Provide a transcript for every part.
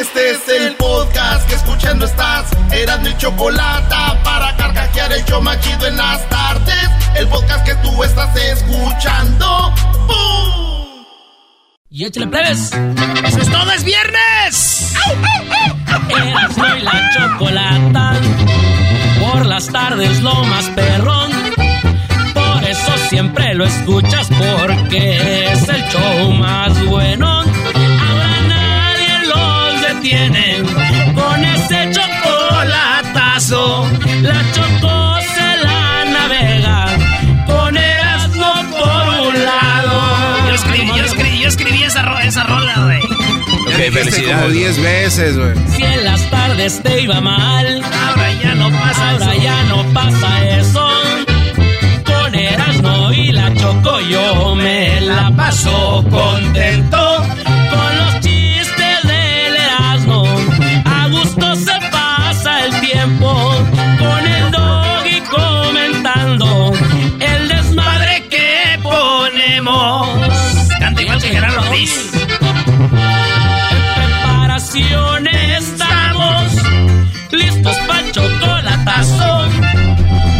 Este es el podcast que escuchando estás. Eran mi chocolate para carcajear el yo machido en las tardes. El podcast que tú estás escuchando. ¡Bum! Y échale plebes. Eso es todo, es viernes. Erasmo y la chocolata. Por las tardes lo más perrón. Por eso siempre lo escuchas porque es el show más bueno. Detiene con ese chocolatazo. La choco se la navega con Erasmo por un lado. Yo escribí, yo escribí, yo escribí esa, ro- esa rola, güey. Ok, felicidades. como 10 veces, güey. Si en las tardes te iba mal, ahora ya no pasa ahora ya no pasa eso. Con Erasmo y la Choco yo me la paso contento. Ponemos. Canta igual que Gerardo Ortiz. En preparación estamos listos para chocolatazo.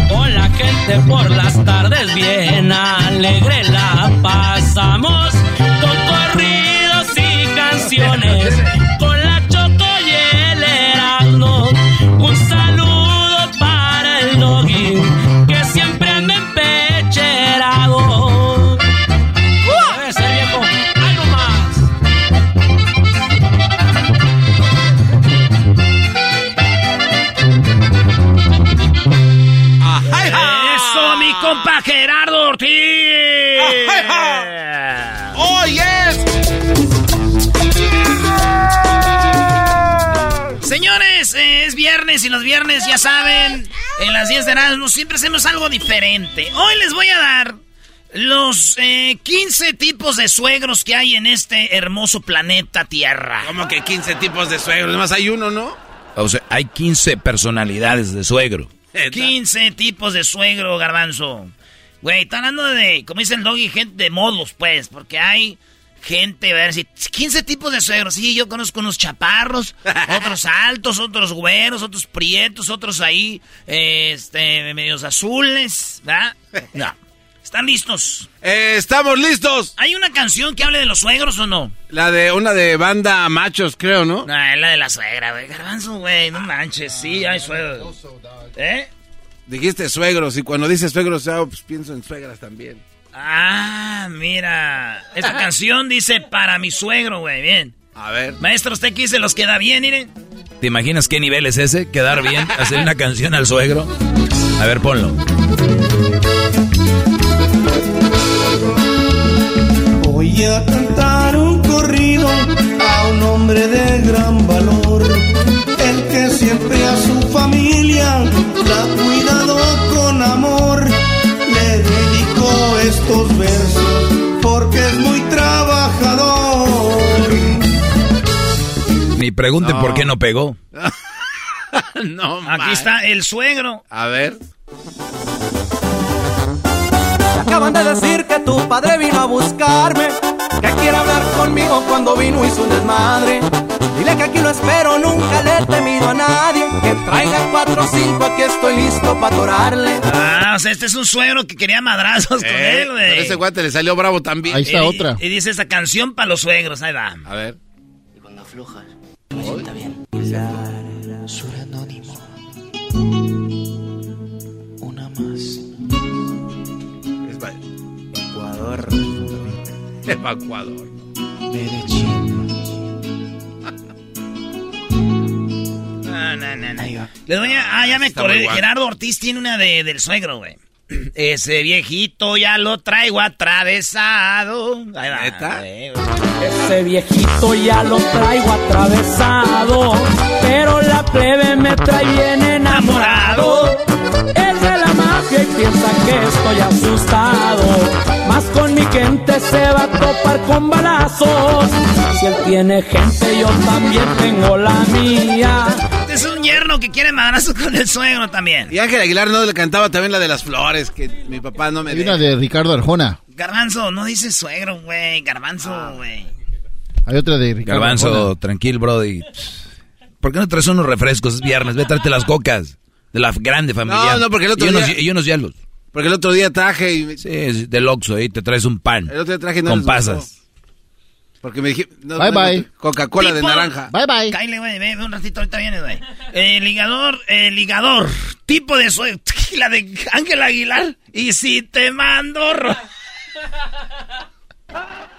Con la gente por las tardes bien alegre la pasamos. Viernes y los viernes, ya saben, en las 10 de Erasmo siempre hacemos algo diferente. Hoy les voy a dar los eh, 15 tipos de suegros que hay en este hermoso planeta Tierra. Como que 15 tipos de suegros, más hay uno, ¿no? O sea, hay 15 personalidades de suegro. 15 tipos de suegro, garbanzo. Güey, está hablando de, como dice el doggy, gente de modos, pues, porque hay gente, a ver si 15 tipos de suegros. Sí, yo conozco unos chaparros, otros altos, otros güeros, otros prietos, otros ahí, este, medios azules, ¿verdad? No. ¿Están listos? Eh, estamos listos. ¿Hay una canción que hable de los suegros o no? La de una de banda machos, creo, ¿no? No, es la de la suegra, güey. Garbanzo, güey, no manches, sí, hay suegros. ¿Eh? Dijiste suegros y cuando dices suegros, ah, pues pienso en suegras también. Ah, mira. Esta canción dice para mi suegro, güey. Bien. A ver. Maestro, ¿usted qué se los queda bien, miren? ¿Te imaginas qué nivel es ese? Quedar bien, hacer una canción al suegro. A ver, ponlo. Voy a cantar un corrido a un hombre de gran valor, el que siempre a su familia la ha cuidado con amor. Estos versos porque es muy trabajador. Ni pregunten por qué no pegó. no, Aquí está el suegro. A ver. Acaban de decir que tu padre vino a buscarme, que quiere hablar conmigo cuando vino hizo un desmadre. Dile que aquí lo espero, nunca le he temido a nadie. Que traiga cuatro o cinco, aquí estoy listo para atorarle. Ah, o sea, este es un suegro que quería madrazos con Eh, él, güey. pero ese guante le salió bravo también. Y- Y, dice esta canción para los suegros, ahí va. A ver. Y cuando aflojas, me sienta bien. Sur anónimo. Una más. Ecuador. Evacuador. Medellín. No, no, no, no. Les voy a, ah, ya me Está acordé. Gerardo Ortiz tiene una de, del suegro, güey. Ese viejito ya lo traigo atravesado. Ahí va. Ese viejito ya lo traigo atravesado, pero la plebe me trae bien enamorado. Es de la mafia y piensa que estoy asustado. Más con mi gente se va a topar con balazos. Si él tiene gente, yo también tengo la mía. Yerno que quiere madrazos con el suegro también. Y Ángel Aguilar no le cantaba también la de las flores, que mi papá no me Hay una de Ricardo Arjona. Garbanzo, no dice suegro, güey. Garbanzo, güey. Hay otra de Ricardo Garbanzo, Arjona. tranquilo, Brody. ¿Por qué no traes unos refrescos? Es viernes, ve, tráete las cocas. De la grande familia. No, no, porque el otro y unos, día- y unos hielos. Porque el otro día traje y... Sí, es del Oxxo, ahí te traes un pan. El otro día traje y no Con gustó. Porque me dije... no, Bye, no, bye. Coca-Cola de naranja. Bye bye. Cállate, güey, ve, ve un ratito, ahorita vienes, güey. El ligador, el ligador, tipo de suegro, la de Ángel Aguilar. Y si te mando...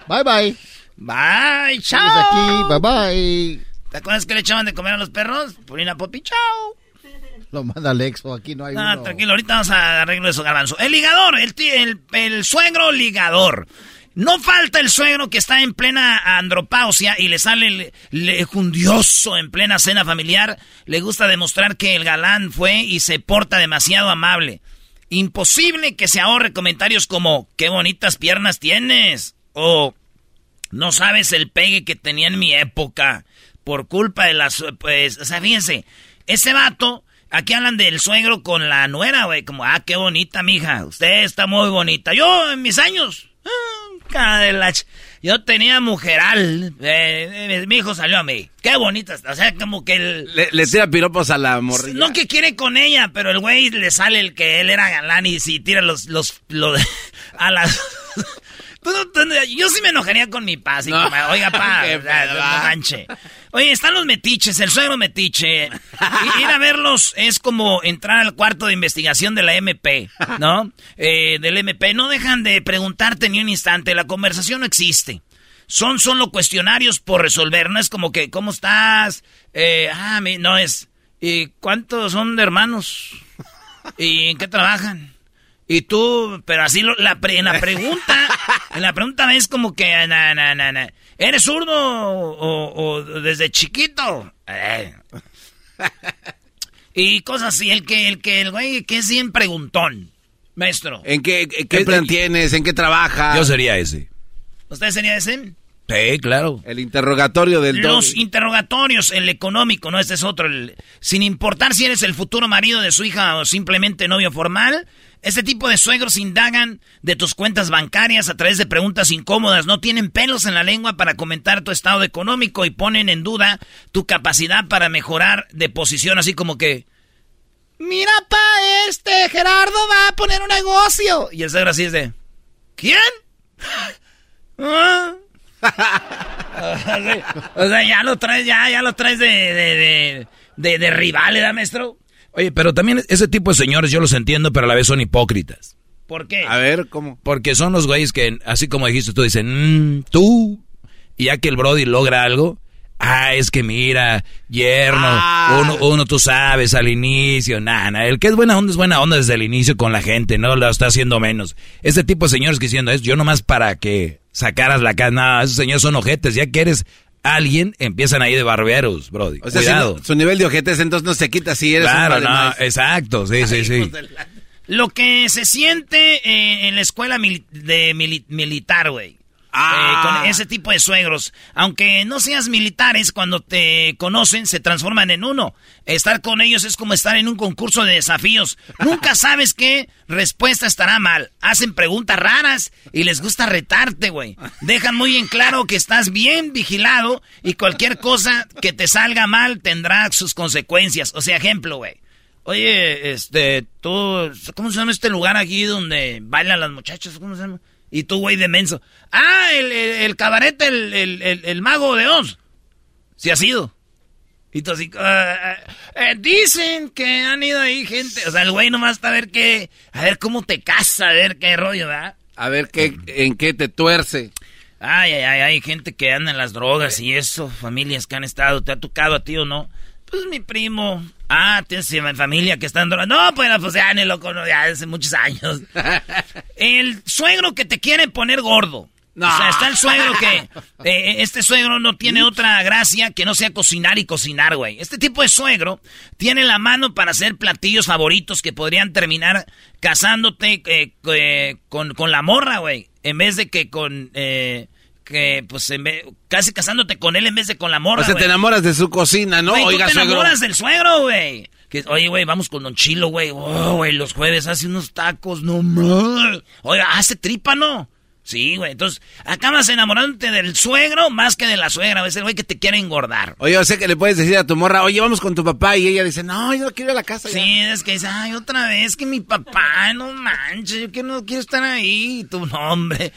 Bye bye. Bye, chao. aquí. Bye bye. ¿Te acuerdas que le echaban de comer a los perros? Purina Popi, chao. Lo manda Alexo. Aquí no hay uno. tranquilo, ahorita vamos a arreglar eso, garbanzo. El ligador, el, el, el suegro ligador. No falta el suegro que está en plena andropausia y le sale lejundioso en plena cena familiar. Le gusta demostrar que el galán fue y se porta demasiado amable. Imposible que se ahorre comentarios como, qué bonitas piernas tienes. O, no sabes el pegue que tenía en mi época. Por culpa de las... Pues, o sea, fíjense. Ese vato... Aquí hablan del suegro con la nuera, güey. Como, ah, qué bonita, mija. Usted está muy bonita. Yo, en mis años... de la ch- Yo tenía mujeral. Eh, eh, mi hijo salió a mí. Qué bonita. está. O sea, como que el... Le, le tira piropos a la morrilla. No que quiere con ella, pero el güey le sale el que él era galán y si tira los, los, los a las... Yo sí me enojaría con mi pa, así No. como, oiga pa, o sea, no manche. Oye, están los metiches, el suegro metiche. Ir a verlos es como entrar al cuarto de investigación de la MP, ¿no? Eh, del MP. No dejan de preguntarte ni un instante, la conversación no existe. Son solo cuestionarios por resolver, no es como que, ¿cómo estás? Eh, ah, no es, ¿y cuántos son de hermanos? ¿Y en qué trabajan? Y tú, pero así lo- la pre- en la pregunta, en la pregunta es como que, na, na, na, na, ¿eres zurdo o, o desde chiquito? Eh. Y cosas así, el que, el que, el güey que es bien preguntón, maestro. ¿En qué, en qué plan tienes? ¿En qué trabajas? Yo sería ese. ¿Usted sería ese? Sí, claro. El interrogatorio del Los interrogatorios, el económico, no, este es otro. el- sin importar si eres el futuro marido de su hija o simplemente novio formal, este tipo de suegros indagan de tus cuentas bancarias a través de preguntas incómodas. No tienen pelos en la lengua para comentar tu estado económico y ponen en duda tu capacidad para mejorar de posición, así como que. Mira, pa, este Gerardo va a poner un negocio. Y el suegro así es de. ¿Quién? ¿Ah? o sea, ya lo traes, ya, ya lo traes de, de, de, de, de rival, ¿eh, maestro? Oye, pero también ese tipo de señores yo los entiendo, pero a la vez son hipócritas. ¿Por qué? A ver, ¿cómo? Porque son los güeyes que, así como dijiste tú, dicen, "Mm, tú, y ya que el Brody logra algo, ah, es que mira, yerno, Ah. uno, uno tú sabes al inicio, nada, el que es buena onda es buena onda desde el inicio con la gente, no lo está haciendo menos. Este tipo de señores que diciendo es, yo nomás para que sacaras la cara, no, esos señores son ojetes, ya que eres alguien, empiezan ahí de barberos, Brody, O sea, si cuidado. no- su nivel de ojetes entonces no se quita si eres un claro, no, exacto, sí, sí, sí. Lo que se siente eh, en la escuela mili- de mili- militar, güey. Ah. Eh, con ese tipo de suegros. Aunque no seas militares, cuando te conocen, se transforman en uno. Estar con ellos es como estar en un concurso de desafíos. Nunca sabes qué respuesta estará mal. Hacen preguntas raras y les gusta retarte, güey. Dejan muy en claro que estás bien vigilado y cualquier cosa que te salga mal tendrá sus consecuencias. O sea, ejemplo, güey. Oye, este, tú, ¿cómo se llama este lugar aquí donde bailan las muchachas? ¿Cómo se llama? Y tú, güey, de menso. Ah, el, el, el cabaret, el, el, mago de Oz. Sí ha sido. Y tú así, "Ah, eh, dicen que han ido ahí gente. O sea, el güey nomás está a ver qué, a ver cómo te casa, a ver qué rollo, ¿verdad? A ver qué, en qué te tuerce. Ay, ay, ay, hay gente que anda en las drogas y eso, familias que han estado, ¿te ha tocado a ti o no? Pues mi primo. Ah, tienes familia que está en drogas. No, pues, pues ya ni lo conozco, ya hace muchos años. El suegro que te quiere poner gordo. O sea, está el suegro que... eh, este suegro no tiene otra gracia que no sea cocinar y cocinar, güey. Este tipo de suegro tiene la mano para hacer platillos favoritos que podrían terminar casándote eh, eh, con, con la morra, güey. En vez de que con... eh, que, pues, en vez- casi casándote con él en vez de con la morra, O sea, te enamoras de su cocina, ¿no? Tú Oiga, te suegro. enamoras del suegro, güey. Oye, güey, vamos con Don Chilo, güey. Oh, güey, los jueves hace unos tacos, no más. Oiga, hace tripa, ¿no? Sí, güey. Entonces, acabas enamorándote del suegro más que de la suegra. Es el güey que te quiere engordar. Oye, o sea que le puedes decir a tu morra, oye, vamos con tu papá. Y ella dice, no, yo no quiero ir a la casa. ya". Sí, es que dice, ay, otra vez que mi papá, no manches, yo que no quiero estar ahí. Y tu nombre.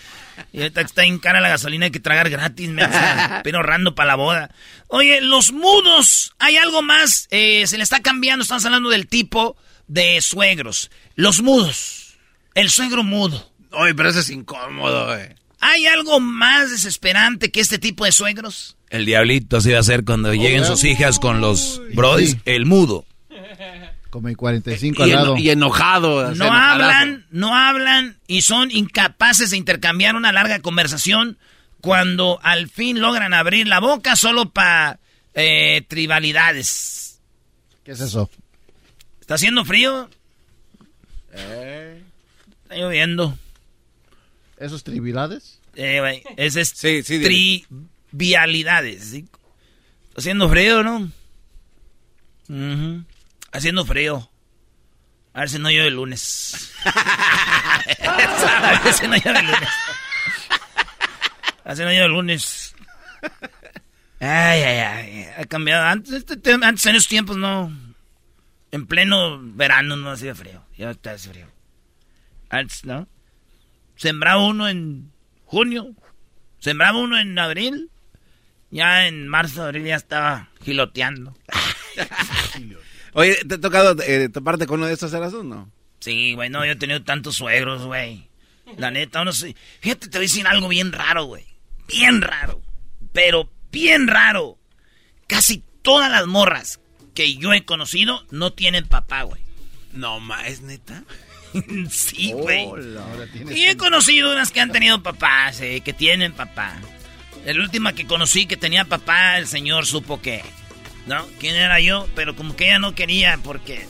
Y ahorita que está en cara la gasolina hay que tragar gratis, me pero ahorrando para la boda. Oye, los mudos, hay algo más, eh, se le está cambiando, estamos hablando del tipo de suegros. Los mudos, el suegro mudo. Oye, pero eso es incómodo, güey. ¿Hay algo más desesperante que este tipo de suegros? El diablito así va a ser cuando lleguen sus hijas con los brodis, Sí. el mudo. Como el 45 al Y, eno- lado. y enojado. No hablan, no hablan y son incapaces de intercambiar una larga conversación cuando al fin logran abrir la boca solo para tribalidades. ¿Qué es eso? ¿Está haciendo frío? Eh. Está lloviendo. ¿Esos tribilades? Eh, güey, ese es Sí, sí, trivialidades. ¿sí? Está haciendo frío, ¿no? Ujú. Haciendo frío. A ver si no llueve el lunes. A ver si no llueve el lunes. A ver si no llueve el lunes. Ay, ay, ay. Ha cambiado. Antes, este antes en esos tiempos no. En pleno verano no hacía frío. Ya está hace frío. Antes, ¿no? Sembraba uno en junio. Sembraba uno en abril. Ya en marzo, abril ya estaba giloteando. Oye, ¿te ha tocado eh, toparte con uno de estos eras no? Sí, güey, no, yo he tenido tantos suegros, güey. La neta, uno sí. Fíjate, te voy a decir algo bien raro, güey. Bien raro. Pero bien raro. Casi todas las morras que yo he conocido no tienen papá, güey. No, ma, ¿es neta? sí, güey. Y he conocido unas que han tenido papás, eh, que tienen papá. La última que conocí que tenía papá, el señor supo que, ¿no? ¿Quién era yo? Pero como que ella no quería porque...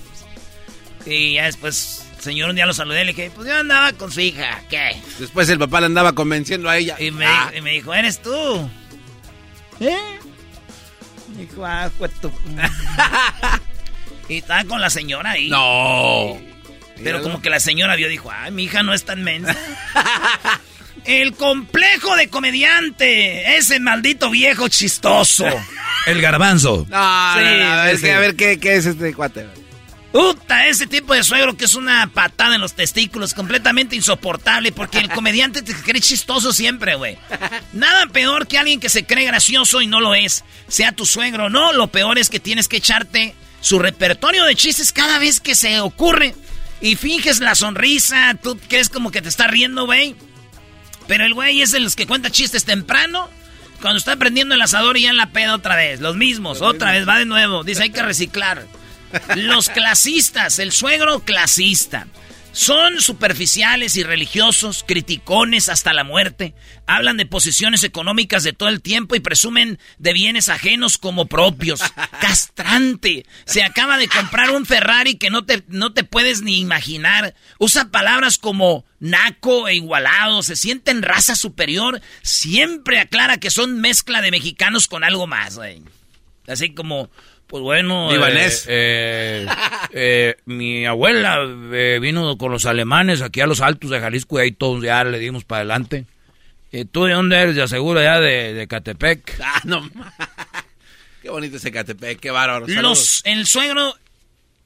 Y ya después, el señor un día lo saludé y le dije, pues yo andaba con su hija, ¿qué? Después el papá le andaba convenciendo a ella. Y me, Ah, dijo, y me dijo, ¿eres tú? ¿Eh? Me dijo, ah, tú. y estaba con la señora ahí. No. Pero como que la señora vio, dijo, ay, mi hija no es tan mensa. El complejo de comediante. Ese maldito viejo chistoso. El garbanzo. No, Sí, no, no, a ver, sí, qué- sí. a ver qué, qué es este cuate. Puta, ese tipo de suegro que es una patada en los testículos, completamente insoportable, porque el comediante te cree chistoso siempre, güey. Nada peor que alguien que se cree gracioso y no lo es, sea tu suegro o no. Lo peor es que tienes que echarte su repertorio de chistes cada vez que se ocurre. Y finges la sonrisa, tú crees como que te está riendo, güey. Pero el güey es de los que cuenta chistes temprano. Cuando está prendiendo el asador y ya en la peda otra vez. Los mismos, otra vez, va de nuevo. Dice, hay que reciclar. Los clasistas, el suegro clasista. Son superficiales y religiosos, criticones hasta la muerte. Hablan de posiciones económicas de todo el tiempo y presumen de bienes ajenos como propios. Castrante. Se acaba de comprar un Ferrari que no te, no te puedes ni imaginar. Usa palabras como naco e igualado. Se siente en raza superior. Siempre aclara que son mezcla de mexicanos con algo más, güey. Así como, pues bueno. Libanés. Eh, eh, mi abuela eh, vino con los alemanes aquí a los altos de Jalisco y ahí todos ya le dimos para adelante. ¿Y tú de dónde eres? De aseguro ya de, de Catepec. Ah, no. Qué bonito ese Catepec, qué bárbaro. Los, el suegro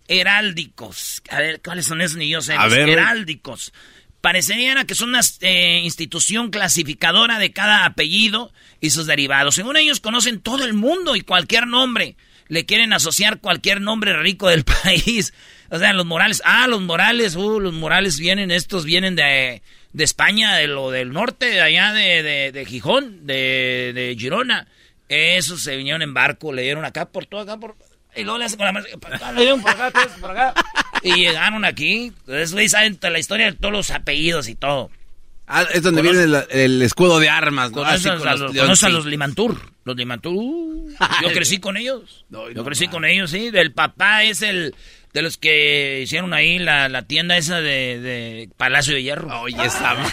heráldicos. A ver, ¿cuáles son esos? Ni yo sé. A ver. heráldicos. Parecería que son una eh, institución clasificadora de cada apellido y sus derivados. Según ellos conocen todo el mundo y cualquier nombre. Le quieren asociar cualquier nombre rico del país. O sea, los Morales, ah, los Morales, uh, los Morales vienen, estos vienen de, de España, de lo del norte, de allá de, de, de Gijón, de, de Girona. Esos se vinieron en barco, le dieron acá por todo, acá por... Y luego le hacen con la mano, acá, le dieron por acá, por acá. Y llegaron aquí. Entonces, güey, saben la historia de todos los apellidos y todo. Ah, es donde viene el, el escudo de armas, ¿no? Así Conoces con a, los conoces a Limantur. Los Limantur. uh, yo crecí con ellos. No, yo no crecí con ellos, sí. Del papá es el de los que hicieron ahí la, la tienda esa de, de Palacio de Hierro. Oye, esa...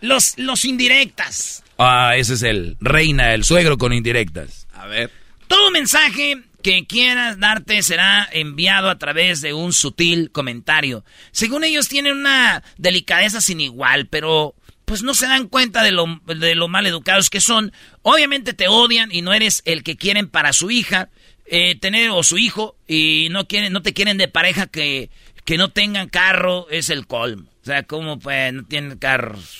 Los, los indirectas. Ah, ese es el reina, el suegro con indirectas. A ver. Todo mensaje que quieras darte será enviado a través de un sutil comentario. Según ellos tienen una delicadeza sin igual, pero pues no se dan cuenta de lo, de lo mal educados que son. Obviamente te odian y no eres el que quieren para su hija, eh, tener o su hijo, y no quieren, no te quieren de pareja que, que no tengan carro, es el colmo. O sea, ¿cómo pues no tienen carros?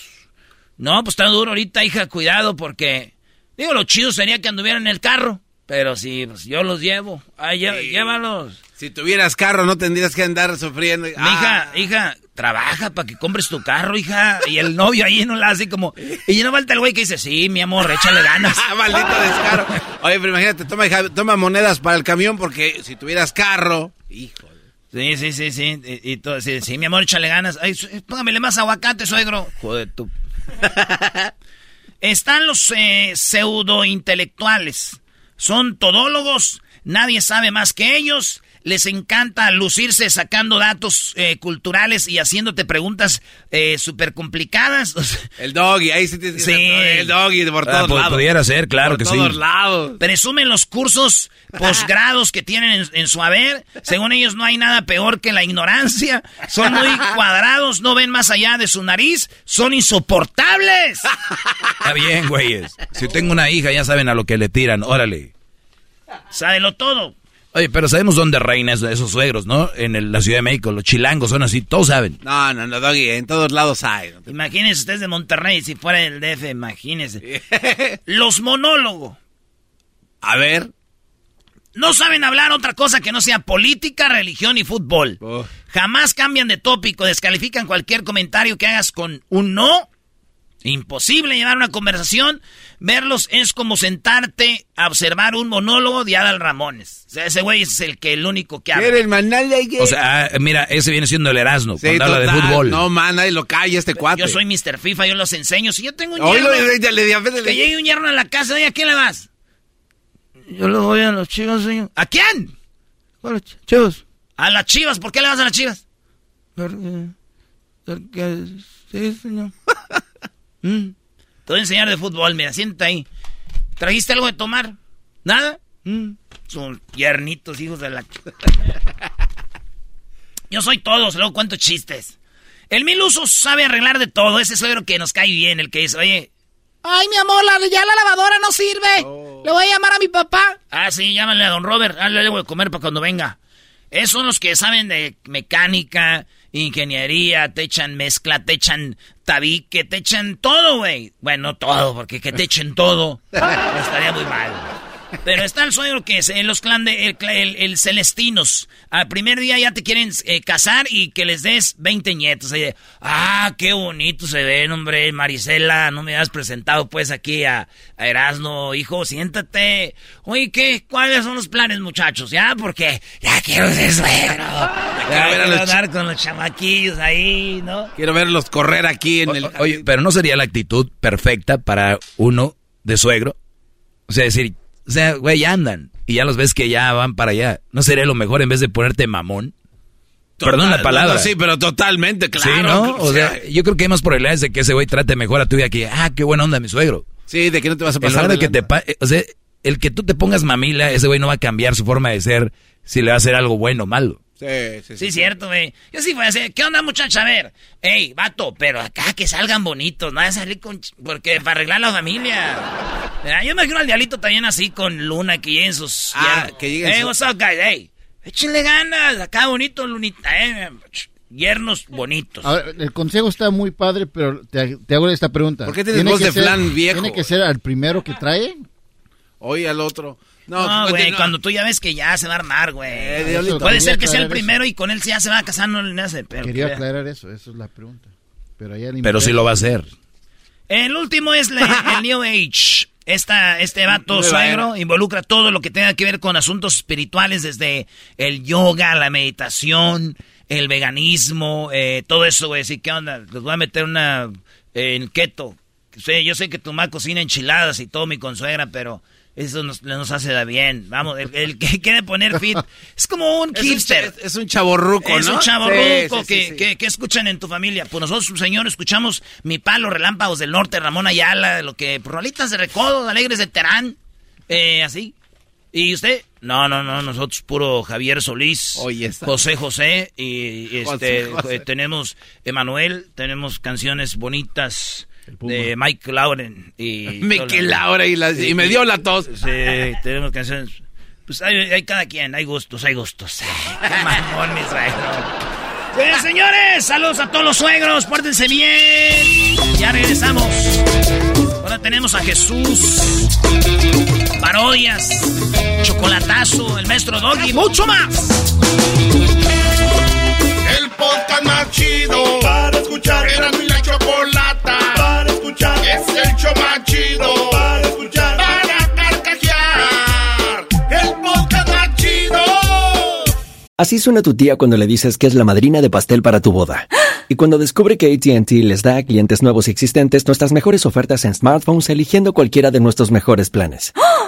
No, pues está duro ahorita, hija, cuidado, porque... Digo, lo chido sería que anduvieran en el carro. Pero sí, pues yo los llevo. Ay, lle- Sí. llévalos. Si tuvieras carro, no tendrías que andar sufriendo. Mi Ah, Hija, hija, trabaja para que compres tu carro, hija. Y el novio ahí no la hace como... Y no falta el güey que dice, sí, mi amor, échale ganas. Ah, maldito descaro. Oye, pero imagínate, toma, hija, toma monedas para el camión porque si tuvieras carro... Hijo. Sí, sí, sí, sí. Y, y todo, sí, sí, mi amor, échale ganas. Ay, póngamele más aguacate, suegro. Joder, tú. Están los eh, pseudo-intelectuales. Son todólogos. Nadie sabe más que ellos. Les encanta lucirse sacando datos eh, culturales y haciéndote preguntas eh, súper complicadas. El doggy, ahí sí que Sí. el doggy de por Ah, todos pues, lados. pudiera ser, claro por que sí. todos lados. Presumen los cursos posgrados que tienen en, en su haber. Según ellos no hay nada peor que la ignorancia. Son muy cuadrados, no ven más allá de su nariz. Son insoportables. Está bien, güeyes. Si tengo una hija, ya saben a lo que le tiran. Órale. Sábelo todo. Oye, pero sabemos dónde reina eso- esos suegros, ¿no? En el- la Ciudad de México. Los chilangos son así, todos saben. No, no, no, doggy, en todos lados hay. Imagínense ustedes de Monterrey, si fuera el DF, imagínense. Los monólogos. A ver. No saben hablar otra cosa que no sea política, religión y fútbol. Uf. Jamás cambian de tópico, descalifican cualquier comentario que hagas con un no. Imposible llevar una conversación. Verlos es como sentarte a observar un monólogo de Adal Ramones. O sea, ese güey es el que el único que habla. el manal de O sea, ah, mira, ese viene siendo el Erasmo, Sí, cuando habla de total. fútbol. No, man, nadie lo calla este cuate. Yo soy Mr. FIFA, yo los enseño. Si yo tengo un Oílo, yerno, le- le- le- le- que llegue un yerno a la casa, ¿y a quién le vas? Yo le voy a los chivas, señor. ¿A quién? A los chivas. A las chivas, ¿por qué le vas a las chivas? Porque, porque sí, señor. Mm. Te voy a enseñar de fútbol, mira, siéntate ahí. ¿Trajiste algo de tomar? ¿Nada? Mm. Son tiernitos, hijos de la... Yo soy todos, luego cuento chistes. El mil usos sabe arreglar de todo. Ese suegro que nos cae bien, el que dice, oye... Ay, mi amor, la, ya la lavadora no sirve. Le voy a llamar a mi papá. Ah, sí, llámale a don Robert. Ah, le voy a comer para cuando venga. Esos son los que saben de mecánica, ingeniería, te echan mezcla, te echan tabique, te echan todo, güey. Bueno, no todo, porque que te echen todo estaría muy mal. Pero está el suegro que es en los clan de el, el- el Celestinos. Al primer día ya te quieren eh, casar y que les des 20 nietos. Ahí ah, qué bonito se ven, hombre. Marisela, no me has presentado pues aquí a, a Erasmo. Hijo, siéntate. Oye, ¿qué? ¿Cuáles son los planes, muchachos? Ya, porque ya quiero ser suegro. Ya ver a quiero los andar con los chamaquillos ahí, ¿no? Quiero verlos correr aquí en el... Oye, pero no sería la actitud perfecta para uno de suegro. O sea, decir, o sea, güey, ya andan. Y ya los ves que ya van para allá. ¿No sería lo mejor en vez de ponerte mamón? Total- Perdón la palabra. no, sí, pero totalmente, claro. sí, ¿no? O sea, yo creo que hay más probabilidades de que ese güey trate mejor a tu vida que, ah, qué buena onda mi suegro. sí, de que no te vas a En pasar lugar de de que te... pa- O sea, el que tú te pongas mamila, ese güey no va a cambiar su forma de ser si le va a hacer algo bueno o malo. Sí, sí, Sí, cierto, güey. Yo sí fui a decir, ¿qué onda, muchacha? A ver, ey, vato, pero acá que salgan bonitos, no vayan a salir con... ch- Porque para arreglar la familia. Mira, yo me imagino al dialito también así con Luna, que lleguen sus... Ah, que lleguen Hey, sus- what's up, guys? Hey, échenle ganas, acá bonito, Lunita, eh, yernos bonitos. A ver, el consejo está muy padre, pero te, te hago esta pregunta. ¿Por qué tienes ¿Tiene voz que de ser- flan viejo? ¿Tiene que ser al primero que trae? Oye, al otro. No, güey, cuando tú ya ves que ya se va a armar, güey. Eh. Puede ser que sea el primero y con él ya se va a casar, no le nace. Pero Quería que- aclarar eso, esa es la pregunta. Pero, allá Pero sí lo va a hacer. El último es la- el New Age. Esta, este vato suegro involucra todo lo que tenga que ver con asuntos espirituales, desde el yoga, la meditación, el veganismo, eh, todo eso, güey. Así, ¿qué onda? Les voy a meter una eh, en keto. Sí, yo sé que tu mamá cocina enchiladas y todo mi consuegra, pero eso nos, nos hace da bien. Vamos, el, el que quiere poner fit es como un Es un, hipster. es un chaborruco, ¿no? Es un chavo Sí, ruco sí, sí, que, sí. que- que escuchan en tu familia. Pues nosotros, señor, escuchamos Mi Palo, Relámpagos del Norte, Ramón Ayala, lo que... Rolitas de Recodo, Alegres de Terán, eh, así. ¿Y usted? No, no, no, nosotros puro Javier Solís, Oye. José José, y, este, José. eh, tenemos Emanuel, tenemos canciones bonitas de Mike Lauren. Y Mickey Laura y, las- y me dio la tos. Sí, tenemos canciones. Pues hay, hay cada quien, hay gustos, hay gustos. Ay, qué mamón, mi suegro. Señores, saludos a todos los suegros, pórtense bien. Ya regresamos. Ahora tenemos a Jesús, parodias, chocolatazo, el maestro Doggy, y mucho más. El podcast más chido para escuchar. Era mi la chocolata para escuchar. Es el show más chido para escuchar. Para carcajear. El podcast más chido. Así suena tu tía cuando le dices que es la madrina de pastel para tu boda. Y cuando descubre que ATT les da a clientes nuevos y existentes nuestras mejores ofertas en smartphones eligiendo cualquiera de nuestros mejores planes.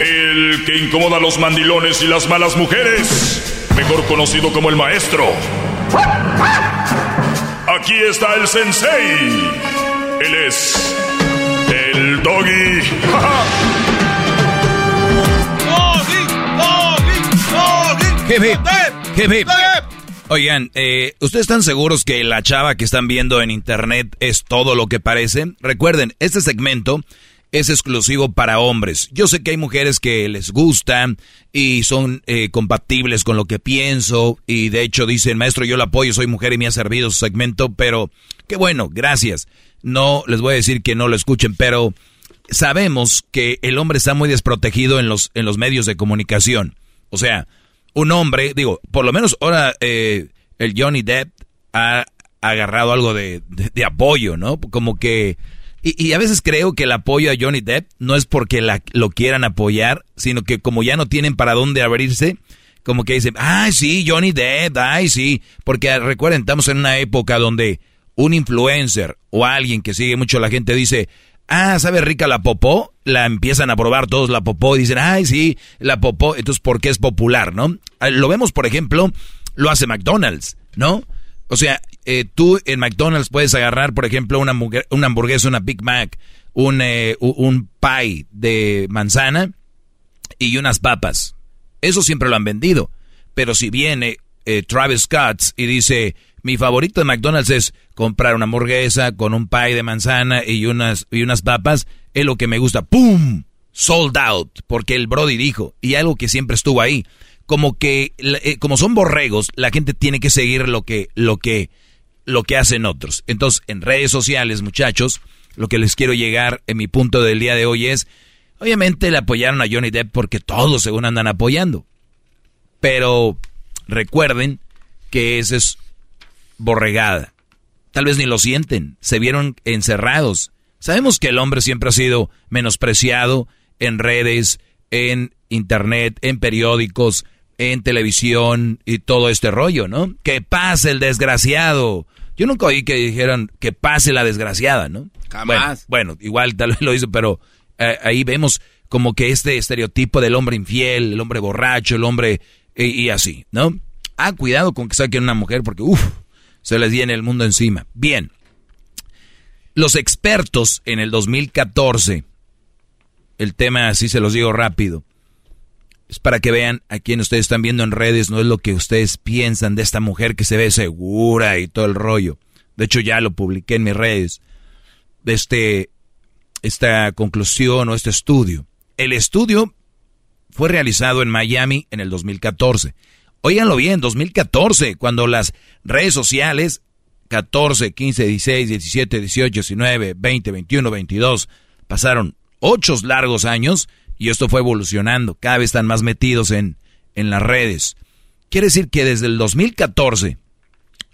El que incomoda a los mandilones y las malas mujeres. Mejor conocido como el maestro. Aquí está el sensei. Él es. El doggy. Hip. Hip, hip. Oigan, eh, ¿ustedes están seguros que la chava que están viendo en internet es todo lo que parece? Recuerden, este segmento es exclusivo para hombres. Yo sé que hay mujeres que les gustan y son eh, compatibles con lo que pienso y de hecho dicen, maestro, yo la apoyo, soy mujer y me ha servido su segmento, pero qué bueno, gracias. No les voy a decir que no lo escuchen, pero sabemos que el hombre está muy desprotegido en los, en los medios de comunicación. O sea, un hombre, digo, por lo menos ahora eh, el Johnny Depp ha agarrado algo de, de- de apoyo, ¿no? Como que... Y, y a veces creo que el apoyo a Johnny Depp no es porque la- lo quieran apoyar, sino que como ya no tienen para dónde abrirse, como que dicen, ay, sí, Johnny Depp, ay, sí. Porque recuerden, estamos en una época donde un influencer o alguien que sigue mucho a la gente dice, ah, ¿sabe rica la popó? La empiezan a probar todos la popó y dicen, ay, sí, la popó. Entonces, ¿por qué es popular, no? Ah, Lo vemos, por ejemplo, lo hace McDonald's, ¿no? O sea, eh, tú en McDonald's puedes agarrar, por ejemplo, una, una hamburguesa, una Big Mac, un, eh, un pie de manzana y unas papas. Eso siempre lo han vendido. Pero si viene eh, Travis Scott y dice, mi favorito de McDonald's es comprar una hamburguesa con un pie de manzana y unas, y unas papas, es lo que me gusta. ¡Pum! Sold out. Porque el Brody dijo, y algo que siempre estuvo ahí, como que, eh, como son borregos, la gente tiene que seguir lo que, lo que, lo que hacen otros. Entonces, en redes sociales, muchachos, lo que les quiero llegar en mi punto del día de hoy es, obviamente le apoyaron a Johnny Depp porque todos según andan apoyando. Pero recuerden que esa es borregada. Tal vez ni lo sienten, se vieron encerrados. Sabemos que el hombre siempre ha sido menospreciado en redes, en internet, en periódicos, en televisión y todo este rollo, ¿no? Que pase el desgraciado. Yo nunca oí que dijeran que pase la desgraciada, ¿no? Jamás. Bueno, igual tal vez lo hizo, pero eh, ahí vemos como que este estereotipo del hombre infiel, el hombre borracho, el hombre y, así, ¿no? Ah, cuidado con que saquen una mujer porque, uff, se les viene el mundo encima. Bien. Los expertos en el 2014, el tema así se los digo rápido, es para que vean a quien ustedes están viendo en redes, no es lo que ustedes piensan de esta mujer que se ve segura y todo el rollo. De hecho, ya lo publiqué en mis redes. Este, esta conclusión o este estudio. El estudio fue realizado en Miami en el 2014. Óiganlo bien, 2014, cuando las redes sociales 14, 15, 16, 17, 18, 19, 20, 21, 22 pasaron ocho largos años y esto fue evolucionando. Cada vez están más metidos en, en las redes. Quiere decir que desde el 2014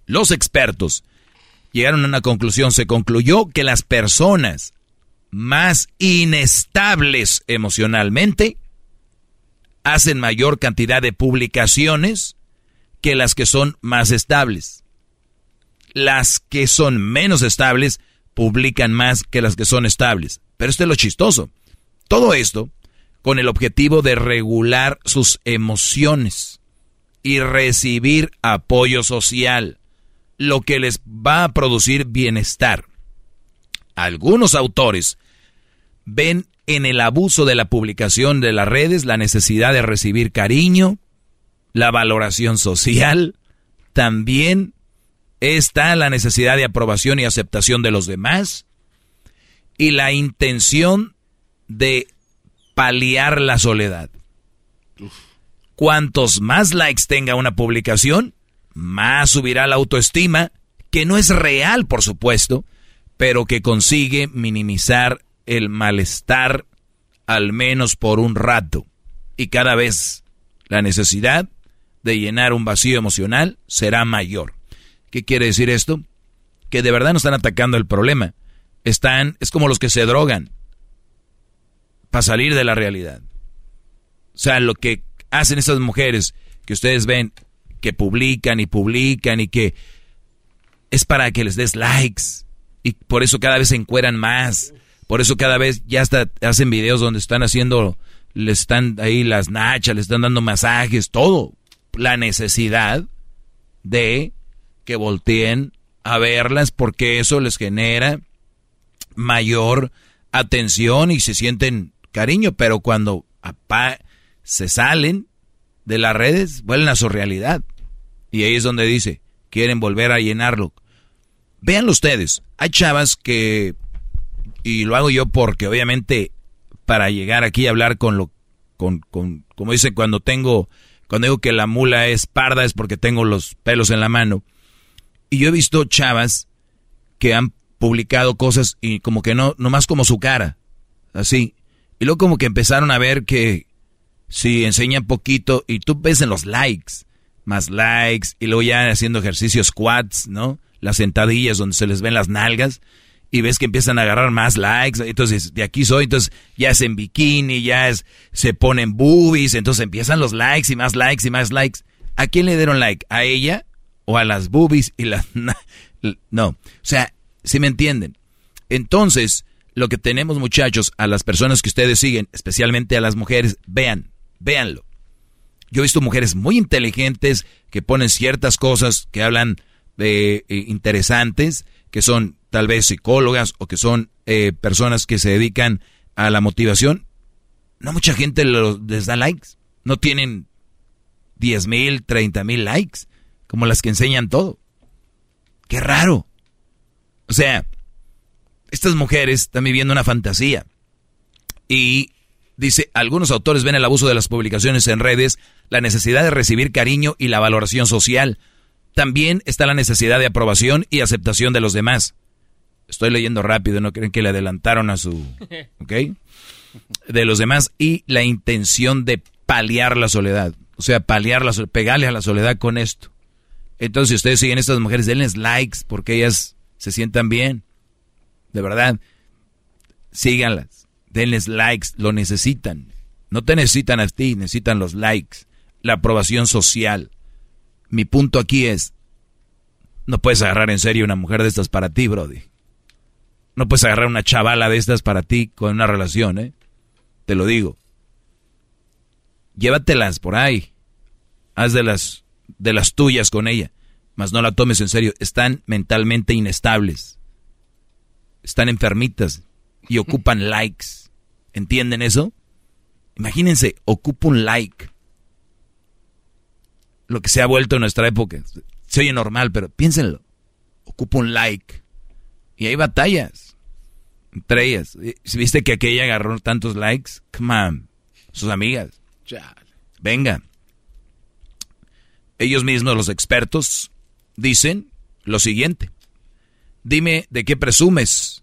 los expertos llegaron a una conclusión. Se concluyó que las personas más inestables emocionalmente hacen mayor cantidad de publicaciones que las que son más estables. Las que son menos estables publican más que las que son estables. Pero esto es lo chistoso. Todo esto con el objetivo de regular sus emociones y recibir apoyo social, lo que les va a producir bienestar. Algunos autores ven en el abuso de la publicación de las redes la necesidad de recibir cariño, la valoración social, también está la necesidad de aprobación y aceptación de los demás y la intención de paliar la soledad. Cuantos más likes tenga una publicación, más subirá la autoestima, que no es real, por supuesto, pero que consigue minimizar el malestar al menos por un rato. Y cada vez la necesidad de llenar un vacío emocional será mayor. ¿Qué quiere decir esto? Que de verdad no están atacando el problema. Están, es como los que se drogan para salir de la realidad. O sea, lo que hacen esas mujeres que ustedes ven, que publican y publican y que es para que les des likes. Y por eso cada vez se encueran más. Por eso cada vez ya hasta hacen videos donde están haciendo, les están ahí las nachas, les están dando masajes, todo. La necesidad de que volteen a verlas porque eso les genera mayor atención y se sienten cariño, pero cuando se salen de las redes, vuelven a su realidad. Y ahí es donde dice, quieren volver a llenarlo. Véanlo ustedes, hay chavas que, y lo hago yo porque obviamente para llegar aquí a hablar con lo, con, con, como dice, cuando tengo, cuando digo que la mula es parda es porque tengo los pelos en la mano. Y yo he visto chavas que han publicado cosas y como que no, nomás como su cara, así. Y luego como que empezaron a ver que si enseñan poquito y tú ves en los likes, más likes y luego ya haciendo ejercicios squats, ¿no? Las sentadillas donde se les ven las nalgas y ves que empiezan a agarrar más likes, entonces de aquí soy, entonces ya es en bikini, ya es, se ponen boobies, entonces empiezan los likes y más likes y más likes. ¿A quién le dieron like? ¿A ella o a las boobies y las... No, o sea, si me entienden. Entonces, lo que tenemos muchachos, a las personas que ustedes siguen, especialmente a las mujeres, vean, véanlo. Yo he visto mujeres muy inteligentes que ponen ciertas cosas que hablan de eh, interesantes, que son tal vez psicólogas o que son eh, personas que se dedican a la motivación. No mucha gente les da likes. No tienen 10 mil, 30 mil likes, como las que enseñan todo. Qué raro. O sea, estas mujeres están viviendo una fantasía. Y Dice, algunos autores ven el abuso de las publicaciones en redes, la necesidad de recibir cariño y la valoración social. También está la necesidad de aprobación y aceptación de los demás. Estoy leyendo rápido, no creen que le adelantaron a su... ¿Ok? De los demás y la intención de paliar la soledad. O sea, paliar la soledad, pegarle a la soledad con esto. Entonces, si ustedes siguen a estas mujeres, denles likes porque ellas se sientan bien. De verdad. Síganlas. Denles likes. Lo necesitan. No te necesitan a ti, necesitan los likes. La aprobación social. Mi punto aquí es, no puedes agarrar en serio una mujer de estas para ti, Brody. No puedes agarrar una chavala de estas para ti con una relación, ¿eh? Te lo digo. Llévatelas por ahí. Haz de las, de las tuyas con ella. Mas no la tomes en serio. Están mentalmente inestables. Están enfermitas y ocupan likes. ¿Entienden eso? Imagínense, ocupa un like. Lo que se ha vuelto en nuestra época. Se oye normal, pero piénsenlo. Ocupa un like. Y hay batallas. Entre ellas. ¿Viste que aquella agarró tantos likes? Come on. Sus amigas. Venga. Ellos mismos, los expertos, dicen lo siguiente. Dime de qué presumes.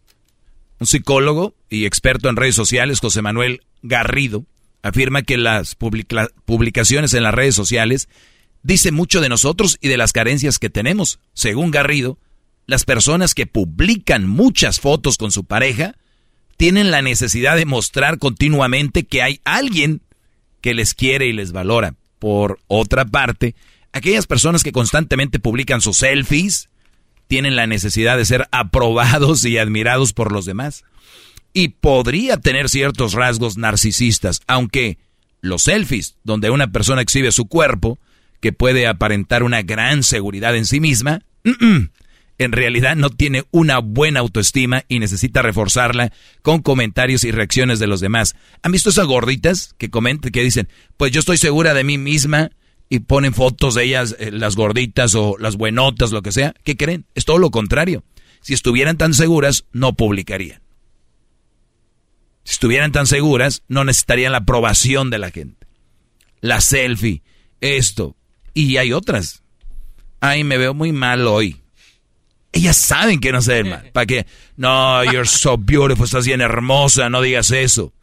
Un psicólogo y experto en redes sociales, José Manuel Garrido, afirma que las publicaciones en las redes sociales dicen mucho de nosotros y de las carencias que tenemos. Según Garrido, las personas que publican muchas fotos con su pareja tienen la necesidad de mostrar continuamente que hay alguien que les quiere y les valora. Por otra parte, aquellas personas que constantemente publican sus selfies tienen la necesidad de ser aprobados y admirados por los demás. Y podría tener ciertos rasgos narcisistas, aunque los selfies, donde una persona exhibe su cuerpo, que puede aparentar una gran seguridad en sí misma, en realidad no tiene una buena autoestima y necesita reforzarla con comentarios y reacciones de los demás. ¿Han visto esas gorditas que comentan, que dicen, pues yo estoy segura de mí misma y ponen fotos de ellas, eh, las gorditas o las buenotas, lo que sea? ¿Qué creen? Es todo lo contrario. Si estuvieran tan seguras, no publicarían. Si estuvieran tan seguras, no necesitarían la aprobación de la gente. La selfie, esto. Y hay otras. Ay, me veo muy mal hoy. Ellas saben que no se ven mal. ¿Para qué? No, you're so beautiful, estás bien hermosa, no digas eso.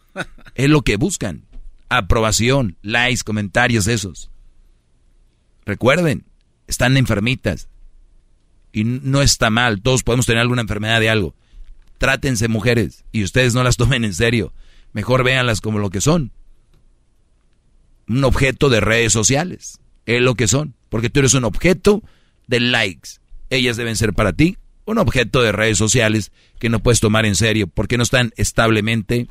Es lo que buscan. Aprobación, likes, comentarios, esos. Recuerden, están enfermitas. Y no está mal, todos podemos tener alguna enfermedad de algo. Trátense mujeres y ustedes no las tomen en serio. Mejor véanlas como lo que son. Un objeto de redes sociales. Es lo que son. Porque tú eres un objeto de likes ellas deben ser para ti un objeto de redes sociales que no puedes tomar en serio porque no están establemente,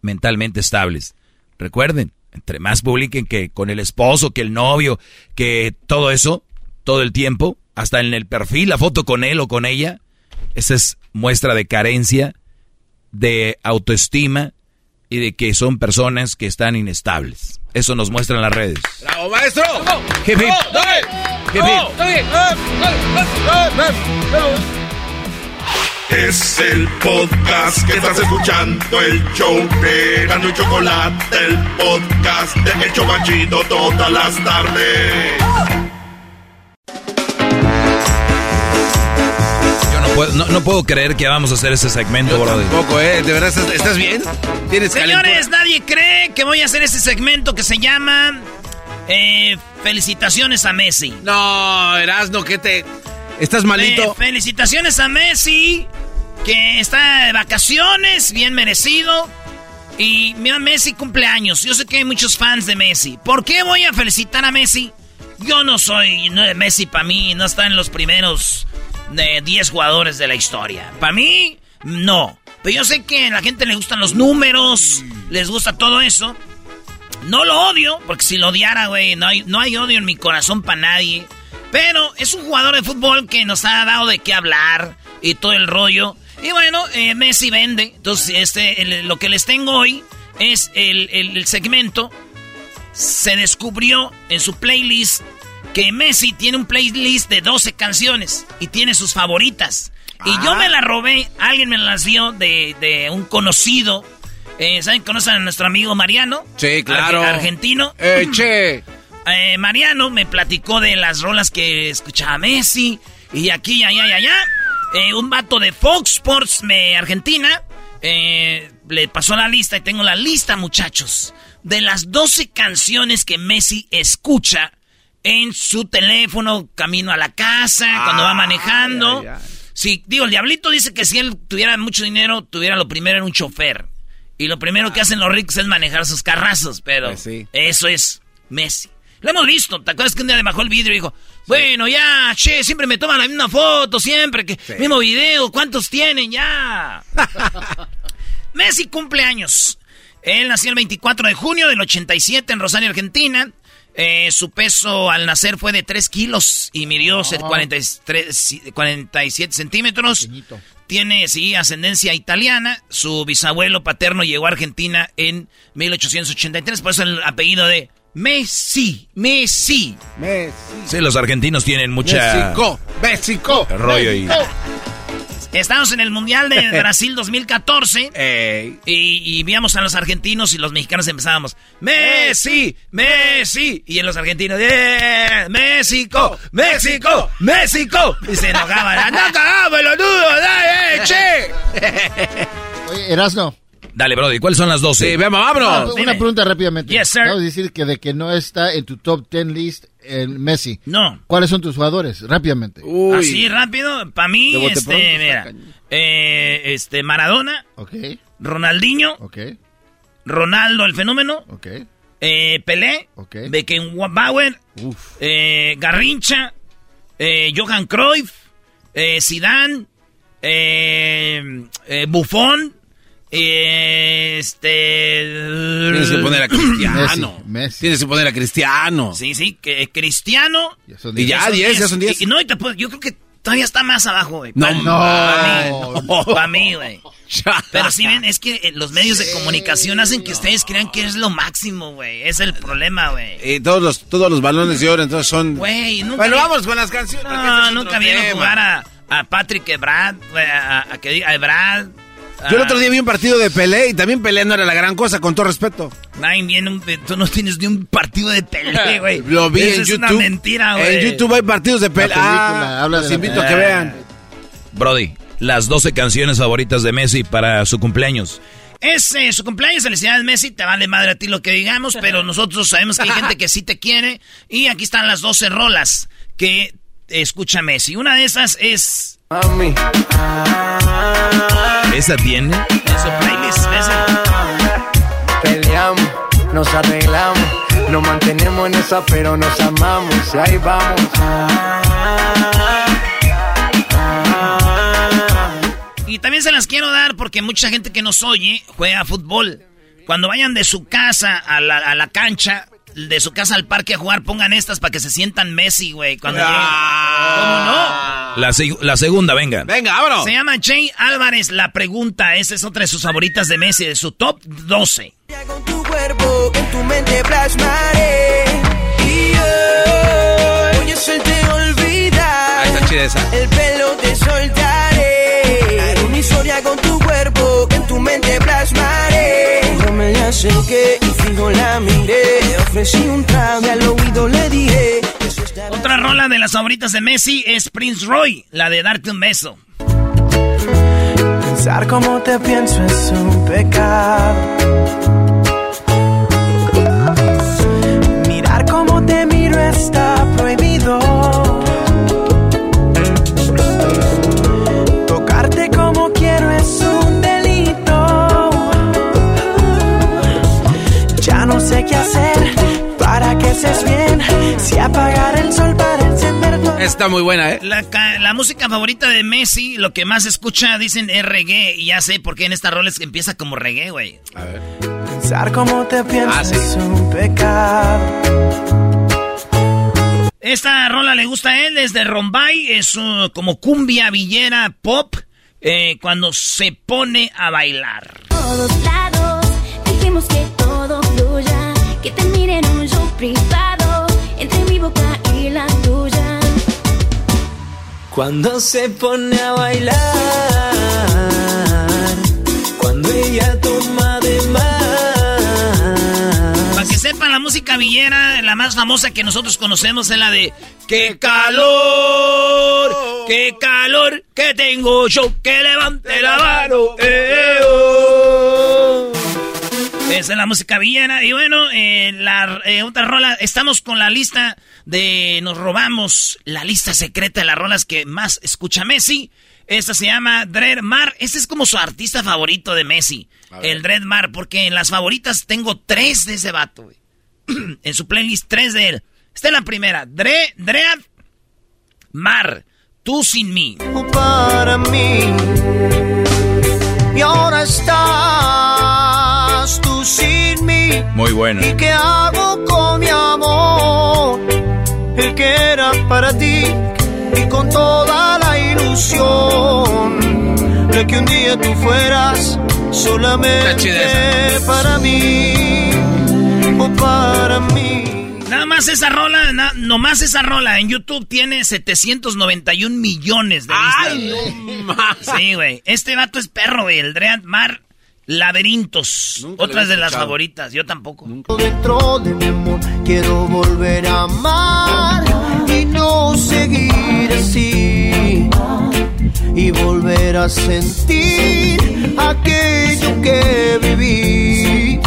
mentalmente estables. Recuerden, entre más publiquen que con el esposo, que el novio, que todo eso, todo el tiempo, hasta en el perfil, la foto con él o con ella, esa es muestra de carencia, de autoestima y de que son personas que están inestables. Eso nos muestran las redes. ¡Bravo, maestro! Es el podcast que estás escuchando, el show de Gano y Chocolate, el podcast de Hecho Banchito todas las tardes. Yo no puedo, no, no puedo creer que vamos a hacer ese segmento, bro. Tampoco, ¿eh? ¿De verdad estás, estás bien? ¿Tienes Señores, nadie cree que voy a hacer ese segmento que se llama eh, Felicitaciones a Messi. No, Erasno, que te... Estás malito. Eh, felicitaciones a Messi, que está de vacaciones, bien merecido. Y mira, Messi cumpleaños. Yo sé que hay muchos fans de Messi. ¿Por qué voy a felicitar a Messi? Yo no soy no, Messi para mí, no está en los primeros de 10 jugadores de la historia. Para mí, no. Pero yo sé que a la gente le gustan los números, les gusta todo eso. No lo odio, porque si lo odiara, güey, no hay, no hay odio en mi corazón para nadie. Pero es un jugador de fútbol que nos ha dado de qué hablar y todo el rollo. Y bueno, eh, Messi vende. Entonces, este, lo que les tengo hoy es el, el segmento. Se descubrió en su playlist que Messi tiene un playlist de 12 canciones y tiene sus favoritas. Y yo me la robé, alguien me las dio de, de un conocido Eh, ¿Saben? ¿Conocen a nuestro amigo Mariano? Sí, claro. Arge- argentino. Eh, che. Eh, Mariano me platicó de las rolas que escuchaba Messi. Y aquí, allá, allá, allá. Eh, un vato de Fox Sports me, Argentina eh, le pasó la lista y tengo la lista, muchachos, de las 12 canciones que Messi escucha en su teléfono, camino a la casa, cuando va manejando. Sí, digo, el diablito dice que si él tuviera mucho dinero, tuviera lo primero en un chofer. Y lo primero que hacen los ricos es manejar sus carrazos, pero Pues sí. eso es Messi. Lo hemos visto, ¿te acuerdas que un día le bajó el vidrio y dijo, bueno, ya, che, siempre me toman la misma foto, siempre, que mismo video, ¿cuántos tienen ya? Messi cumple años. Él nació el 24 de junio del 87 en Rosario, Argentina. Eh, su peso al nacer fue de 3 kilos y midió Oh. 43 47 centímetros. Tiene, sí, ascendencia italiana. Su bisabuelo paterno llegó a Argentina en 1883, por eso el apellido de Messi. Messi. Sí, los argentinos tienen mucha... México, México. Rollo y- Estamos en el Mundial de Brasil 2014. Ey. Y, y víamos a los argentinos y los mexicanos empezábamos. Messi, Messi. Y en los argentinos, ¡eh! México, México, México. Y se enojaban. ¡No cagamos, pelotudo! ¡Dale, eh, che! Oye, Erasno. Dale, Brody, ¿cuáles son las 12? Sí, veamos, Ah, vámonos. una pregunta rápidamente. Yes, sir. Acabo de decir que de que no está en tu top 10 list el Messi. No. ¿Cuáles son tus jugadores? Rápidamente. Uy. Así rápido, para mí, este, pronto, mira, eh, este, Maradona, Ok, Ronaldinho, ok, Ronaldo el fenómeno, ok, eh, Pelé, ok. Beckenbauer, Uf. eh, Garrincha, eh, Johan Cruyff, eh, Zidane, eh, eh, Buffon, este... Tienes que poner a Cristiano. Messi, Messi. Tienes que poner a Cristiano. Sí, sí, que Cristiano. Ya son Y diez. ya, 10, ya son 10. Y, y no, y te puedo- yo creo que todavía está más abajo, güey. No, no. Para mí, güey. Pero si ven, es que eh, los medios de comunicación hacen que ustedes crean que es lo máximo, güey. Es el problema, güey. Y todos los, todos los balones de oro, entonces son. Güey, nunca Bueno, vi- vamos con las canciones. este No, es otro nunca vieron jugar a, a Patrick Ebrard, a, a, que diga- a Ebrard. Yo el otro día vi un partido de Pelé y también Pelé no era la gran cosa, con todo respeto. Viene un- tú no tienes ni un partido de Pelé, güey. Lo vi en es YouTube. una mentira, güey. En YouTube hay partidos de Pelé. película, Ah, habla los invito a que vean. Brody, las 12 canciones favoritas de Messi para su cumpleaños. Es eh, su cumpleaños, felicidades Messi, te vale madre a ti lo que digamos, pero nosotros sabemos que hay gente que sí te quiere. Y aquí están las 12 rolas que escucha Messi. Una de esas es Mami, ¿Esa tiene? en su playlist, Messi. peleamos, nos arreglamos, nos mantenemos en esa, pero nos amamos, y ahí vamos. Y también se las quiero dar porque mucha gente que nos oye juega fútbol. Cuando vayan de su casa a la, a la cancha, de su casa al parque a jugar, pongan estas para que se sientan Messi, güey. Cuando Ah. La, seg- la segunda, venga. Venga, vámonos. Se llama Jay Álvarez, la pregunta. Esa es otra de sus favoritas de Messi, de su top 12. Con tu cuerpo, en tu mente plasmaré. Y yo, voy a hacerte olvidar. Ahí está chida esa. El pelo un trago al oído le dije. Otra rola de las favoritas de Messi es Prince Roy, la de Darte un beso. Pensar como te pienso es un pecado. Mirar como te miro está prohibido. Tocarte como quiero es un delito. Ya no sé qué hacer para que estés bien. Si apagar el sol para encender tu Está muy buena, ¿eh? La, ca- la música favorita de Messi, lo que más escucha, dicen, es reggae. Y ya sé por qué en esta rola es que empieza como reggae, güey. A ver. Pensar como te pienso Ah, sí. es un pecado. Esta rola le gusta a él, es de Rombay, es uh, como cumbia villera pop, eh, cuando se pone a bailar. todos lados. Dejemos que todo fluya, que te miren un show privado entre mi boca y la tuya. Cuando se pone a bailar, cuando ella toma de más. Para que sepa la música villera, la más famosa que nosotros conocemos es la de ¡Qué calor! ¡Qué calor que tengo yo! ¡Que levante la mano! Eh, oh. Esa es la música villera. Y bueno, eh, la eh, otra rola, estamos con la lista de Nos robamos, la lista secreta de las rolas que más escucha Messi. Esta se llama Dread Mar. Este es como su artista favorito de Messi. El Dread Mar, porque en las favoritas tengo tres de ese vato, güey. en su playlist, tres de él. Esta es la primera. Dre, Dread Mar. Tú sin mí. para mí. Y ahora estás tú sin mí. Muy bueno. ¿Y qué hago con mi amor? El que era para ti y con toda la ilusión de que un día tú fueras solamente para mí o para mí. Nada más esa rola, na- nomás esa rola en YouTube tiene 791 millones de vistas. Ay, no Sí, güey. Este vato es perro, güey. El Dread Mar Laberintos. Nunca Otras de las favoritas. Yo tampoco. Dentro de mi amor quiero volver a amar y no seguir así y volver a sentir aquello que viví.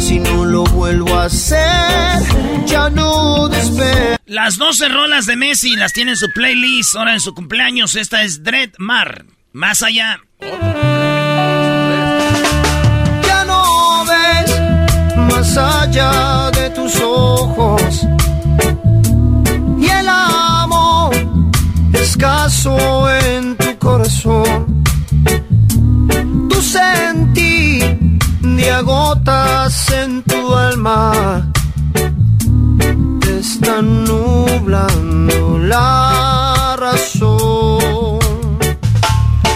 Si no lo vuelvo a hacer, ya no desespero. Las 12 rolas de Messi las tiene en su playlist. Ahora en su cumpleaños. Esta es Dread Mar. Más allá. Ya más allá de tus ojos. Y el amor escaso en tu corazón. Tu sentir de agotas en tu alma. Te están nublando la razón.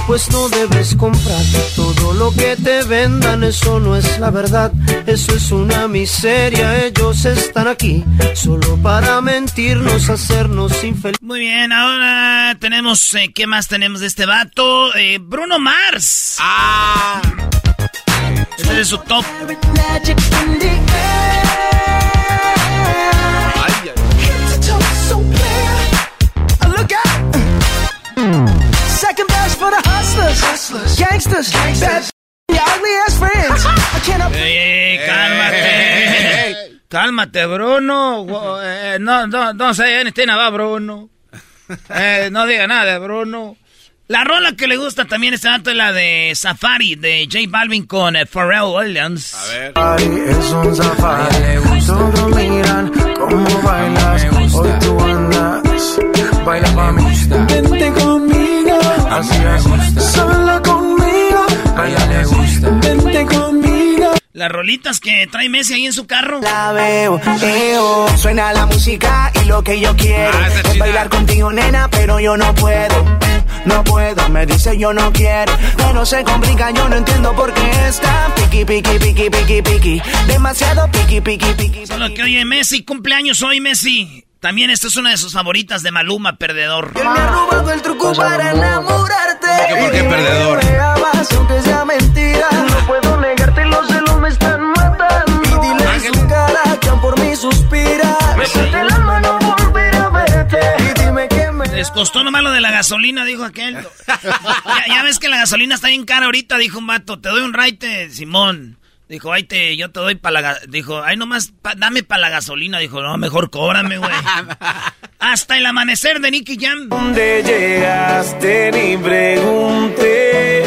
Pues no debes comprar todo lo que te vendan, eso no es la verdad, eso es una miseria, ellos están aquí solo para mentirnos, hacernos infelices. Muy bien, ahora tenemos. eh, ¿Qué más tenemos de este vato? Eh, Bruno Mars. Ah. Este es su top. The hustlers, gangsters, bad, your ugly ass friends. I can't Ey, ey, ey, cálmate. Cálmate, Bruno. Eh, no, no, no sé anything about Bruno. Eh, no diga nada Bruno. La rola que le gusta también este vato es la de Safari de J Balvin con eh, Pharrell Williams. A ver. Es un safari, todos miran cómo bailas, hoy tú andas, baila pa' mí, vente conmigo, así es, sola conmigo, a ella le gusta, vente conmigo. Las rolitas que trae Messi ahí en su carro. La veo, veo, suena la música y lo que yo quiero es bailar contigo, nena, pero yo no puedo. No puedo, me dice yo no quiero, pero se complica, yo no entiendo por qué está piqui, piqui, piqui, piqui, piqui, demasiado piqui, piqui, piqui. Solo que oye, Messi, cumpleaños hoy, Messi. También esta es una de sus favoritas de Maluma, perdedor. Él me ha robado el truco para enamorarte. ¿Por qué perdedor? Me aunque sea mentira. No puedo negarte, los celos me están matando. Y dile en su cara que por mí suspira. Besarte el alma, no volver a verte. Y dime que me... Les costó nomás lo de la gasolina, dijo aquel. ya, ya ves que la gasolina está bien cara ahorita, dijo un vato. Te doy un raite, Simón. Dijo, ay, te, yo te doy para la... ga-". Dijo, ay, nomás, pa- dame para la gasolina. Dijo, no, mejor cóbrame, güey. Hasta el amanecer de Nicky Jam. ¿Dónde llegaste? Ni pregunté.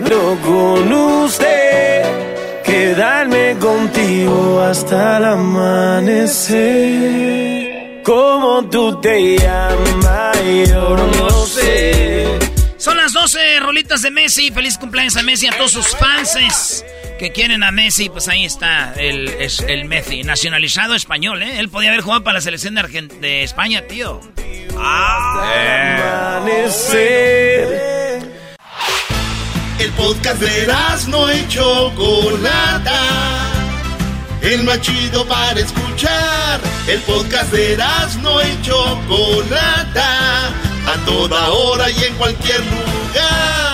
No con usted. Quedarme contigo hasta el amanecer. ¿Cómo tú te llamas? Yo no sé. Son las 12 rolitas de Messi. Feliz cumpleaños a Messi, a todos sus fans que quieren a Messi. Pues ahí está el, es Messi, nacionalizado español, ¿eh? Él podía haber jugado para la selección de, España, tío. El podcast de no y Chocolata. El más chido para escuchar. El podcast de no y Chocolata. A toda hora y en cualquier lugar.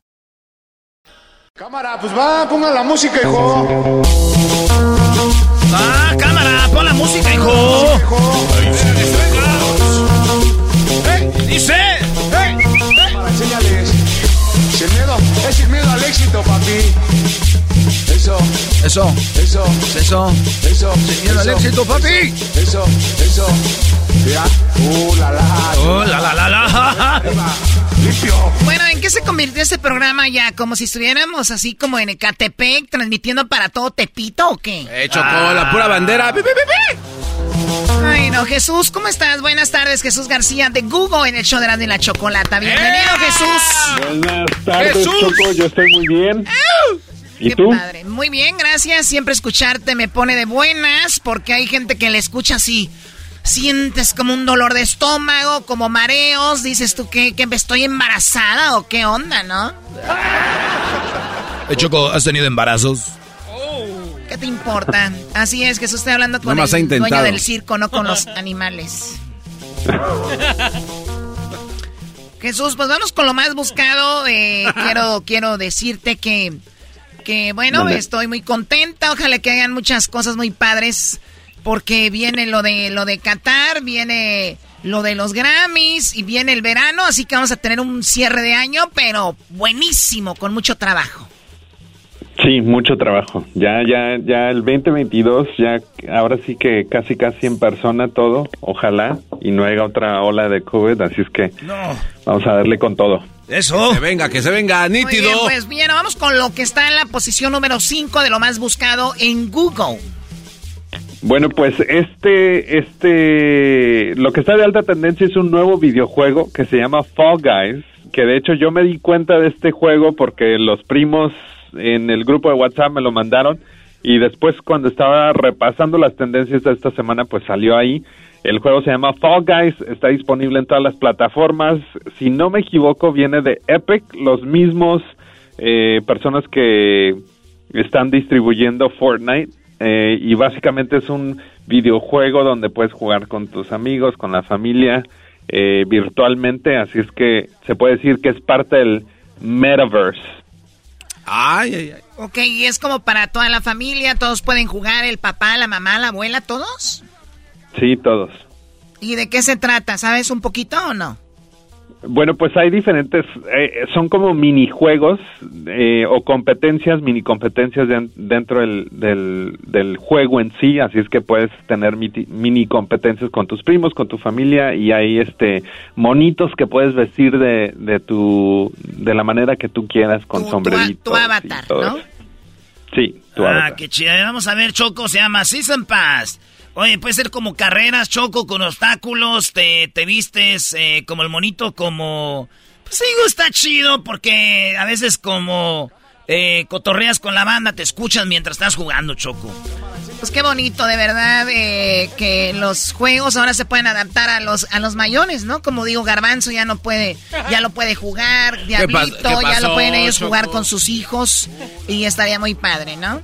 Cámara, pues va, pongan la música, hijo. Ah, cámara, pon la música, hijo. ¡Eh! Dice. Cámara, enséñales. Sin miedo, es sin miedo al éxito, papi. Eso. Eso. Eso. Eso. Al Eso. éxito, papi. Eso. Eso. Ya. Uh, la la. Oh, la la la la. Limpio. Bueno, ¿en qué se convirtió este programa ya? ¿Como si estuviéramos así como en Ecatepec, transmitiendo para todo Tepito o qué? Eh, Choco, la pura bandera. Pi, pi, pi, pi. Ay, no, Jesús, ¿cómo estás? Buenas tardes, Jesús García de Google en el show de la, de la Chocolata. Bienvenido, Jesús. Buenas tardes, Jesús. Choco. Yo estoy muy bien. ¿Y Qué tú? padre. Muy bien, gracias. Siempre escucharte me pone de buenas porque hay gente que le escucha así. Sientes como un dolor de estómago, como mareos. Dices tú que, que estoy embarazada o qué onda, ¿no? Eh, Choco, ¿has tenido embarazos? ¿Qué te importa? Así es, Jesús, estoy hablando con Nomás el dueño del circo, no con los animales. Jesús, pues vamos con lo más buscado. Eh, quiero, quiero decirte que, que, bueno, estoy muy contenta. Ojalá que hagan muchas cosas muy padres. Porque viene lo de lo de Qatar, viene lo de los Grammys y viene el verano, así que vamos a tener un cierre de año, pero buenísimo, con mucho trabajo. Sí, mucho trabajo. Ya, ya, ya el 2022, ya ahora sí que casi, casi en persona todo, ojalá, y no haya otra ola de COVID, así es que vamos a darle con todo. Eso. Que se venga, que se venga, Muy nítido. bien, pues bien, vamos con lo que está en la posición número 5 de lo más buscado en Google. Bueno, pues este, este, lo que está de alta tendencia es un nuevo videojuego que se llama Fall Guys, que de hecho yo me di cuenta de este juego porque los primos en el grupo de WhatsApp me lo mandaron y después cuando estaba repasando las tendencias de esta semana pues salió ahí. El juego se llama Fall Guys, está disponible en todas las plataformas. Si no me equivoco, viene de Epic, los mismos eh, personas que están distribuyendo Fortnite. eh, y básicamente es un videojuego donde puedes jugar con tus amigos, con la familia, eh, virtualmente. Así es que se puede decir que es parte del metaverse. Ay, ay, ay. Ok, y es como para toda la familia, todos pueden jugar, el papá, la mamá, la abuela, todos. Sí, todos. ¿Y de qué se trata? ¿Sabes un poquito o no? Bueno, pues hay diferentes, eh, son como minijuegos eh, o competencias, mini competencias de- dentro del, del, del juego en sí, así es que puedes tener mini competencias con tus primos, con tu familia y hay este monitos que puedes vestir de, de tu de la manera que tú quieras con sombreritos. Tu avatar, ¿no? Sí, tu Ah, avatar. qué chido. Vamos a ver, Choco, se llama Season Pass. Oye, puede ser como carreras, Choco, con obstáculos, te, te vistes eh, como el monito, como... Pues digo, está chido porque a veces como eh, cotorreas con la banda, te escuchan mientras estás jugando, Choco. Pues qué bonito, de verdad, eh, que los juegos ahora se pueden adaptar a los a los mayores, ¿no? Como digo, Garbanzo ya no puede, ya lo puede jugar, Diablito, qué ya pasó, lo pueden ellos Choco? jugar con sus hijos y estaría muy padre, ¿no?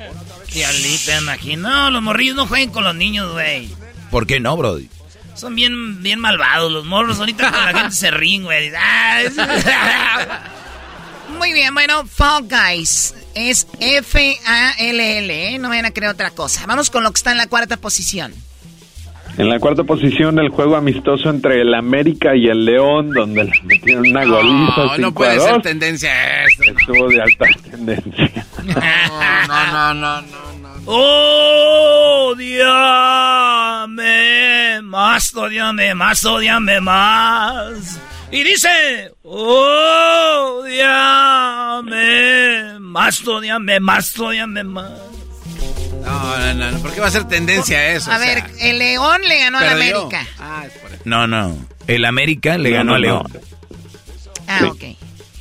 Diablita, imagino. No, los morrillos no jueguen con los niños, güey. ¿Por qué no, Brody? Son bien, bien malvados los morros. Ahorita con la gente se ríen, güey. Muy bien, bueno, Fall Guys es F-A-L-L, ¿eh? No vayan a creer otra cosa. Vamos con lo que está en la cuarta posición. En la cuarta posición, el juego amistoso entre el América y el León, donde le metieron una goliza. No, no 5 puede ser 2. tendencia esto. Estuvo de alta tendencia. No, no, no, no. Odiame más, odiame más, odiame más. Y dice, odiame más, odiame más, odiame más. No, no, no, no. ¿Por qué va a ser tendencia eso? A O sea, ver, el León le ganó a la perdió. América. Ah, es por eso. No, no. El América le No, ganó no, a León. no. Ah, ok.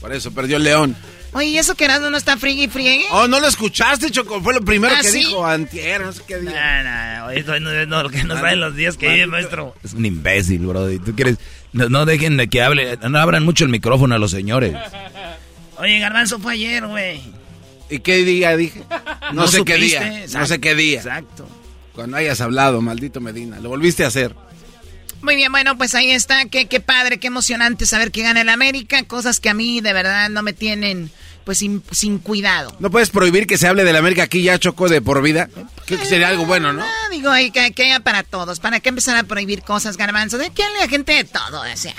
Por eso perdió el León. Oye, ¿y eso que Erasmo no está friegue y friegue? Oh, ¿no lo escuchaste, Choco? Fue lo primero ¿Ah, que sí? dijo antier, no sé qué dijo. No, no, esto no es lo que nos da en los días que vive, maestro. Es un imbécil, bro. ¿Tú quieres? No, no dejen de que hable. No abran mucho el micrófono a los señores. Oye, Garbanzo fue ayer, güey. ¿Y qué día dije? No, No sé qué día. No exacto, sé qué día. Exacto. Cuando hayas hablado, maldito Medina. Lo volviste a hacer. Muy bien, bueno, pues ahí está. Qué, qué padre, qué emocionante saber que gana el América. Cosas que a mí de verdad no me tienen, pues, sin, sin cuidado. ¿No puedes prohibir que se hable de la América aquí ya, Choco, de por vida? Creo que sería algo bueno, ¿no? Ah, digo, hay que, que haya para todos. ¿Para qué empezar a prohibir cosas, garbanzo? De que hable a gente de todo, o sea.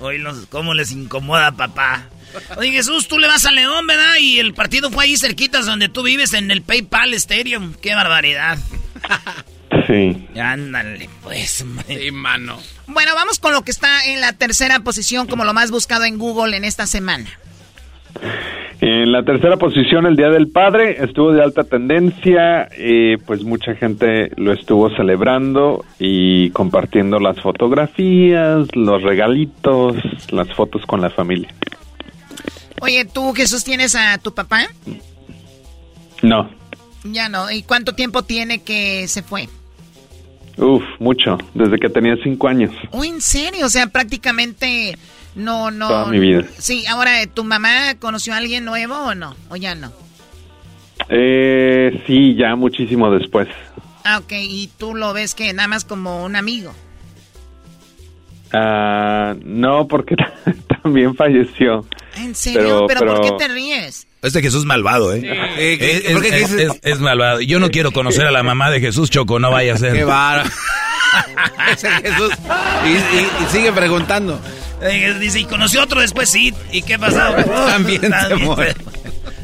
Oye, los, cómo les incomoda, papá. Oye, Jesús, tú le vas a León, ¿verdad? Y el partido fue ahí cerquitas donde tú vives, en el PayPal Stadium. ¡Qué barbaridad! Sí. Ándale, pues, man. Sí, mano. Bueno, vamos con lo que está en la tercera posición como lo más buscado en Google en esta semana. En la tercera posición, el Día del Padre, estuvo de alta tendencia, eh, pues mucha gente lo estuvo celebrando y compartiendo las fotografías, los regalitos, las fotos con la familia. Oye, ¿tú, Jesús, tienes a tu papá? No, Ya no. ¿Y cuánto tiempo tiene que se fue? uf, mucho, desde que tenía cinco años, Oh, ¿en serio? O sea, prácticamente no, no. toda mi vida. Sí, ahora, ¿tu mamá conoció a alguien nuevo o no? ¿O ya no? Eh, sí, ya muchísimo después. Ah, ok. ¿Y tú lo ves que nada más como un amigo? Ah, no, porque también falleció. ¿En serio? Pero- ¿Pero, por qué te ríes? Este Jesús es malvado, ¿eh? Eh, ¿qué- Es, malvado. Yo no quiero conocer a la mamá de Jesús, Choco, no vaya a ser. Qué bárbaro. Ese Jesús. Y, y- y sigue preguntando. Eh, Dice, y conoció otro después, sí. ¿Y qué pasó? También se muere.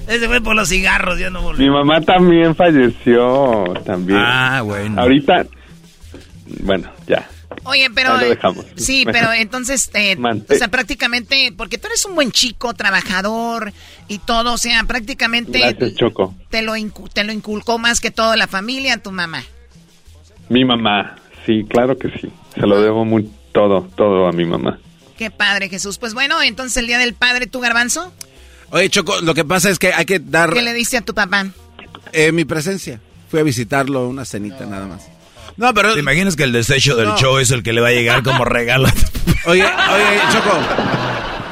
Ese fue por los cigarros, ya no volvió. Mi mamá también falleció, también. Ah, bueno. Ahorita, bueno, ya. Oye, pero... Ahí lo dejamos. Sí, pero entonces, eh, o sea, prácticamente, porque tú eres un buen chico, trabajador y todo, o sea, prácticamente Gracias, Choco. te lo, te lo inculcó más que todo la familia, tu mamá. Mi mamá, sí, claro que sí. Se lo debo muy, todo, todo a mi mamá. Qué padre, Jesús. Pues bueno, entonces el Día del Padre, ¿tú, Garbanzo? Oye, Choco, lo que pasa es que hay que dar ¿Qué le diste a tu papá? eh, mi presencia. Fui a visitarlo, una cenita nada más. No, pero... ¿Te imaginas que el desecho del No. show es el que le va a llegar como regalo? Oye, oye, Choco.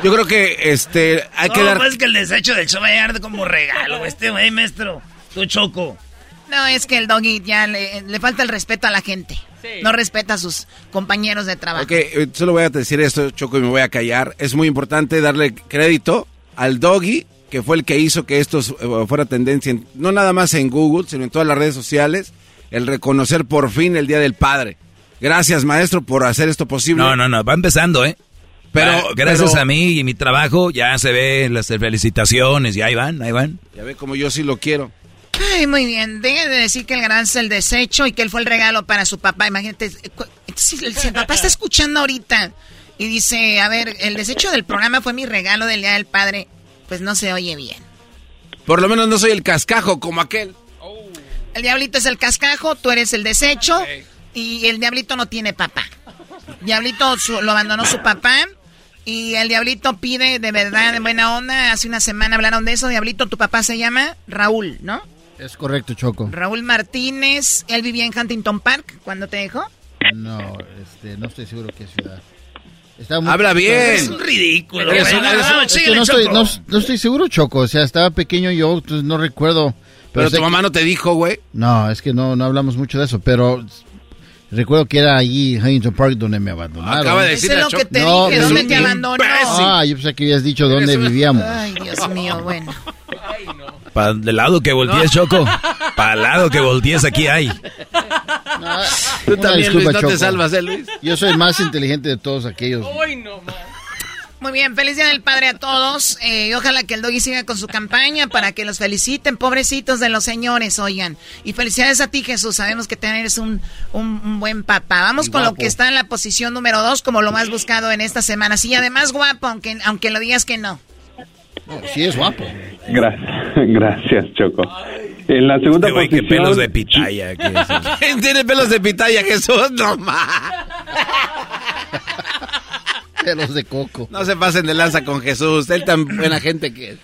Yo creo que este hay que no, dar... pues que el desecho del show va a llegar como regalo, este güey, maestro. Tu choco. No, es que el doggy ya le, le falta el respeto a la gente. No respeta a sus compañeros de trabajo. Ok, eh, solo voy a decir esto, Choco, y me voy a callar. Es muy importante darle crédito al doggy, que fue el que hizo que esto eh, fuera tendencia, en- no nada más en Google, sino en todas las redes sociales, el reconocer por fin el Día del Padre. Gracias, maestro, por hacer esto posible. No, no, no, va empezando, ¿eh? Pero- Va, gracias pero- a mí y mi trabajo ya se ven las felicitaciones y ahí van, ahí van. Ya ve como yo sí lo quiero. Ay, muy bien. Deje de decir que el gran es el desecho y que él fue el regalo para su papá. Imagínate, si el, si el papá está escuchando ahorita y dice, a ver, el desecho del programa fue mi regalo del Día del Padre, pues no se oye bien. Por lo menos no soy el cascajo como aquel. El diablito es el cascajo, tú eres el desecho y el diablito no tiene papá. Diablito su- lo abandonó su papá y el diablito pide de verdad, de buena onda. Hace una semana hablaron de eso. Diablito, tu papá se llama Raúl, ¿no? Es correcto, Choco. Raúl Martínez, él vivía en Huntington Park cuando te dejó. No, este, no estoy seguro qué ciudad. Muy- Habla bien. Es un ridículo. Es güey. que No, estoy, no- no estoy seguro, Choco. O sea, estaba pequeño yo, no recuerdo. Pero sé tu mamá que- no te dijo, güey. No, es que no, no hablamos mucho de eso, pero recuerdo que era allí, Huntington Park, donde me abandonaron. Acaba de decir es lo que te No, dije, pero ¿dónde te abandonó? Ah, yo pensé que habías dicho dónde vivíamos. Ay, Dios mío, bueno. Para el lado que voltees, Choco. Para el lado que voltees, aquí hay. Tú Una también, disculpa, Luis, no te Choco. salvas, ¿eh, Luis? Yo soy más inteligente de todos aquellos. Muy bien, feliz día del padre a todos. Eh, y ojalá que el doggy siga con su campaña para que los feliciten, pobrecitos de los señores, oigan. Y felicidades a ti, Jesús. Sabemos que eres un, un, un buen papá. Vamos Y con lo que está en la posición número dos, como lo más buscado en esta semana. Sí, además guapo, aunque, aunque lo digas que no. Sí, es guapo. Gracias, gracias, Choco. En la segunda Este güey, qué posición... pelos de pitaya. ¿qué es eso? ¿Quién tiene pelos de pitaya, Jesús? No más. Pelos de coco. No se pasen de lanza con Jesús. Él tan buena gente que es.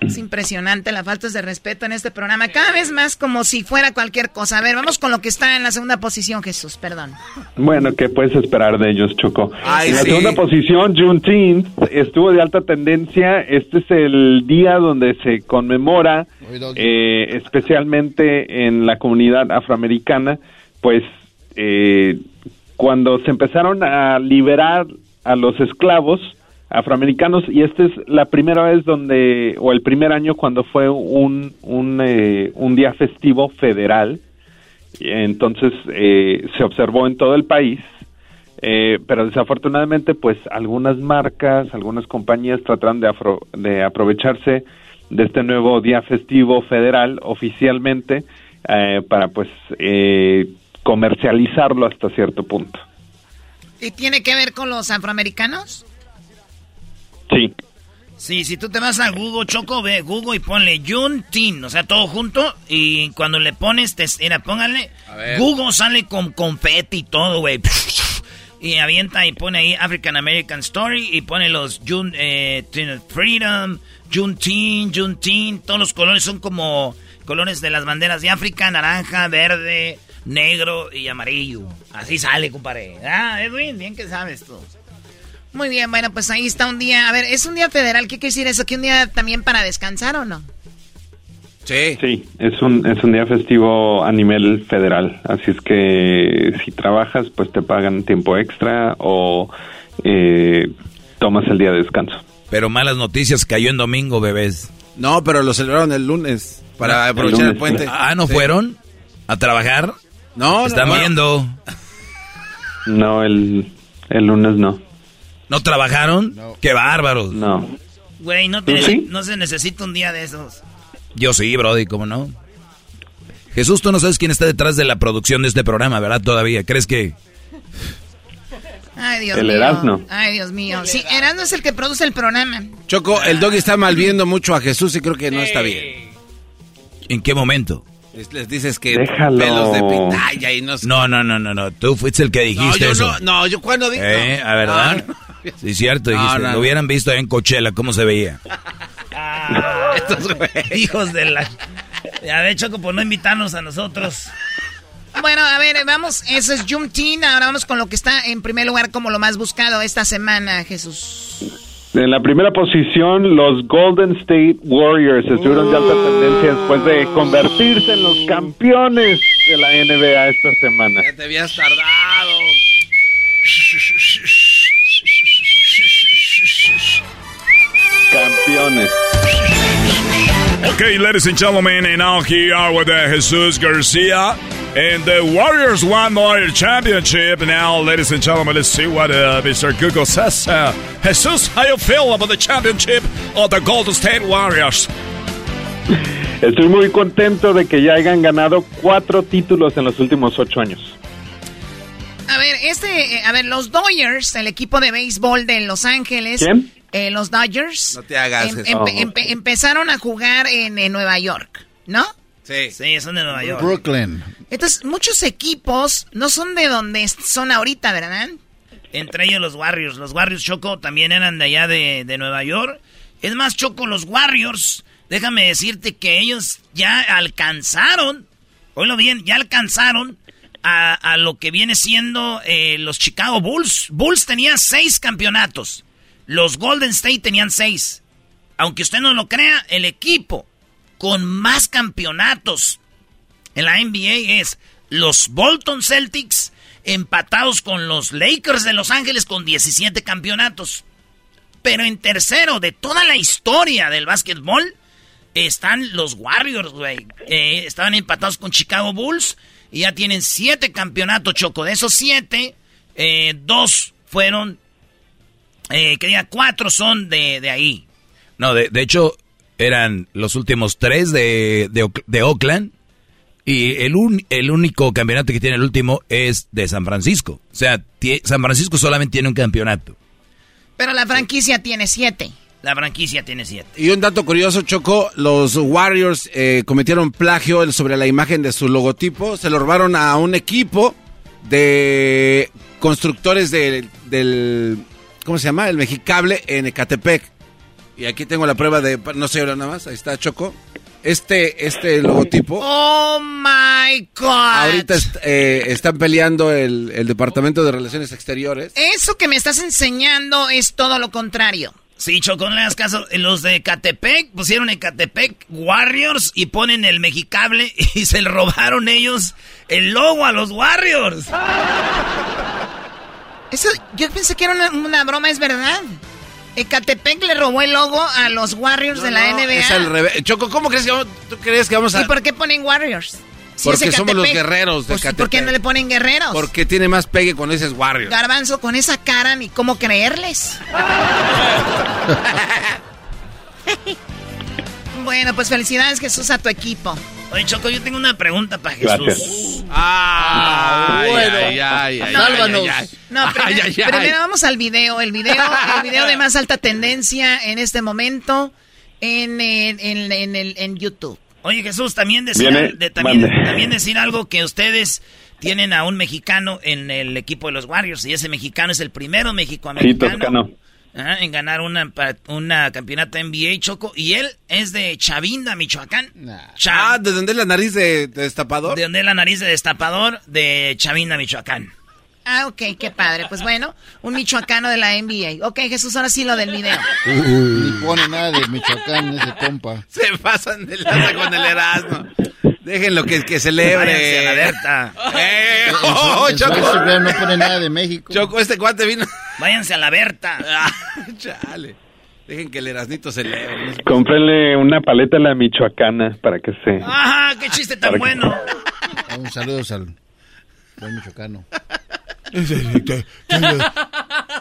Es impresionante la falta de respeto en este programa. Cada vez más como si fuera cualquier cosa. A ver, vamos con lo que está en la segunda posición, Jesús, perdón. Bueno, ¿qué puedes esperar de ellos, Choco? Ay, en la sí. segunda posición, Juneteenth estuvo de alta tendencia. Este es el día donde se conmemora, eh, especialmente en la comunidad afroamericana, pues eh, cuando se empezaron a liberar a los esclavos afroamericanos y esta es la primera vez donde o el primer año cuando fue un un, eh, un día festivo federal entonces eh, se observó en todo el país, eh, pero desafortunadamente pues algunas marcas, algunas compañías trataron de, afro- de aprovecharse de este nuevo día festivo federal oficialmente eh, para pues eh, comercializarlo hasta cierto punto. ¿Y tiene que ver con los afroamericanos? Sí. Sí, si tú te vas a Google, Choco, ve Google y ponle Juneteenth, o sea, todo junto. Y cuando le pones, te, mira, póngale. Google sale con confeti y todo, güey. Y avienta y pone ahí African American Story y pone los June, eh, Freedom, Juneteenth. Todos los colores son como colores de las banderas de África: naranja, verde, negro y amarillo. Así sale, compadre. Ah, Edwin, bien que sabes tú. Muy bien, bueno, pues ahí está un día. A ver, ¿es un día federal? ¿Qué quiere decir eso? ¿Que un día también para descansar o no? Sí. Sí, es un, es un día festivo a nivel federal, así es que si trabajas pues te pagan tiempo extra o eh, tomas el día de descanso. Pero malas noticias, cayó en domingo, bebés. No, pero lo celebraron el lunes para Ah, aprovechar el el, lunes, puente. Ah, ¿no Sí. fueron a trabajar? No, no, Están no. viendo. No, el, el lunes no. ¿No trabajaron? ¡Qué bárbaros! No. Güey, no, te- ¿Tú sí? no se necesita un día de esos. Yo sí, Brody, ¿cómo no? Jesús, tú no sabes quién está detrás de la producción de este programa, ¿verdad? Todavía. ¿Crees que...? Ay, Dios El mío. Erasmo. Ay, Dios mío. Sí, Erasmo es el que produce el programa. Choco, el doggy está mal viendo mucho a Jesús y creo que no está bien. ¿En qué momento? Les, les dices que Déjalo. pelos de pitaya y no sé. No, no, no, no, no. Tú fuiste el que No, dijiste yo eso. no, no, yo cuando digo. ¿Eh? no. ¿A verdad? No, no. Sí, cierto, No, dijiste. no, Lo hubieran visto ahí en Coachella, cómo se veía. Estos hijos de la... Ya de hecho, por no invitarnos a nosotros. Bueno, a ver, vamos, eso es Juneteenth. Ahora vamos con lo que está en primer lugar como lo más buscado esta semana, Jesús. En la primera posición, los Golden State Warriors estuvieron de alta tendencia después de convertirse en los campeones de la NBA esta semana. Ya te habías tardado. Campeones. Okay, ladies and gentlemen, and now here are with uh, Jesus Garcia. And the Warriors won the championship. Now, ladies and gentlemen, let's see what uh, Mr. Google says. Uh, Jesus, how you feel about the championship of the Golden State Warriors? Estoy muy contento de que ya hayan ganado cuatro títulos en los últimos ocho años. A ver, este, eh, a ver, los Dodgers, el equipo de béisbol de Los Ángeles. ¿Quién? Eh, los Dodgers. No te hagas em- eso. empe- empe- empezaron a jugar en, en Nueva York, ¿no? Sí. Sí, son de Nueva York. Brooklyn. Entonces, muchos equipos no son de donde son ahorita, ¿verdad? Entre ellos los Warriors. Los Warriors Choco también eran de allá de, de Nueva York. Es más, Choco, los Warriors, déjame decirte que ellos ya alcanzaron, oílo bien, ya alcanzaron a, a lo que viene siendo eh, los Chicago Bulls. Bulls tenían seis campeonatos. Los Golden State tenían seis. Aunque usted no lo crea, el equipo con más campeonatos en la NBA es los Bolton Celtics empatados con los Lakers de Los Ángeles con 17 campeonatos. Pero en tercero de toda la historia del básquetbol están los Warriors, güey. Eh, estaban empatados con Chicago Bulls y ya tienen siete campeonatos, Choco. De esos siete, eh, dos fueron, eh, que diga, cuatro son de, de ahí. No, de, de hecho, eran los últimos tres de, de, de Oakland. Y el, un- el único campeonato que tiene el último es de San Francisco. O sea, tie- San Francisco solamente tiene un campeonato. Pero la franquicia tiene siete. La franquicia tiene siete. Y un dato curioso, Choco, los Warriors eh, cometieron plagio sobre la imagen de su logotipo, se lo robaron a un equipo de constructores del, del ¿cómo se llama? El Mexicable en Ecatepec. Y aquí tengo la prueba de, no sé ahora nada más, ahí está Choco. Este, este logotipo. Oh my God. Ahorita est- eh, están peleando el, el Departamento de Relaciones Exteriores. Eso que me estás enseñando es todo lo contrario. Sí, Choco, no le hagas caso. Los de Catepec pusieron en Catepec Warriors y ponen el mexicable y se le robaron ellos el logo a los Warriors. Eso, yo pensé que era una, una broma, es verdad. Ecatepec le robó el logo a los Warriors de la No, NBA. es al revés. Choco, ¿cómo crees que vamos, tú crees que vamos a...? ¿Y por qué ponen Warriors? Si Porque somos los guerreros de Pues, ¿y ¿Por qué no le ponen guerreros? Porque tiene más pegue con ese Warriors. Garbanzo, con esa cara, ni cómo creerles. bueno, pues felicidades, Jesús, a tu equipo. Oye, Choco, yo tengo una pregunta para Jesús. Gracias. Ah, bueno. ay, ay, ay, Sálvanos. ay, ay, ay. No, primero, ay, ay. primero vamos al video. El video, el video de más alta tendencia en este momento en, en, en- en el, en YouTube. Oye, Jesús, también decir, Viene, al- de- también, decir algo que ustedes tienen a un mexicano en el equipo de los Warriors y ese mexicano es el primero Sí, mexicoamericano Toscano. Ajá, en ganar una, una campeonato NBA Choco y él es de Chavinda, Michoacán. Ah, ¿de dónde es la nariz de, de destapador? De donde es la nariz de destapador de Chavinda, Michoacán. Ah, ok, qué padre. Pues bueno, un michoacano de la NBA. Ok, Jesús, ahora sí lo del video. Ni pone nada de Michoacán ese compa. Se pasan de lanza con el Erasmo. Déjenlo que, que celebre. Váyanse a la Berta. Eh, En su- oh, en su Choco. Instagram no pone nada de México. Choco, este cuate vino. Váyanse a la Berta. Ah, chale. Dejen que el Erasnito se- Cómprenle una paleta a la michoacana para que se... Ajá, qué chiste tan bueno. Un saludo al, al michoacano.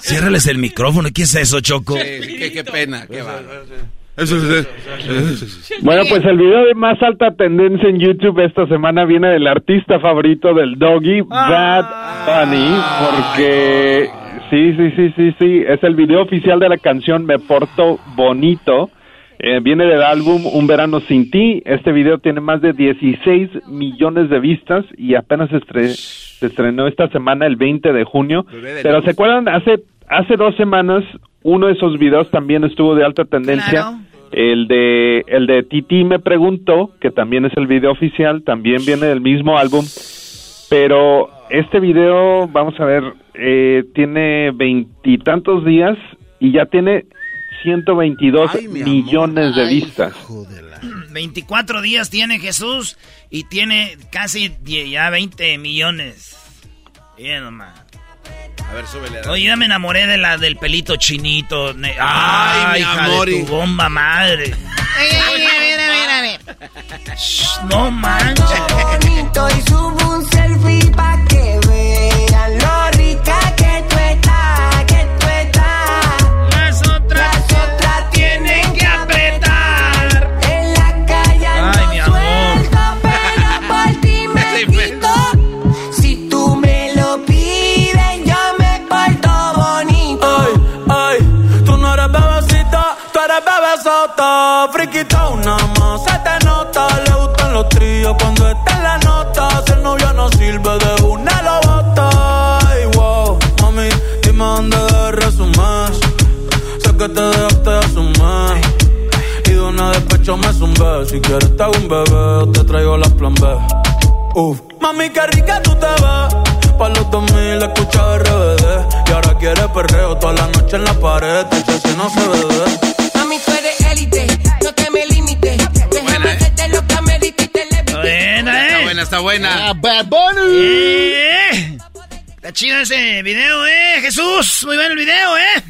Ciérrales el micrófono. ¿Qué es eso, Choco? Sí, sí, qué, qué pena, qué va. Bueno, pues el video de más alta tendencia en YouTube esta semana viene del artista favorito del Doggy, Bad Bunny, porque sí, sí, sí, sí, sí, es el video oficial de la canción Me Porto Bonito. Eh, viene del álbum Un Verano Sin Ti. Este video tiene más de 16 millones de vistas y apenas se, estre- se estrenó esta semana, el 20 de junio. Pero. ¿se acuerdan? Hace, hace dos semanas uno de esos videos también estuvo de alta tendencia. Claro. El de el de Titi me preguntó, que también es el video oficial, también viene del mismo álbum, pero este video, vamos a ver, eh, tiene veintitantos días y ya tiene 122 Ay, mi millones de vistas. 24 días tiene Jesús y tiene casi ya 20 millones. Bien, nomás. A ver, súbele. Oye, ya me enamoré de la del pelito chinito. Ay, Ay, mi hija amor, de tu bomba madre. Ey, ey, a ver, a ver, a ver. Shh, no manches. bonito y subo un selfie pa' que Si quieres te hago un bebé te traigo las plan B. Uf. Mami, qué rica tú te ves. Pa' los 2000 escucha RBD. Y ahora quiere perreo toda la noche en la pared. Te si no se bebe. Mami, tú eres élite, no te me limites. Déjame hacerte lo que me dijiste, le Está buena, Está eh. buena, está buena. Ah, Bad Bunny. Eh. Está chido ese video, eh, Jesús. Muy bueno el video, eh.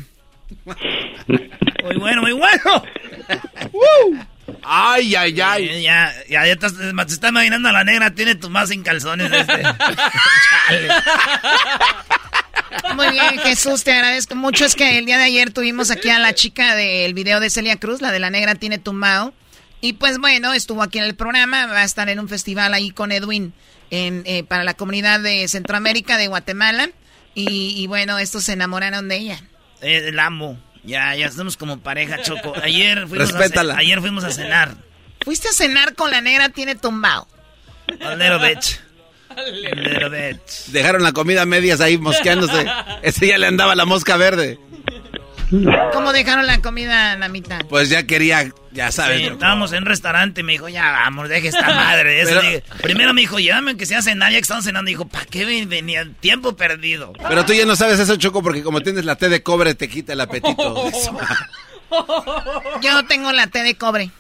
Muy bueno, muy bueno. Ay, ay, ay. Eh, Ya, ya, ya estás- se está imaginando a la negra, tiene tu más sin calzones este. Muy bien, Jesús, te agradezco mucho. Es que el día de ayer tuvimos aquí a la chica del video de Celia Cruz, la de la negra tiene tumbao. Y pues bueno, estuvo aquí en el programa, va a estar en un festival ahí con Edwin en, eh, para la comunidad de Centroamérica, de Guatemala. Y, y bueno, estos se enamoraron de ella. Eh, la amo. Ya, ya estamos como pareja, Choco. Ayer fuimos, a, Respétala. ce- ayer fuimos a cenar. Fuiste a cenar con la negra tiene tumbao. A little bit. A little bit. Dejaron la comida a medias ahí mosqueándose. Ese ya le andaba la mosca verde. ¿Cómo dejaron la comida a la mitad? Pues ya quería, ya sabes. Sí, estábamos en un restaurante y me dijo, ya vamos, deje esta madre. Eso Pero- dije. primero me dijo, llévame que sea cenar, ya que estamos cenando. Dijo, ¿para qué ven- venía? Tiempo perdido. Pero tú ya no sabes eso, Choco, porque como tienes la té de cobre te quita el apetito. Yo tengo la té de cobre.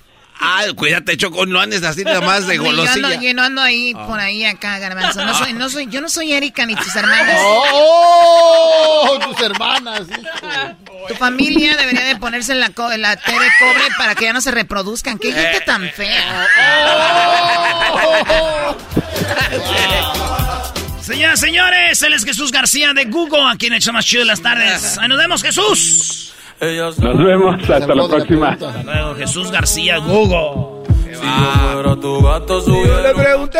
Ah, cuídate, Choco, no andes así nada más de Yo ando, golosilla. yo no ando ahí, por ahí, acá, garbanzo. No soy, no soy, yo no soy Erika ni tus hermanas. ¡Oh! Tus hermanas, hijo. Tu familia debería de ponerse la, co- la té de cobre para que ya no se reproduzcan. ¡Qué gente tan fea! Señoras, señores, él es Jesús García de Google, aquí en el show más chido de las tardes. Ahí nos vemos, Jesús. Nos vemos. Hasta la próxima. Hasta luego, Jesús García Google. Yo le pregunté.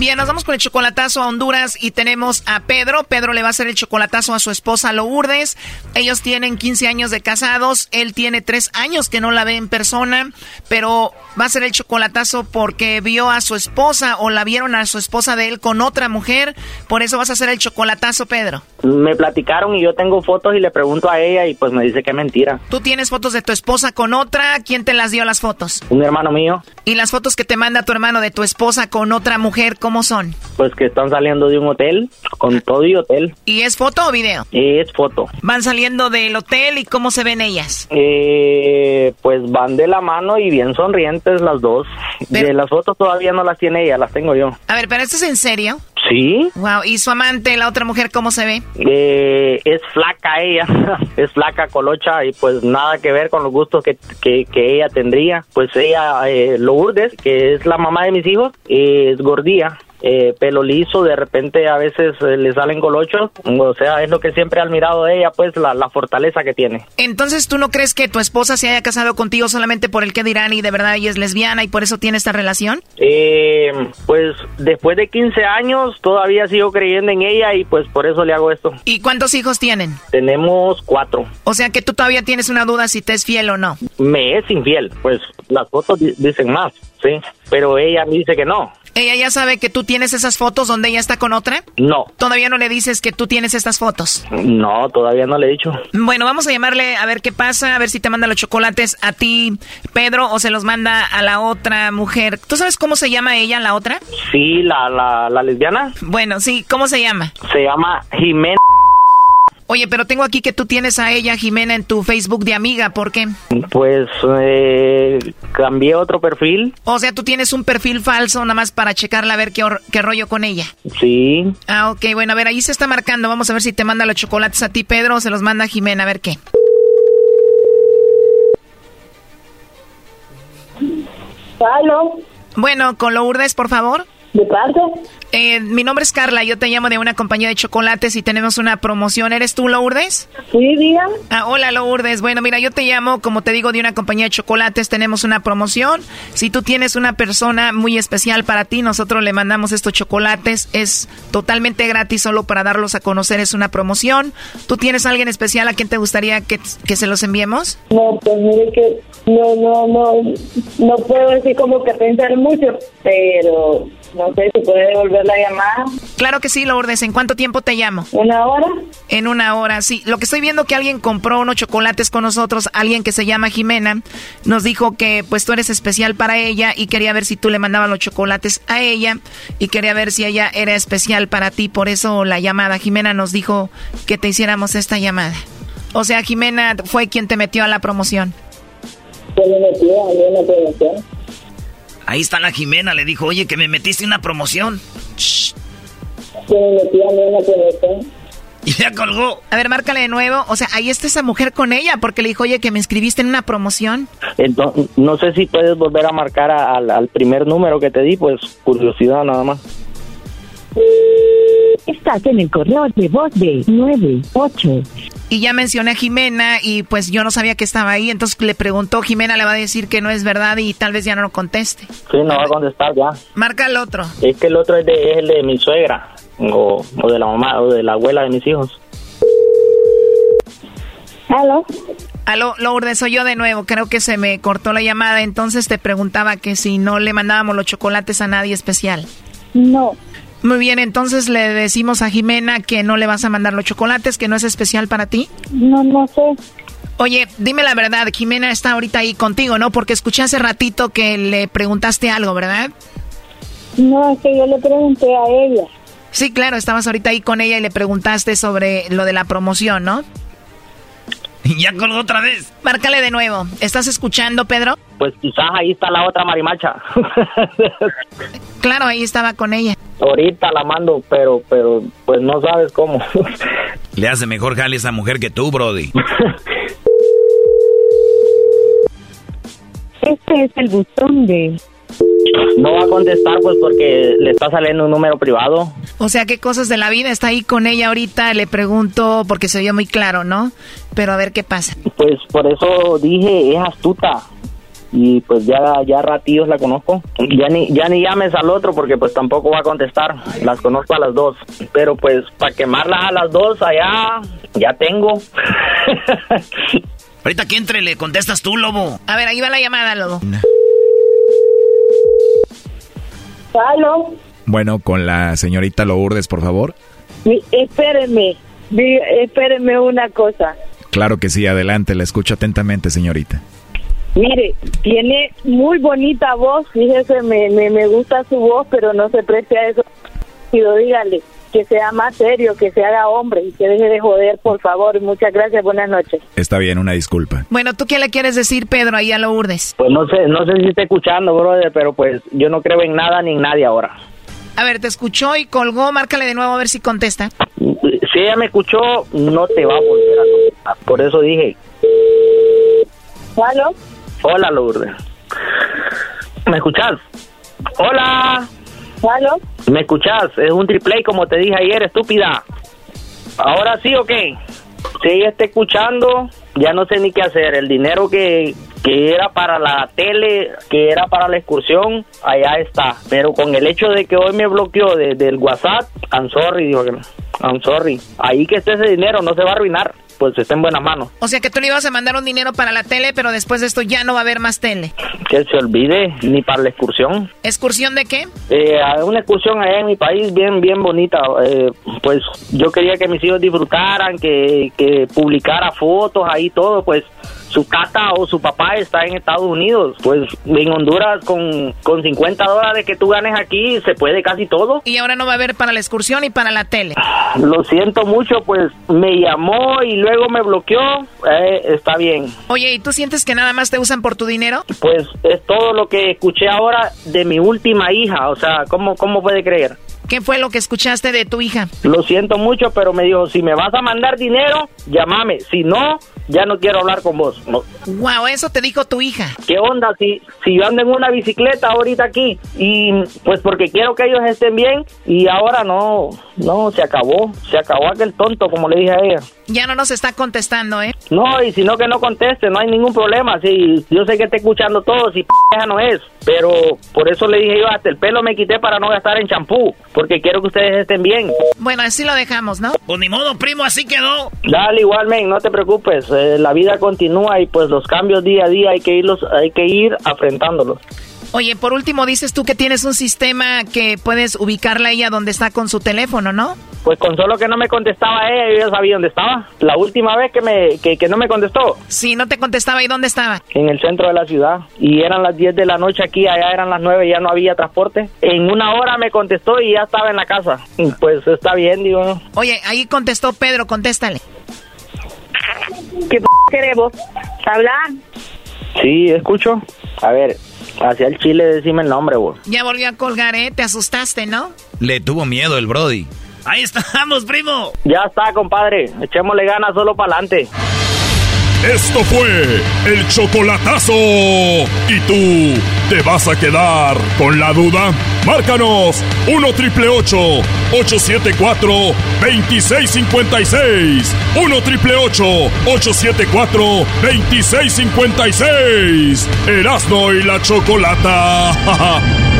Bien, nos vamos con el chocolatazo a Honduras y tenemos a Pedro. Pedro le va a hacer el chocolatazo a su esposa Lourdes. Ellos tienen 15 años de casados. Él tiene 3 años que no la ve en persona, pero va a hacer el chocolatazo porque vio a su esposa o la vieron a su esposa de él con otra mujer. Por eso vas a hacer el chocolatazo, Pedro. Me platicaron y yo tengo fotos y le pregunto a ella y pues me dice que es mentira. Tú tienes fotos de tu esposa con otra. ¿Quién te las dio las fotos? Un hermano mío, Y las fotos que te manda tu hermano de tu esposa con otra mujer, ¿cómo son? pues que están saliendo de un hotel, con todo y hotel. ¿Y es foto o video? Es foto. Van saliendo del hotel y cómo se ven ellas. Eh, pues van de la mano y bien sonrientes las dos. De las fotos todavía no las tiene ella, las tengo yo. A ver, pero esto es en serio. Sí, Wow, ¿y su amante, la otra mujer, cómo se ve? eh, es flaca ella, es flaca, colocha y pues nada que ver con los gustos que, que, que ella tendría. Pues ella, eh, Lourdes, que es la mamá de mis hijos, es gordía. Eh, pelo liso, de repente a veces eh, le salen colochos, o sea, es lo que siempre he admirado de ella, pues la, la fortaleza que tiene. Entonces, ¿tú no crees que tu esposa se haya casado contigo solamente por el que dirán y de verdad ella es lesbiana y por eso tiene esta relación? Eh, pues después de 15 años todavía sigo creyendo en ella y pues por eso le hago esto. ¿Y cuántos hijos tienen? Tenemos cuatro. O sea que tú todavía tienes una duda si te es fiel o no. Me es infiel, pues las fotos di- dicen más, sí, pero ella me dice que no. ¿Ella ya sabe que tú tienes esas fotos donde ella está con otra? No, Todavía no le dices que tú tienes estas fotos. no, todavía no le he dicho. Bueno, vamos a llamarle a ver qué pasa, a ver si te manda los chocolates a ti, Pedro, o se los manda a la otra mujer. ¿Tú sabes cómo se llama ella, la otra? Sí, la, la, la lesbiana Bueno, sí, ¿cómo se llama? se llama Jimena. Oye, pero tengo aquí que tú tienes a ella, Jimena, en tu Facebook de amiga, ¿por qué? Pues eh, cambié otro perfil, O sea, tú tienes un perfil falso nada más para checarla a ver qué, qué rollo con ella. sí. Ah, ok, bueno, a ver, ahí se está marcando. Vamos a ver si te manda los chocolates a ti, Pedro, o se los manda a Jimena, a ver qué. ¿Aló? Bueno, con Lourdes, por favor. ¿De parte? Eh, mi nombre es Carla, yo te llamo de una compañía de chocolates y tenemos una promoción. ¿Eres tú, Lourdes? Sí, diga. Ah, hola, Lourdes. Bueno, mira, yo te llamo, como te digo, de una compañía de chocolates. Tenemos una promoción. Si tú tienes una persona muy especial para ti, nosotros le mandamos estos chocolates. Es totalmente gratis, solo para darlos a conocer. Es una promoción. ¿Tú tienes alguien especial a quien te gustaría que, que se los enviemos? No, pues mire que no, no, no, no puedo decir como que pensar mucho, pero no sé si puede devolver la llamada. Claro que sí, Lourdes. ¿En cuánto tiempo te llamo? ¿Una hora? En una hora, sí. Lo que estoy viendo que alguien compró unos chocolates con nosotros, alguien que se llama Jimena, nos dijo que pues tú eres especial para ella y quería ver si tú le mandabas los chocolates a ella y quería ver si ella era especial para ti. Por eso la llamada. Jimena nos dijo que te hiciéramos esta llamada. O sea, Jimena fue quien te metió a la promoción. ¿Quién me metió a mí la promoción? Ahí está la Jimena, le dijo, oye, que me metiste en una promoción. ¿Quién me metió a mí promoción? Y ya colgó. A ver, márcale de nuevo. O sea, ahí está esa mujer con ella porque le dijo, oye, que me inscribiste en una promoción. Entonces, no sé si puedes volver a marcar a- al primer número que te di, pues curiosidad nada más. Estás en el correo de voz de 98. Y ya mencioné a Jimena y pues yo no sabía que estaba ahí. Entonces le preguntó, Jimena le va a decir que no es verdad y tal vez ya no lo conteste. Sí, no va a contestar ya. Marca el otro. Es que el otro es, de, es el de mi suegra, o, o de la mamá, o de la abuela de mis hijos. ¿Aló? Aló, Lourdes, soy yo de nuevo. Creo que se me cortó la llamada. Entonces te preguntaba que si no le mandábamos los chocolates a nadie especial. No. Muy bien, entonces le decimos a Jimena que no le vas a mandar los chocolates, que no es especial para ti. No, no sé. Oye, dime la verdad, Jimena está ahorita ahí contigo, ¿no? Porque escuché hace ratito que le preguntaste algo, ¿verdad? No, es que yo le pregunté a ella. Sí, claro, estabas ahorita ahí con ella y le preguntaste sobre lo de la promoción, ¿no? Ya colgó otra vez. Márcale de nuevo. ¿Estás escuchando, Pedro? Pues quizás ahí está la otra marimacha. Claro, ahí estaba con ella. Ahorita la mando, pero, pero, pues no sabes cómo. Le hace mejor jale a esa mujer que tú, Brody. Este es el buzón de... No va a contestar, pues porque le está saliendo un número privado. O sea, ¿qué cosas de la vida está ahí con ella ahorita? Le pregunto porque se vio muy claro, ¿no? Pero a ver qué pasa. Pues por eso dije, es astuta. Y pues ya, ya ratillos la conozco. Ya ni, ya ni llames al otro porque pues tampoco va a contestar. Las conozco a las dos. Pero pues para quemarlas a las dos allá, ya tengo. Ahorita que entre le contestas tú, lobo. A ver, ahí va la llamada, Lobo. ¿Aló? Bueno, con la señorita Lourdes, por favor. Mi- Espéreme. Di- Espéreme una cosa. Claro que sí, adelante, la escucho atentamente, señorita. Mire, tiene muy bonita voz, fíjese, me, me, me gusta su voz, pero no se preste a eso. Pido, dígale que sea más serio, que se haga hombre y que deje de joder, por favor. Muchas gracias, buenas noches. Está bien, una disculpa. Bueno, ¿tú qué le quieres decir, Pedro, ahí a Lourdes? Pues no sé, no sé si está escuchando, brother, pero pues yo no creo en nada ni en nadie ahora. A ver, te escuchó y colgó. Márcale de nuevo a ver si contesta. Si ella me escuchó, no te va a volver a contestar. Por eso dije, ¿Aló? Hola Lourdes. ¿Me escuchas? Hola. ¿Aló? ¿Me escuchas? Es un triple como te dije ayer, estúpida. Ahora sí o qué? Si ella está escuchando, ya no sé ni qué hacer. El dinero que, que era para la tele, que era para la excursión, allá está. Pero con el hecho de que hoy me bloqueó desde el WhatsApp, I'm sorry, dijo que no. I'm sorry. Ahí que esté ese dinero no se va a arruinar, pues está en buenas manos. O sea que tú le ibas a mandar un dinero para la tele, pero después de esto ya no va a haber más tele. Que se olvide, ni para la excursión. ¿Excursión de qué? Eh, a una excursión allá en mi país bien bien bonita eh, pues yo quería que mis hijos disfrutaran que, que publicara fotos ahí todo pues su tata o su papá está en Estados Unidos pues en Honduras con, con 50 dólares que tú ganes aquí se puede casi todo Y ahora no va a haber para la excursión y para la tele. lo siento mucho pues me llamó y luego me bloqueó eh, está bien Oye, ¿y tú sientes que nada más te usan por tu dinero? pues es todo lo que escuché ahora de mi última hija o sea cómo cómo puede creer ¿Qué fue lo que escuchaste de tu hija? Lo siento mucho, pero me dijo, si me vas a mandar dinero, llámame. Si no, ya no quiero hablar con vos. No. Wow, eso te dijo tu hija. ¿Qué onda si, si yo ando en una bicicleta ahorita aquí? Y pues porque quiero que ellos estén bien y ahora no, no, se acabó. Se acabó aquel tonto, como le dije a ella. Ya no nos está contestando, ¿eh? No, y si no que no conteste, no hay ningún problema. Sí, yo sé que está escuchando todo, si p no es. Pero por eso le dije yo, hasta el pelo me quité para no gastar en champú, porque quiero que ustedes estén bien. Bueno, así lo dejamos, ¿no? Pues ni modo, primo, así quedó. Dale igual, men, no te preocupes. eh, la vida continúa y pues los cambios día a día hay que irlos, hay que ir afrontándolos. Oye, por último, dices tú que tienes un sistema que puedes ubicarla a ella donde está con su teléfono, ¿no? Pues con solo que no me contestaba ella, yo ya sabía dónde estaba. La última vez que me que, que no me contestó, Sí, no te contestaba. ¿Y dónde estaba? en el centro de la ciudad. Y eran las 10 de la noche aquí, allá eran las 9, ya no había transporte. En una hora me contestó y ya estaba en la casa. Pues está bien, digo. Oye, ahí contestó Pedro, contéstale. ¿Qué p queremos? ¿Hablar? Sí, escucho. A ver, hacia el chile decime el nombre, vos. Ya volvió a colgar, ¿eh? Te asustaste, ¿no? Le tuvo miedo el Brody. Ahí estamos, primo. Ya está, compadre. Echémosle ganas solo para adelante. Esto fue el chocolatazo. ¿Y tú te vas a quedar con la duda? Márcanos 1 triple 874 2656. 1 triple 874 2656. Erasno y la chocolata.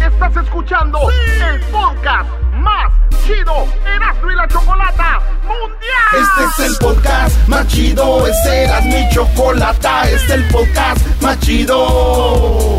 Estás escuchando el podcast más chido Erasmo y la Chocolata Mundial. Este es el podcast más chido, este era mi chocolata, este es el podcast más chido.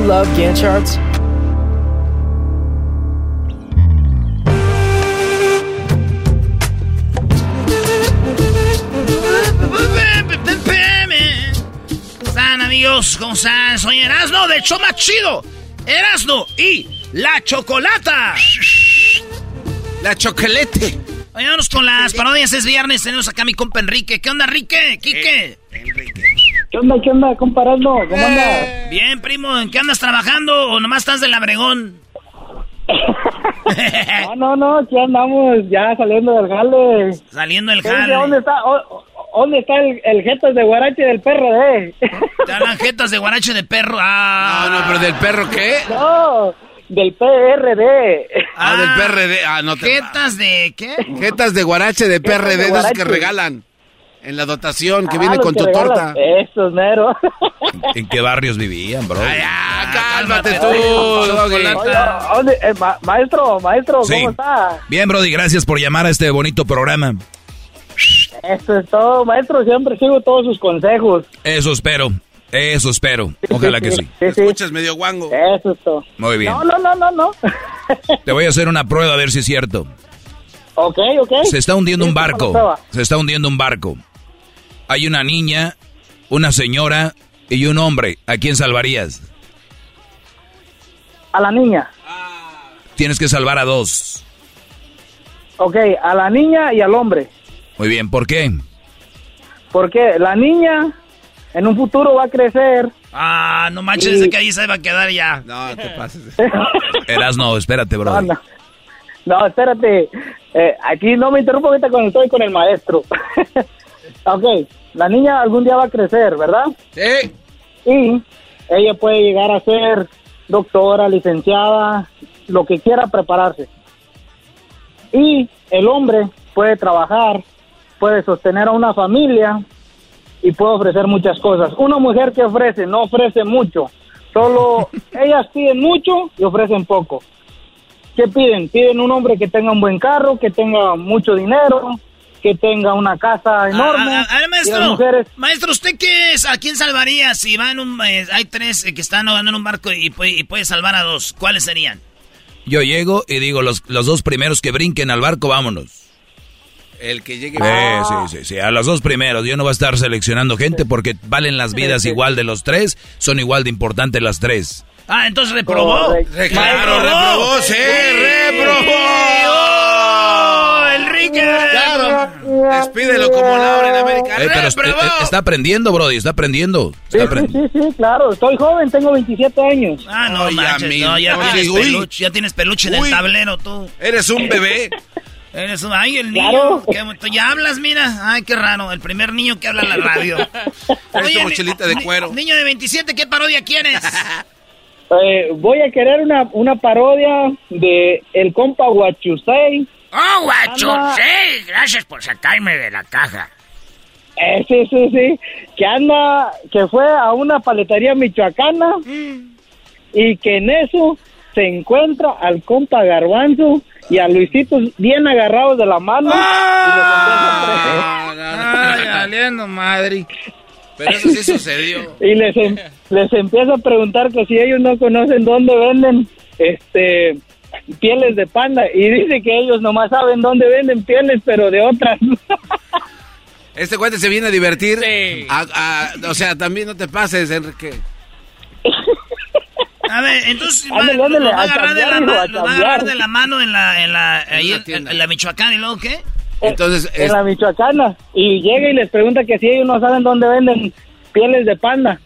You love Gantt charts? ¿Cómo están, amigos? ¿Cómo están? Soy Erasno de Choma Chido. Erasno y la Chocolata. La chocolate. Oye, vámonos con las parodias. Es viernes. Tenemos acá a mi compa Enrique. ¿Qué onda, Enrique? ¿Quique? ¿Qué onda, qué onda, comparando? ¿Cómo andas? Bien, primo. ¿En qué andas trabajando o nomás estás del Abregón? No, no, no, aquí andamos ya saliendo del jale. Saliendo del jale. ¿Dónde está, o- dónde está el, el jetas de guarache del PRD? Te hablan jetas de guarache de perro. Ah. No, no, pero del perro, ¿qué? No, del PRD. Ah, del PRD. Ah, no te ¿Jetas de qué? Jetas de guarache de Jetas PRD, de que regalan en la dotación, que Ah, viene con que tu torta. Eso es mero. ¿En qué barrios vivían, bro? cálmate tú, Doggy. Oye, ¿dónde- eh, ma- maestro, maestro, Sí. ¿cómo está? Bien, Brody, gracias por llamar a este bonito programa. Eso es todo, maestro, siempre sigo todos sus consejos. Eso espero, eso espero. Ojalá que sí. Escuchas medio guango. Eso es todo. Muy bien. No, no, no, no, no. Te voy a hacer una prueba a ver si es cierto. ok, ok. Se está hundiendo un barco. Se está hundiendo un barco. Hay una niña, una señora y un hombre. ¿A quién salvarías? A la niña. Tienes que salvar a dos. Ok, a la niña y al hombre. Muy bien, ¿por qué? Porque la niña en un futuro va a crecer. Ah, no manches, de que ahí se va a quedar ya. No, te pases. Eras no, espérate, No, Brody. no. No, espérate. Eh, aquí no me interrumpo ahorita cuando estoy con el maestro. ok, la niña algún día va a crecer, ¿verdad? Sí. Y ella puede llegar a ser doctora, licenciada, lo que quiera prepararse. Y el hombre puede trabajar puede sostener a una familia y puede ofrecer muchas cosas. Una mujer que ofrece, no ofrece mucho. Solo ellas piden mucho y ofrecen poco. ¿Qué piden? Piden un hombre que tenga un buen carro, que tenga mucho dinero, que tenga una casa enorme. A, a- a ver, maestro, mujeres, maestro, ¿usted qué es? ¿A quién salvaría si van un, eh, hay tres eh, que están nadando en un barco y, puede- y puede salvar a dos? ¿Cuáles serían? Yo llego y digo, los, los dos primeros que brinquen al barco, vámonos. El que llegue. Sí, sí, sí, a los dos primeros. Yo no voy a estar seleccionando gente porque valen las vidas igual de los tres, son igual de importantes las tres. Ah, entonces reprobó. Correcto. Claro, reprobó, sí, reprobó. Claro. Despídelo como Laura en América. Eh, pero ¡Reprobó! eh, está aprendiendo, Brody, está aprendiendo. sí, Está sí, aprendiendo. sí, sí, claro. Estoy joven, tengo 27 años. Ah, no, Oye, manches, amigo. no, ya, Oye, tienes uy. peluche, ya tienes peluche en el tablero tú. Eres un bebé. Eres un, ay, el niño, Claro. que ya hablas, mira. Ay, qué raro, el primer niño que habla en la radio. Eres tu ni- mochilita de ni- cuero. Niño de 27, ¿qué parodia quieres? Eh, voy a querer una, una parodia de El Compa Huachusei. ¡Oh, guacho! Anda. Sí, gracias por sacarme de la caja. Eh, sí, sí, sí. Que anda, que fue a una paletería michoacana y que en eso se encuentra al compa Garbanzo y a Luisito bien agarrados de la mano. Ah, no, no. Ay, valiendo madre. Pero eso sí sucedió. Y les, em- les empieza a preguntar que si ellos no conocen dónde venden este pieles de panda y dice que ellos nomás saben dónde venden pieles pero de otras. Este cuate se viene a divertir. A- a- o sea, también no te pases, Enrique. A ver, entonces va, Ándale, a agarrar de la, va a agarrar de la mano en la, en la, ahí en, en la Michoacán y luego qué? Entonces, en es- la michoacana y llega y les pregunta que si ellos no saben dónde venden pieles de panda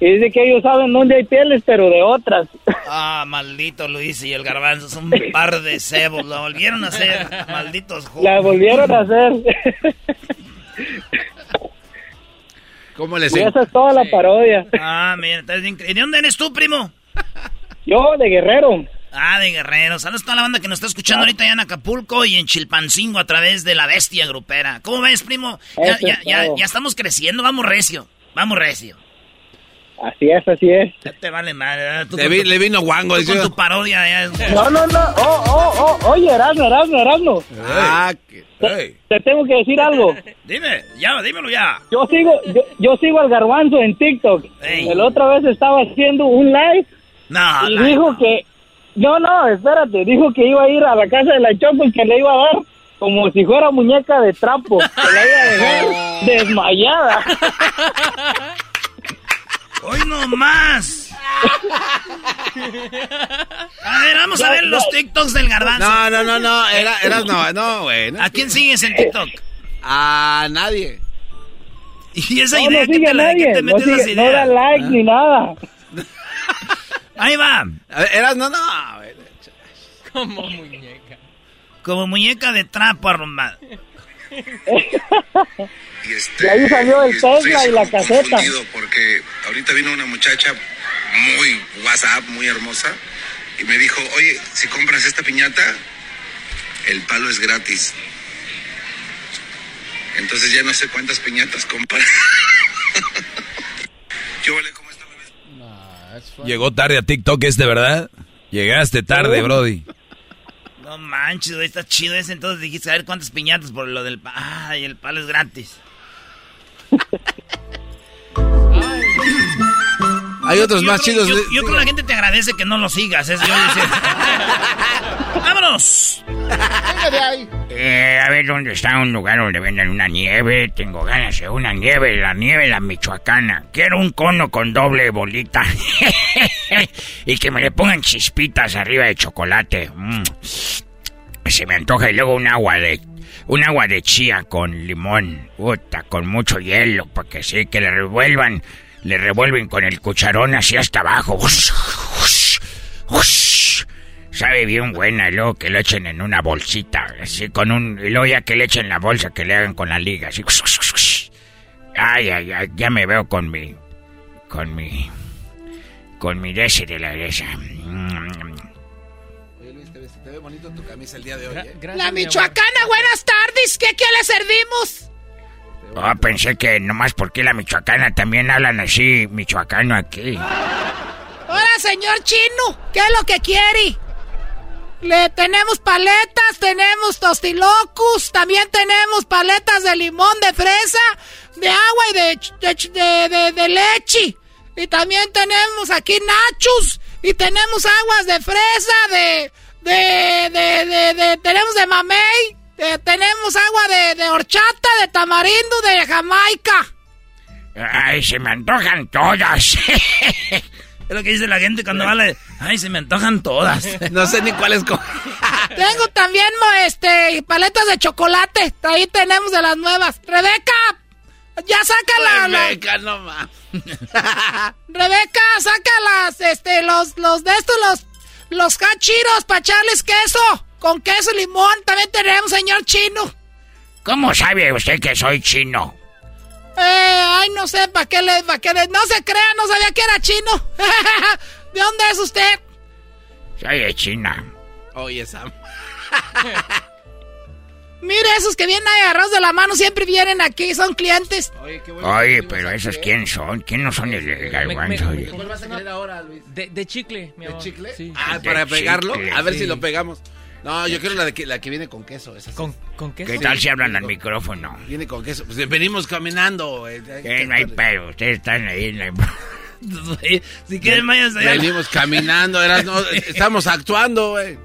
y dice que ellos saben dónde hay pieles pero de otras Ah, maldito Luis y el garbanzo, son un par de cebos, lo volvieron a hacer, malditos jóvenes. la volvieron a hacer ¿cómo les y esa es toda la parodia Ah, mira, estás bien ¿de dónde eres tú, primo? yo de guerrero Ah, de Guerrero. Saludos a toda la banda que nos está escuchando ahorita ya en Acapulco y en Chilpancingo a través de la bestia grupera. ¿Cómo ves, primo? Ya, ya, ya, ya estamos creciendo, vamos recio. Vamos recio. Así es así es Ya te vale madre. le, con vi- tu- le vino guango. tú con tu parodia. ya- no no no oh oh oh oye Erasmo Erasmo Erasmo Ah, que- te, te tengo que decir algo Dime, ya, dímelo ya. yo sigo yo, yo sigo al garbanzo en TikTok Ey. el otra vez estaba haciendo un live No, y no, dijo no. que no no espérate dijo que iba a ir a la casa de la Choco y que le iba a dar como si fuera muñeca de trapo que la iba a dejar desmayada Hoy no más. A ver, vamos a ver los TikToks del garbanzo. No, no, no, no. Era, eras no, no, güey. no. ¿A quién sigues en TikTok? A nadie. Y esa no, idea no que sigue te, metes esas sigue- no da ideas. like ni nada Ahí va. A ver, Eras no, no. güey. Como muñeca. Como muñeca de trapo arrumbada. Y, este, Y ahí salió el Tesla y la caseta. confundido Porque ahorita vino una muchacha muy WhatsApp, muy hermosa, y me dijo, oye, si compras esta piñata, el palo es gratis. Entonces ya no sé cuántas piñatas. ¿Qué vale? ¿Cómo está, bebé? Llegó tarde a TikTok este, ¿verdad? Llegaste tarde, Brody. No manches, güey, está chido ese. Entonces dijiste, a ver cuántas piñatas por lo del... pa- Ay, el palo es gratis. Hay otros Yo más creo- chidos. Yo, de- yo creo que la gente te agradece que no lo sigas. Eso yo. ¡Vámonos! Eh, a ver dónde está un lugar donde venden una nieve. Tengo ganas de una nieve, la nieve la michoacana. Quiero un cono con doble bolita. y que me le pongan chispitas arriba de chocolate. Mm. Se me antoja y luego un agua de un agua de chía con limón, puta, con mucho hielo, porque sí que le revuelvan, le revuelven con el cucharón así hasta abajo. Ush, ush, ush. Sabe bien buena, y luego que lo echen en una bolsita, así con un... Y luego ya que le echen la bolsa, que le hagan con la liga, así... Ay, ay, ay, ya me veo con mi... Con mi... Con mi dese de la. Mm. Oye, Luis, te ves, te ve bonito tu camisa el día de hoy. ¿eh? Gracias, La. Michoacana, buenas tardes. ¿Qué, qué le servimos? Oh, pensé que nomás porque la michoacana también hablan así, michoacano aquí. Hola, señor chino, ¿qué es lo que quiere? Le tenemos paletas, tenemos tostilocus, también tenemos paletas de limón, de fresa, de agua y de, de, de, de leche. Y también tenemos aquí nachos y tenemos aguas de fresa, de, de, de, de, tenemos de mamey, tenemos agua de, de horchata, de tamarindo, de Jamaica. Ay, se me antojan todas. Es lo que dice la gente cuando vale. Ay, se me antojan todas. No sé ni cuáles. Tengo también este paletas de chocolate. Ahí tenemos de las nuevas. Rebeca, ya saca la. Rebeca, no más. Rebeca, saca las, este, los, los de estos, los, los cachiros para echarles queso. Con queso y limón. También tenemos, señor chino. ¿Cómo sabe usted que soy chino? Eh, ay, no sé, ¿para qué le, pa qué le, no se crea, no sabía que era chino. ¿De dónde es usted? Soy de China. Oye, Sam. Mire, esos que vienen agarrados de la mano siempre vienen aquí, son clientes. Oye, qué bueno Oye pero esos quién son, quién no son el garbanzo. ¿Cuál vas a querer ahora, Luis? De, de chicle, mi amor. ¿De chicle? Sí. Ah, para pegarlo, a ver si lo pegamos. No, yo quiero la, de que, la que viene con queso. Esa ¿Con, ¿Con, queso? ¿Qué tal si hablan al micrófono? Viene con queso. Pues venimos caminando. Eh, no hay pero, ustedes están ahí en la... si quieren, váyanse allá. Venimos caminando, no, estamos actuando, güey.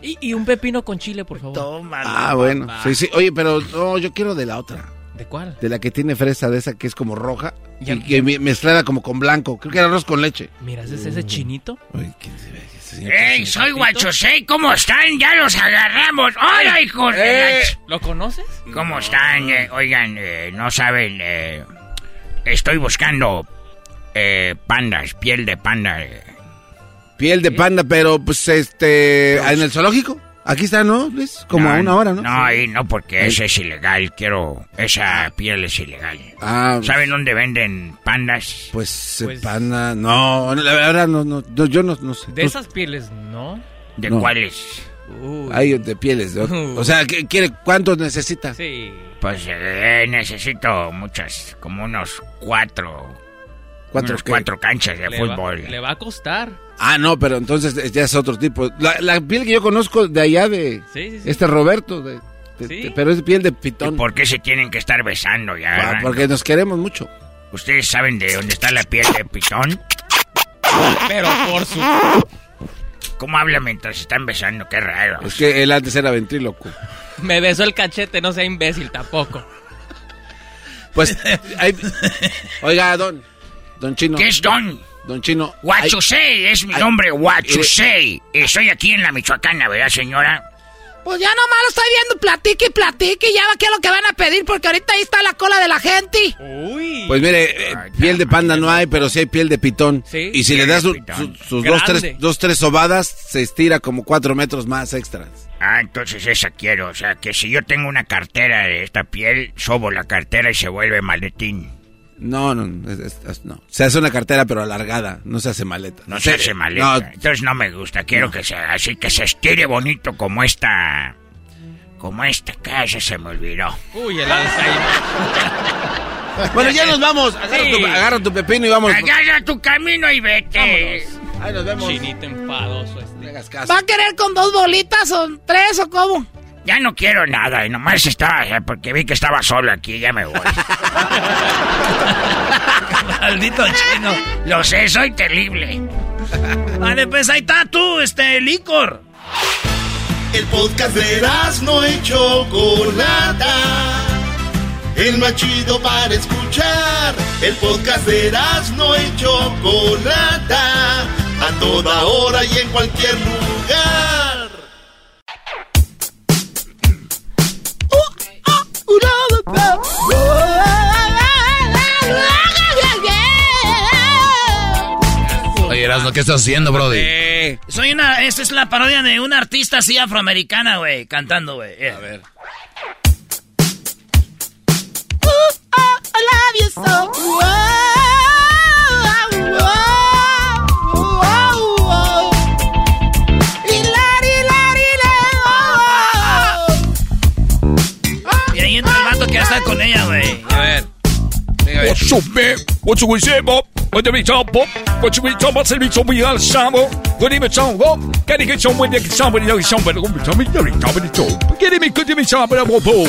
Y, y, un pepino con chile, por favor. Toma. Ah, bueno. Sí, sí. Oye, pero no, yo quiero de la otra. ¿De cuál? De la que tiene fresa, de esa que es como roja. Ya, y que mezclada como con blanco. Creo que era arroz con leche. Mira, ¿es ese chinito? Uy, ¿quién se ve? ¡Ey, soy Guachosei! ¿Cómo están? ¡Ya los agarramos! ¡Hola, hijos de eh, ¿Lo conoces? ¿Cómo están? Eh, oigan, eh, no saben, eh, estoy buscando eh, pandas, piel de panda. Piel de panda, pero pues este, ¿en el zoológico? Aquí está, ¿no, Luis? Como no, a una hora, ¿no? No, ahí no, porque ese es ilegal. Quiero. Esa piel es ilegal. Ah, ¿Saben dónde venden pandas? Pues, pues... panda. No, la verdad, no, no, yo no, no sé. De esas pieles, ¿no? ¿De no. cuáles? Uy. Hay de pieles. O sea, ¿qué, quiere, ¿cuántos necesita? Sí. Pues eh, necesito muchas, como unos cuatro. ¿Cuatro, unos cuatro canchas de le fútbol. Va, le va a costar. Ah, no, pero entonces ya es otro tipo. La, la piel que yo conozco de allá de sí, sí, sí. este Roberto, de, de, ¿Sí? de, pero es piel de pitón. ¿Y por qué se tienen que estar besando ya? Ah, porque nos queremos mucho. ¿Ustedes saben de dónde está la piel de pitón? pero por su... ¿Cómo habla mientras se están besando? Qué raro. Es que él antes era ventríloco. Me besó el cachete, no sea imbécil tampoco. Pues, hay... oiga, don, don Chino. ¿Qué es don? Don Chino. Huachusei, es mi nombre, Huachusei. Estoy aquí en la Michoacana, ¿verdad, señora? Pues ya nomás lo estoy viendo, platique y platique, y ya va qué es lo que van a pedir, porque ahorita ahí está la cola de la gente. Uy. Pues mire, eh, piel de panda no hay, pero sí hay piel de pitón. ¿Sí? Y si le das su, su, sus dos tres, dos, tres sobadas, se estira como cuatro metros más extras. Ah, entonces esa quiero. O sea, que si yo tengo una cartera de esta piel, sobo la cartera y se vuelve maletín. No, no, es, es, no. Se hace una cartera pero alargada, no se hace maleta. No se, se hace maleta. No, Entonces no me gusta. Quiero no. que sea así, que se estire bonito como esta. Como esta casa se me olvidó. Uy, el Alzheimer. bueno, ya nos vamos. Agarra, sí. tu, agarra, tu, pepino y vamos. Agarra tu camino y vete. Vámonos. Ahí nos vemos. Chinito enfadoso este. ¿Va a querer con dos bolitas o tres o cómo? Ya no quiero nada, y nomás estaba, porque vi que estaba solo aquí, ya me voy. Maldito chino. Lo sé, soy terrible. Vale, pues ahí está tú, este, licor. El podcast de no y Chocolata. El más chido para escuchar. El podcast de no y Chocolata. A toda hora y en cualquier lugar. Oye, Erasmo, ¿qué estás haciendo, Brody? Eh, soy una. Esta es la parodia de una artista así afroamericana, güey, cantando, güey. Yeah. A ver. I love you so. Servicio, me. Ocho we say, Bob. What do we talk, Bob? What we talk about servicio, we are Samo. What do we talk, Bob? Can you get someone that can somebody know somebody? What do we talk about? Somebody talk. Get me, could you be somebody? Bob, Bob.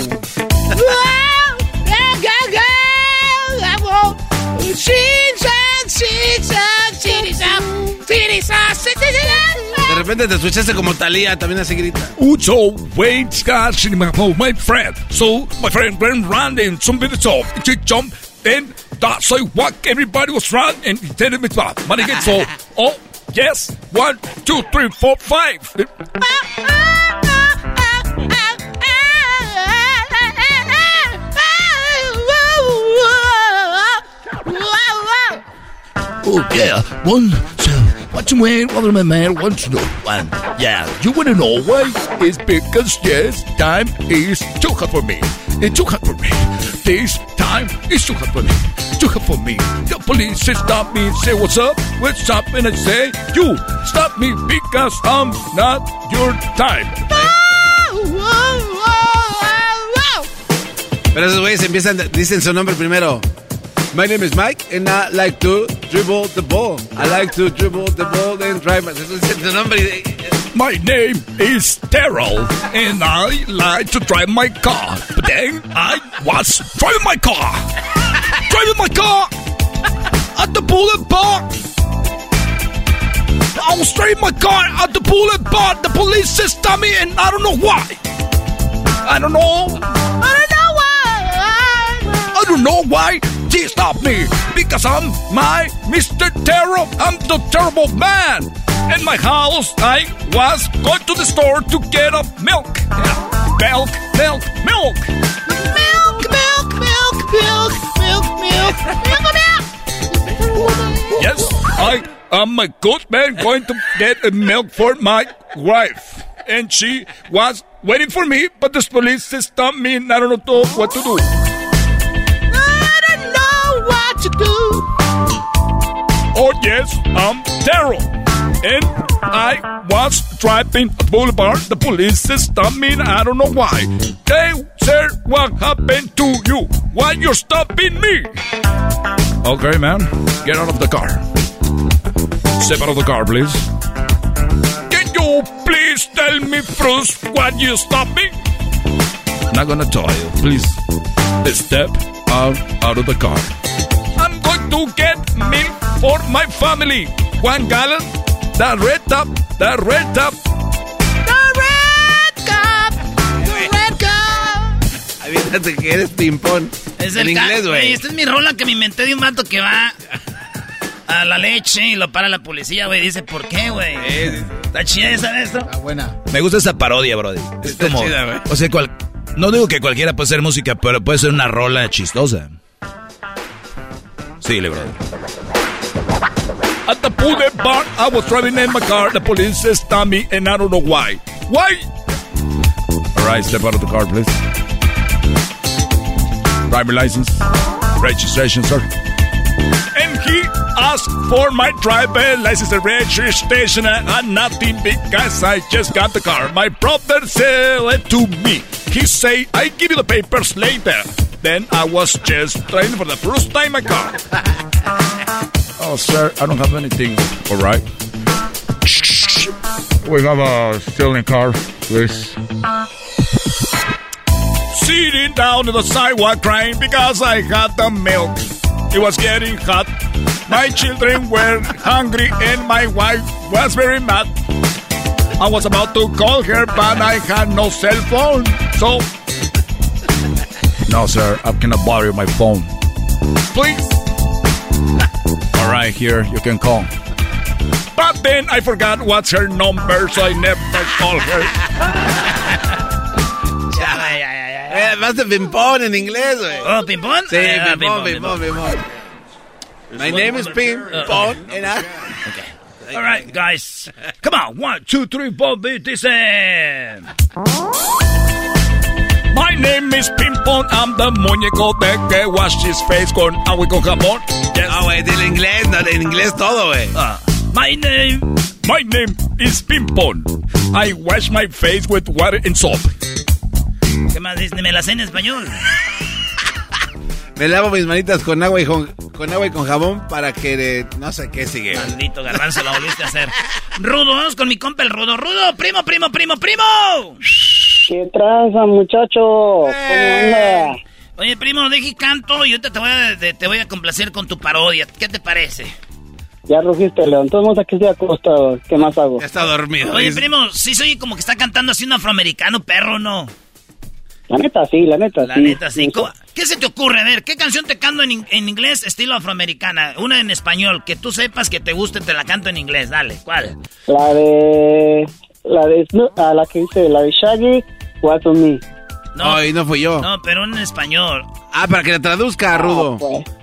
De repente te escuchaste como Talía, también así grita. Ucho, wait, gosh, my friend. So, my friend went around and somebody saw to jump. Then that's like what everybody was running and he said it was money gets so. Oh, yes, one, two, three, four, five. Oh yeah, one. So what you wearing? What my man wants to know. One. Yeah, you wanna know why? It's because yes, time is too hot for me. It's too hot for me. This time is too hot for me. Too hot for me. The police say stop me, and say what's up, what's up, and I say you stop me because I'm not your type. Pero esos güeyes empiezan, dicen su nombre primero. My name is Mike and I like to dribble the ball. I like to dribble the ball and drive. Eso es su. My name is Terrell, and I like to drive my car. But then I was driving my car. driving my car at the bullet bar. I was driving my car at the bullet bar. The police says stop me, and I don't know why. I don't know. I don't know why. I don't know why they stopped me. Because I'm my Mr. Terror. I'm the terrible man. In my house, I was going to the store to get a milk. Milk, milk, milk. Milk, milk, milk, milk, milk, milk, milk, milk. Yes, I am a good man going to get a milk for my wife. And she was waiting for me, but the police stopped me and I don't know what to do. Oh yes, I'm Daryl. And I was driving a boulevard. The police stopped me and I don't know why. Hey, sir, what happened to you? Why you stopping me? Okay, man, get out of the car. Step out of the car, please. Can you please tell me first why you stopped me? Not gonna tell you. Please step out, out of the car. I'm going to get milk for my family. One gallon. The red top. The red top. The red cup, the red cup. Aviéntate que eres ping-pong. Es en el inglés, güey. Esta es mi rola que me inventé de un vato que va a la leche y lo para la policía, güey. Dice, ¿por qué, güey? Está chida esa, esto. Está buena. Me gusta esa parodia, brody. Es Está como, chida, güey. o sea, cual- no digo que cualquiera puede hacer música, pero puede ser una rola chistosa. Sí, le brother. At the bullet bar, I was driving in my car. The police stopped me, and I don't know why. Why? All right, step out of the car, please. Driver license, registration, sir. And he asked for my driver license and registration and nothing because I just got the car. My brother sell it to me. He say, I give you the papers later. Then I was just trying for the first time my car. Oh, sir, I don't have anything. All right. We have a stealing car, please. Sitting down on the sidewalk crying because I had the milk. It was getting hot. My children were hungry and my wife was very mad. I was about to call her, but I had no cell phone. So. No, sir, I cannot borrow my phone. Please. All right, here, you can call. But then I forgot what's her number, so I never call her. Eh, más de ping-pong en inglés, güey. Oh, ping-pong? Sí, Ah, ping-pong, ping-pong, ping-pong, ping-pong. My name is Ping-Pong, and I... All right, guys. Come on. One, two, three, four, beat this in. My name is Pimpon, I'm the muñeco de que wash his face con agua y con jabón. Yes. No, güey, dile inglés, no, en inglés todo, güey. Ah, my name. My name is Pimpon. I wash my face with water and soap. ¿Qué más dice? Me la sé en español. Me lavo mis manitas con agua y con, con agua y con jabón para que eh, no sé qué sigue. Maldito garbanzo, lo volviste a hacer. Rudo, vamos con mi compa el Rudo. Rudo, primo, primo, primo, primo. ¿Qué traza, muchacho? ¿Cómo anda? Oye, primo, deje canto y ahorita te voy a, te, te voy a complacer con tu parodia. ¿Qué te parece? Ya rugiste, León. Todos aquí estoy acostado. ¿Qué más hago? Está dormido. Oye, primo, sí soy como que está cantando así un afroamericano, perro, ¿no? La neta, sí, la neta, La sí. neta, sí. ¿Cómo- ¿Qué se te ocurre? A ver, ¿qué canción te canto en, in- en inglés estilo afroamericana? Una en español, que tú sepas que te guste, te la canto en inglés. Dale, ¿cuál? La de... La de... Snoop- ah, la que dice, la de Shaggy, What's on Me. No, y no fui yo. No, pero en español. Ah, para que la traduzca, Rudo.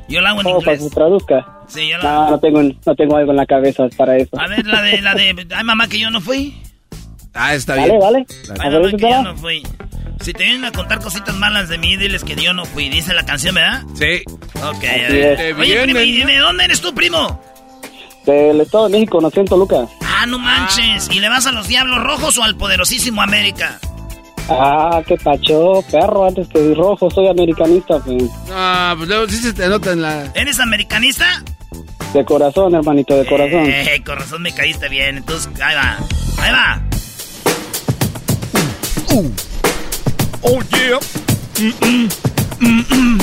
Yo la hago en Oh, para que inglés. se traduzca. Sí, yo la No, no tengo, no tengo algo en la cabeza para eso. A ver, la de, la de, ay mamá que yo no fui. Ah, está Vale, bien. vale. Ay A ver, mamá que yo no fui. Si te vienen a contar cositas malas de mí, diles que yo no fui. Dice la canción, ¿verdad? Sí. Ok, Así a ver. es. Oye, primo, ¿y de dónde eres tú, primo? Del Estado de México, nací en Toluca. Ah, no manches. ¿Y le vas a los Diablos Rojos o al poderosísimo América? Ah, qué pacho, perro, antes que rojo, soy americanista, pues. Ah, pues luego sí se te nota en la... ¿Eres americanista? De corazón, hermanito, de corazón. Eh, con razón me caíste bien. Entonces, ahí va. Ahí va. Oh yeah. Mm-mm. Mm-mm.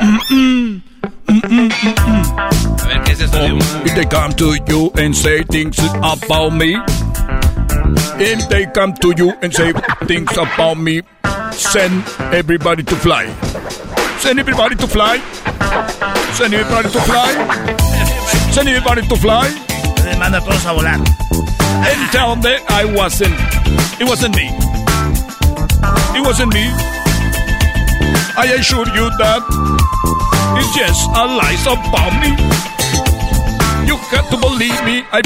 Mm-mm. Mm-mm. Mm-mm. A ver, ¿qué es esto? de un- If they come to you and say things about me, if they come to you and say things about me, send everybody to fly. Send everybody to fly. Send everybody to fly. Send everybody to fly. Les manda a todos a volar. And tell them I wasn't. It wasn't me. It wasn't me. I assure you that it's just a lies about me. You have to believe me. I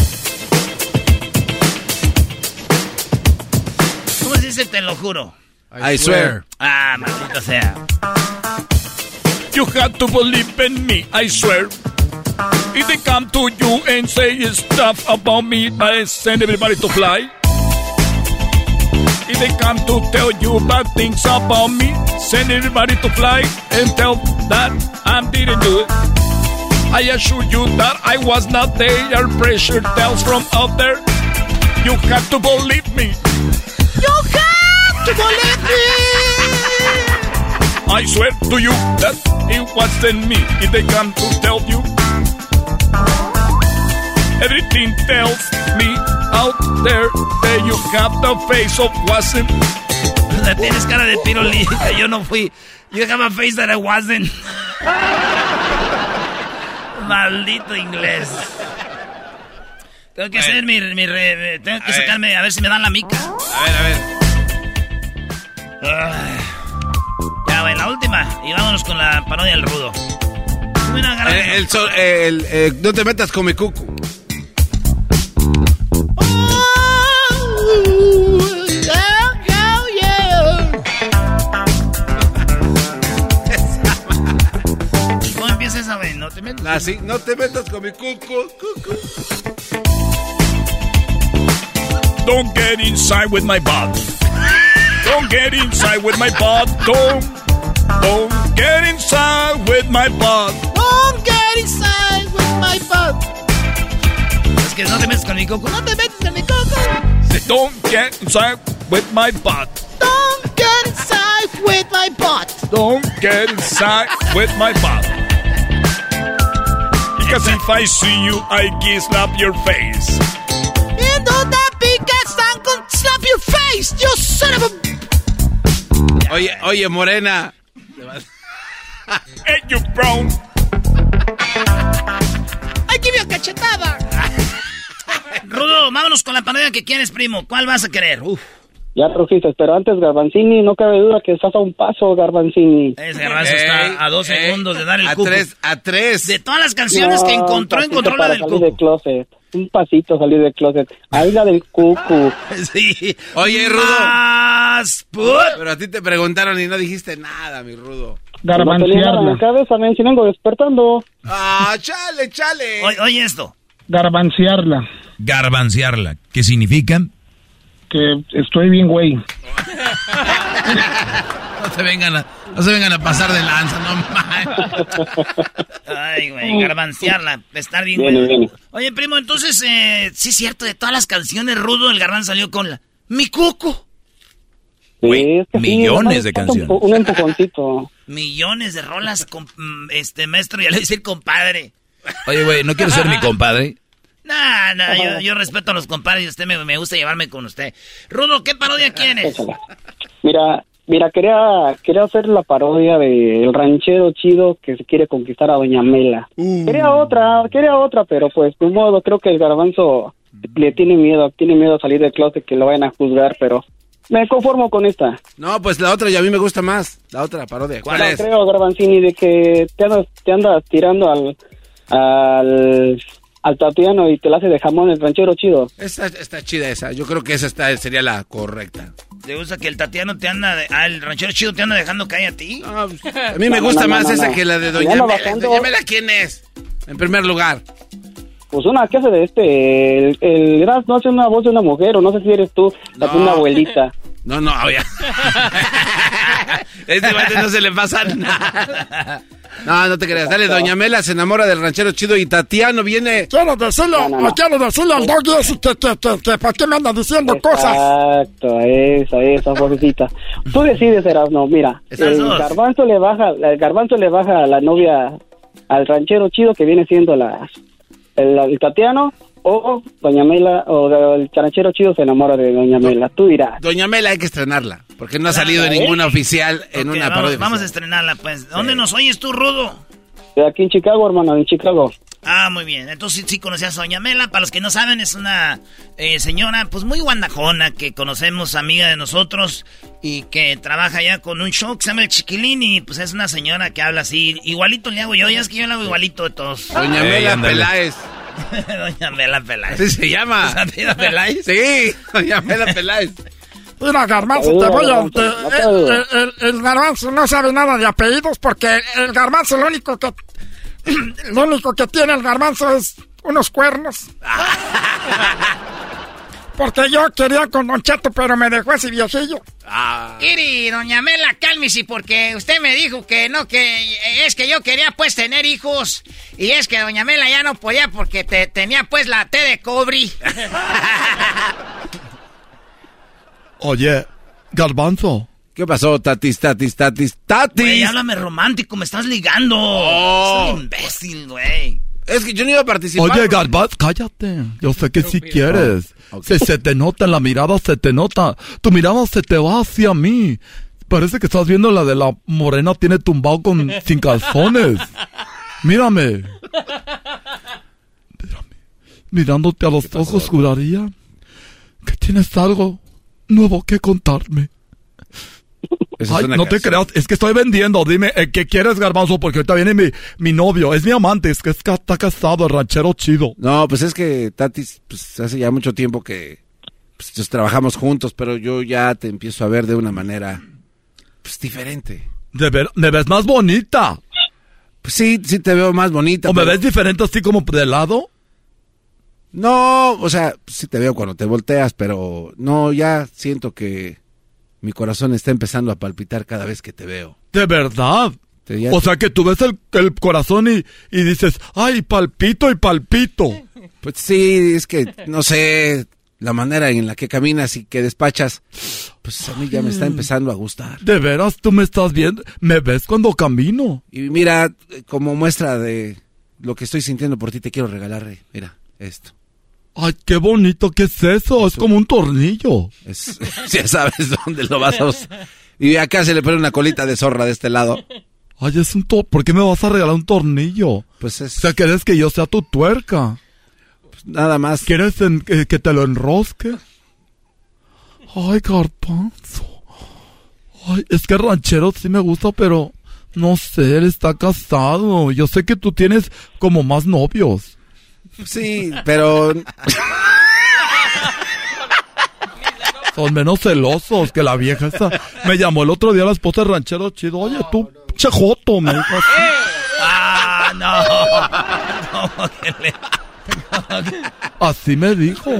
¿Cómo se dice te lo juro? I swear. Ah, maldito sea. You have to believe in me, I swear. If they come to you and say stuff about me, I send everybody to fly. If they come to tell you bad things about me, send everybody to fly and tell that I didn't do it. I assure you that I was not there. Pressure tells from out there. You have to believe me. You have to believe me. I swear to you that it wasn't me. If they come to tell you, everything tells me out there that you have the face of wasn't. O sea, tienes cara de pirulita. Yo no fui. You have a face that I wasn't. Maldito inglés. Tengo que hacer mi, mi re- Tengo que A ver. sacarme. A ver si me dan la mica. A ver, a ver. Ya, bueno, la última. Y vámonos con la parodia del rudo. Sube una garra- El, sol- el- eh, no te metas con mi cucu. No te metas. Así, no te metas con mi cucu. cucu. Don't get inside with my butt. Don't get inside with my butt. Don't. Don't get inside with my butt. Don't get inside with my butt. Es que no te metas con mi coco. No te metas con mi coco. Don't get inside with my butt. Don't get inside with my butt. Don't get inside with my butt. Because if I see you, I can slap your face. And don't that big cat stand con slap your face, you son of a... Oye, oye, Morena. Hey, you brown. I give you a cachetada. Rudo, vámonos con la parodia que quieres, primo. ¿Cuál vas a querer? Uf. Ya rugiste, pero antes Garbanzini, no cabe duda que estás a un paso, Garbanzini. Ese garbanzo está a dos ey, segundos de dar el a tres, a tres. De todas las canciones que encontró, encontró la del salir cuco. del closet. Un pasito salir del closet. Ahí la del cucu. Sí. Oye, Rudo. Más. Pero a ti te preguntaron y no dijiste nada, mi Rudo. En la Garbanciarla. cabeza, si vengo despertando. Ah, chale, chale. Oye, oye esto. Garbanciarla. No se vengan a, no se vengan a pasar de lanza, no mames. Ay, güey, garbanciarla, estar bien, güey. Oye, primo, entonces, eh, sí es cierto, de todas las canciones, Rudo, el garbanzo salió con la... ¡Mi cuco! Sí, es que sí, millones de un canciones. Un empujoncito. Millones de rolas, con, mm, este, maestro, ya le voy a decir compadre. Oye, güey, ¿no quieres ser mi compadre? Nah, nah, yo, yo respeto a los compadres y usted me, me gusta llevarme con usted. Rudo, ¿qué parodia quieres? Mira, mira, quería, quería hacer la parodia del ranchero chido que se quiere conquistar a Doña Mela. Quería otra, quería otra, pero pues de modo, creo que el garbanzo le tiene miedo, tiene miedo a salir del closet que lo vayan a juzgar, pero me conformo con esta. No, pues la otra y a mí me gusta más. La otra parodia. ¿Cuál No es? creo, Garbanzini, de que te andas, te andas tirando al, al, al Tatiano y te la hace de jamón el ranchero chido. Está, está chida esa. Yo creo que esa está, sería la correcta. ¿Te gusta que el Tatiano te anda... De, ah, el ranchero chido te anda dejando caer a ti? A mí me gusta más esa que la de Doña Mela. Doña Mela, ¿quién es? En primer lugar. Pues una que hace de este, el, el Gras no hace una voz de una mujer, o no sé si eres tú, la de una abuelita. No, no, ya. este no se le pasa nada. No, no te creas. Dale, Doña Mela se enamora del ranchero chido y Tatiano viene. Quiero decirle, quiero decirle al doggy ese que, que, que, que ¿para qué me anda diciendo cosas? Exacto, esa, esa vocecita. Tú decides, Erasmo, mira, el dos. garbanzo le baja, el garbanzo le baja a la novia, al ranchero chido que viene siendo la, el, el Tatiano, o Doña Mela, o el ranchero chido se enamora de Doña Mela. Tú dirás. Doña Mela hay que estrenarla. Porque no ha salido ¿eh? ninguna oficial en una vamos, parodia. vamos a estrenarla, pues. ¿Dónde nos oyes tú, Rudo? De aquí en Chicago, hermano, en Chicago. Ah, muy bien. Entonces sí, sí conocías a Doña Mela. Para los que no saben, es una eh, señora pues muy guandajona que conocemos, amiga de nosotros y que trabaja ya con un show que se llama El Chiquilín y pues es una señora que habla así. Igualito le hago yo, ya es que yo le hago igualito de todos. Doña Mela Peláez. Doña Mela Peláez. Así se llama. ¿Se apellida Peláez? Sí, Doña Mela Peláez. Mira, Garbanzo, te voy a... te- el, el- el- el Garbanzo no sabe nada de apellidos porque el Garbanzo lo único que... Lo único que tiene el Garbanzo es unos cuernos. Porque yo quería con Don Cheto, pero me dejó ese viejillo. Iri, doña Mela, cálmese porque usted me dijo que no, que es que yo quería pues tener hijos y es que doña Mela ya no podía porque te, tenía pues la T de cobre. Oye, Garbanzo. ¿Qué pasó, tatis, tatis, tatis, tatis? Güey, háblame romántico, me estás ligando. Soy un imbécil, güey. Es que yo no iba a participar. Oye, Garbanzo, cállate. Yo sé que si quieres. Se, se te nota en la mirada, se te nota. Tu mirada se te va hacia mí. Parece que estás viendo la de la morena tiene tumbado con sin calzones. Mírame. Mírame. Mirándote a los ojos, juraría que tienes algo nuevo que contarme. Ay, no te creas, es que estoy vendiendo. Dime, eh, ¿qué quieres, Garbanzo? Porque ahorita viene mi, mi novio. Es mi amante, es que es que está casado, el ranchero chido. No, pues es que Tatis, pues hace ya mucho tiempo que pues, pues, trabajamos juntos, pero yo ya te empiezo a ver de una manera pues diferente. De ver, me ves más bonita. Pues sí, sí te veo más bonita. ¿O me ves diferente así como de lado? No, o sea, sí te veo cuando te volteas, pero no, ya siento que mi corazón está empezando a palpitar cada vez que te veo. De verdad. Te- O te- sea que tú ves el, el corazón y, y dices, ay, palpito y palpito. Pues sí, es que no sé la manera en la que caminas y que despachas, pues a mí ya me está empezando a gustar. De veras, tú me estás viendo, me ves cuando camino. Y mira, como muestra de lo que estoy sintiendo por ti, te quiero regalar, eh, mira, esto. Ay, qué bonito, ¿qué es eso? Es como un tornillo. Es, ya sabes dónde lo vas a usar. Y acá se le pone una colita de zorra de este lado. Ay, es un to ¿por qué me vas a regalar un tornillo? Pues es... O sea, ¿quieres que yo sea tu tuerca? nada más. ¿Quieres que te lo enrosque? Ay, garbanzo. Ay, es que ranchero sí me gusta, pero no sé, él está casado. Yo sé que tú tienes como más novios. Sí, pero Son menos celosos que la vieja esa. Me llamó el otro día la esposa de ranchero chido. Oye, tú, chejoto, me dijo así. Ah, no. ¿Cómo que le- Así me dijo.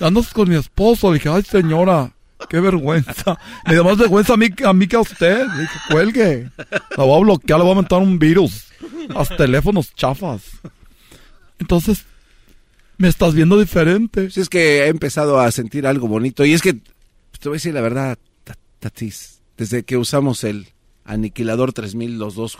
Andas con mi esposo. Dije, ay, señora. qué vergüenza. Me da más vergüenza a mí, a mí que a usted. Le dije, cuelgue. La voy a bloquear, le voy a meter un virus. A los teléfonos chafas. Entonces, me estás viendo diferente. Si es que he empezado a sentir algo bonito. Y es que, pues, te voy a decir la verdad, Ta- Tatis, desde que usamos el aniquilador 3000 los dos,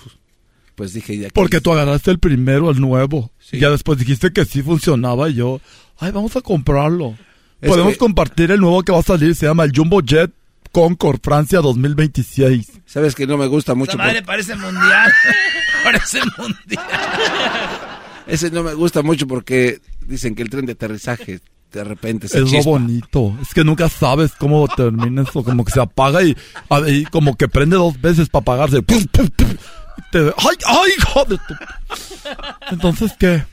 pues dije ya que... Porque tú agarraste el primero, el nuevo. Y ya después dijiste que sí funcionaba y yo, ay, vamos a comprarlo. Es Podemos que- compartir el nuevo que va a salir, se llama el Jumbo Jet Concord Francia 2026. Sabes que no me gusta mucho. Madre por- parece mundial. parece mundial. Ese no me gusta mucho porque dicen que el tren de aterrizaje de repente se Es lo bonito. Es que nunca sabes cómo termina eso. Como que se apaga y, como que prende dos veces para apagarse. ¡Pum, pum, pum! Te- ¡Ay, ay, hijo de tu... Entonces, ¿qué?